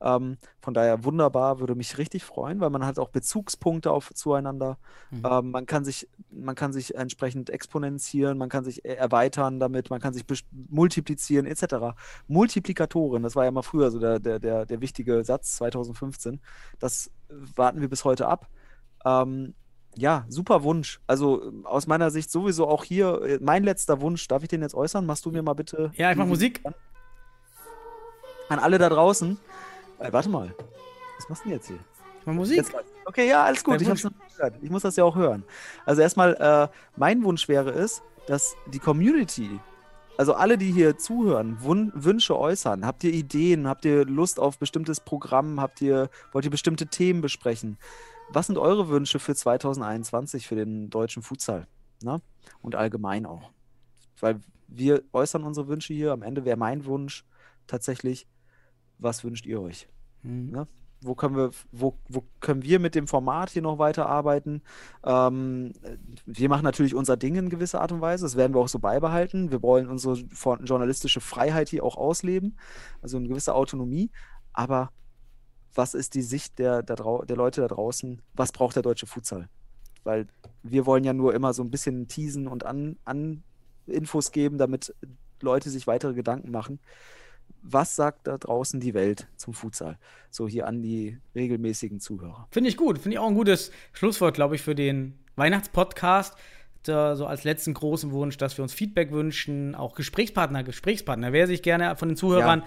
Ähm, von daher wunderbar, würde mich richtig freuen, weil man hat auch Bezugspunkte auf zueinander. Ähm, man kann sich, man kann sich entsprechend exponentieren, man kann sich e- erweitern damit, man kann sich multiplizieren, etc. Multiplikatoren, das war ja mal früher so der, der, der, der wichtige Satz 2015. Das warten wir bis heute ab. Ähm, ja, super Wunsch. Also ähm, aus meiner Sicht sowieso auch hier äh, mein letzter Wunsch. Darf ich den jetzt äußern? Machst du mir mal bitte Ja, ich mach Musik. an alle da draußen. Äh, warte mal. Was machst du denn jetzt hier? Ich mach Musik. Jetzt, okay, ja, alles gut. Ich, hab's noch gehört. ich muss das ja auch hören. Also erstmal, äh, mein Wunsch wäre es, dass die Community, also alle, die hier zuhören, Wun Wünsche äußern. Habt ihr Ideen? Habt ihr Lust auf bestimmtes Programm? Habt ihr, wollt ihr bestimmte Themen besprechen? Was sind eure Wünsche für 2021 für den deutschen Futsal? Ne? Und allgemein auch. Weil wir äußern unsere Wünsche hier. Am Ende wäre mein Wunsch tatsächlich, was wünscht ihr euch? Mhm. Ne? Wo können wir, wo, wo können wir mit dem Format hier noch weiterarbeiten? Ähm, wir machen natürlich unser Ding in gewisser Art und Weise. Das werden wir auch so beibehalten. Wir wollen unsere journalistische Freiheit hier auch ausleben, also eine gewisse Autonomie. Aber was ist die Sicht der, der, der Leute da draußen? Was braucht der deutsche Futsal? Weil wir wollen ja nur immer so ein bisschen teasen und an, an Infos geben, damit Leute sich weitere Gedanken machen. Was sagt da draußen die Welt zum Futsal? So hier an die regelmäßigen Zuhörer. Finde ich gut. Finde ich auch ein gutes Schlusswort, glaube ich, für den Weihnachtspodcast. Da, so als letzten großen Wunsch, dass wir uns Feedback wünschen, auch Gesprächspartner, Gesprächspartner. Wer sich gerne von den Zuhörern,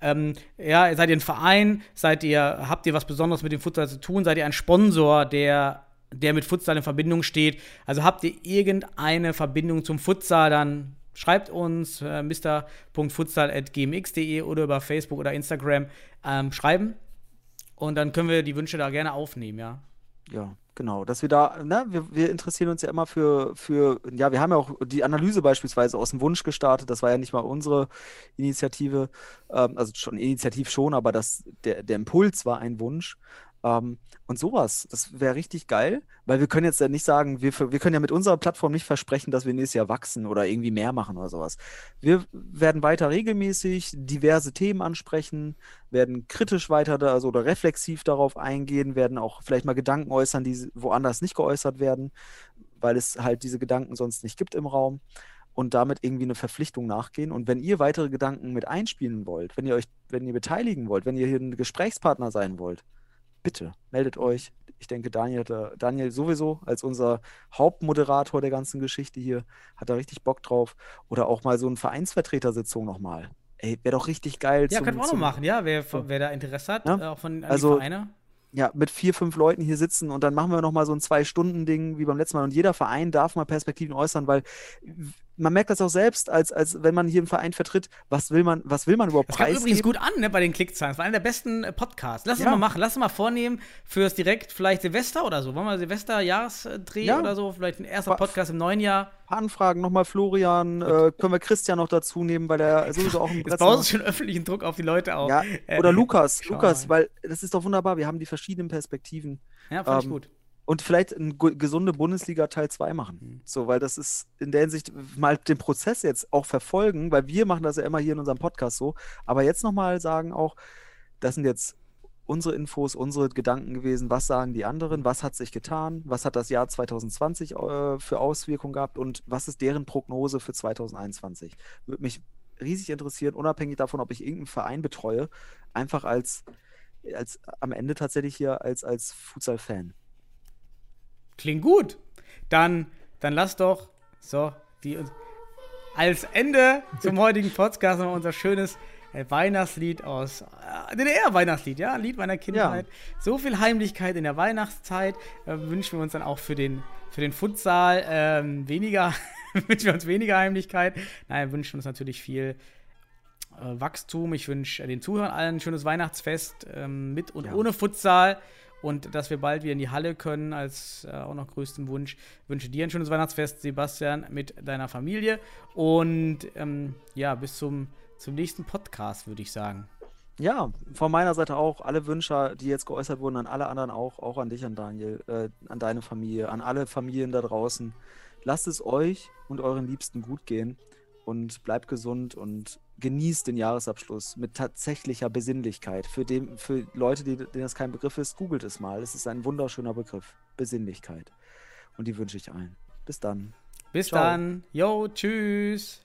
ähm, ja, seid ihr ein Verein, seid ihr, habt ihr was Besonderes mit dem Futsal zu tun, seid ihr ein Sponsor, der, der mit Futsal in Verbindung steht. Also habt ihr irgendeine Verbindung zum Futsal, dann schreibt uns äh, mr.futsal.gmx.de oder über Facebook oder Instagram ähm, schreiben. Und dann können wir die Wünsche da gerne aufnehmen, ja. Ja, genau. Dass wir da, ne, wir, wir interessieren uns ja immer für, für, ja, wir haben ja auch die Analyse beispielsweise aus dem Wunsch gestartet. Das war ja nicht mal unsere Initiative, ähm, also schon Initiativ schon, aber das, der, der Impuls war ein Wunsch. Ähm, und sowas, das wäre richtig geil, weil wir können jetzt ja nicht sagen, wir, wir können ja mit unserer Plattform nicht versprechen, dass wir nächstes Jahr wachsen oder irgendwie mehr machen oder sowas. Wir werden weiter regelmäßig diverse Themen ansprechen, werden kritisch weiter da, also oder reflexiv darauf eingehen, werden auch vielleicht mal Gedanken äußern, die woanders nicht geäußert werden, weil es halt diese Gedanken sonst nicht gibt im Raum und damit irgendwie eine Verpflichtung nachgehen. Und wenn ihr weitere Gedanken mit einspielen wollt, wenn ihr euch, wenn ihr beteiligen wollt, wenn ihr hier ein Gesprächspartner sein wollt, bitte meldet euch. Ich denke, Daniel, da, Daniel sowieso als unser Hauptmoderator der ganzen Geschichte hier hat da richtig Bock drauf. Oder auch mal so eine Vereinsvertretersitzung nochmal. Ey, wäre doch richtig geil. Ja, zum- können wir auch noch machen, ja, wer, wer da Interesse hat, Ja. äh, auch von Also, die Vereine. ja, mit vier, fünf Leuten hier sitzen und dann machen wir nochmal so ein Zwei-Stunden-Ding wie beim letzten Mal. Und jeder Verein darf mal Perspektiven äußern, weil man merkt das auch selbst, als, als wenn man hier einen Verein vertritt, was will man, was will man überhaupt Das kam übrigens gut an, ne, bei den Klickzahlen. Das war einer der besten äh, Podcasts. Lass es Ja. mal machen. Lass es mal vornehmen fürs direkt vielleicht Silvester oder so. Wollen wir Silvester-Jahresdreh Ja. oder so? Vielleicht ein erster Podcast im neuen Jahr. Ein paar Anfragen nochmal Florian, äh, können wir Christian noch dazu nehmen, weil der sowieso auch im Jetzt baust du schon öffentlichen Druck auf die Leute auf. Ja, Äh, oder Lukas, schau Lukas, mal. weil das ist doch wunderbar, wir haben die verschiedenen Perspektiven. Ja, fand ich ähm, gut. Und vielleicht eine gesunde Bundesliga Teil 2 machen. Mhm. So, weil das ist in der Hinsicht mal den Prozess jetzt auch verfolgen, weil wir machen das ja immer hier in unserem Podcast so. Aber jetzt nochmal sagen auch, das sind jetzt unsere Infos, unsere Gedanken gewesen. Was sagen die anderen? Was hat sich getan? Was hat das Jahr 2020 äh, für Auswirkungen gehabt? Und was ist deren Prognose für 2021? Würde mich riesig interessieren, unabhängig davon, ob ich irgendeinen Verein betreue, einfach als, als am Ende tatsächlich hier als, als Futsal-Fan. Klingt gut. Dann, dann lass doch so die als Ende zum heutigen Podcast noch unser schönes äh, Weihnachtslied aus äh, DDR-Weihnachtslied, ja, Lied meiner Kindheit. So viel Heimlichkeit in der Weihnachtszeit äh, wünschen wir uns dann auch für den für den Futsal ähm, weniger wünschen wir uns weniger Heimlichkeit. Nein, wünschen uns natürlich viel äh, Wachstum. Ich wünsche den Zuhörern allen ein schönes Weihnachtsfest ähm, mit und Ja. ohne Futsal und dass wir bald wieder in die Halle können, als äh, auch noch größten Wunsch. Wünsche dir ein schönes Weihnachtsfest, Sebastian, mit deiner Familie und ähm, ja, bis zum, zum nächsten Podcast, würde ich sagen. Ja, von meiner Seite auch. Alle Wünsche, die jetzt geäußert wurden, an alle anderen auch, auch an dich, an Daniel, äh, an deine Familie, an alle Familien da draußen. Lasst es euch und euren Liebsten gut gehen und bleibt gesund und genießt den Jahresabschluss mit tatsächlicher Besinnlichkeit. Für, dem, für Leute, die, denen das kein Begriff ist, googelt es mal. Es ist ein wunderschöner Begriff. Besinnlichkeit. Und die wünsche ich allen. Bis dann. Bis Ciao. dann. Yo, tschüss.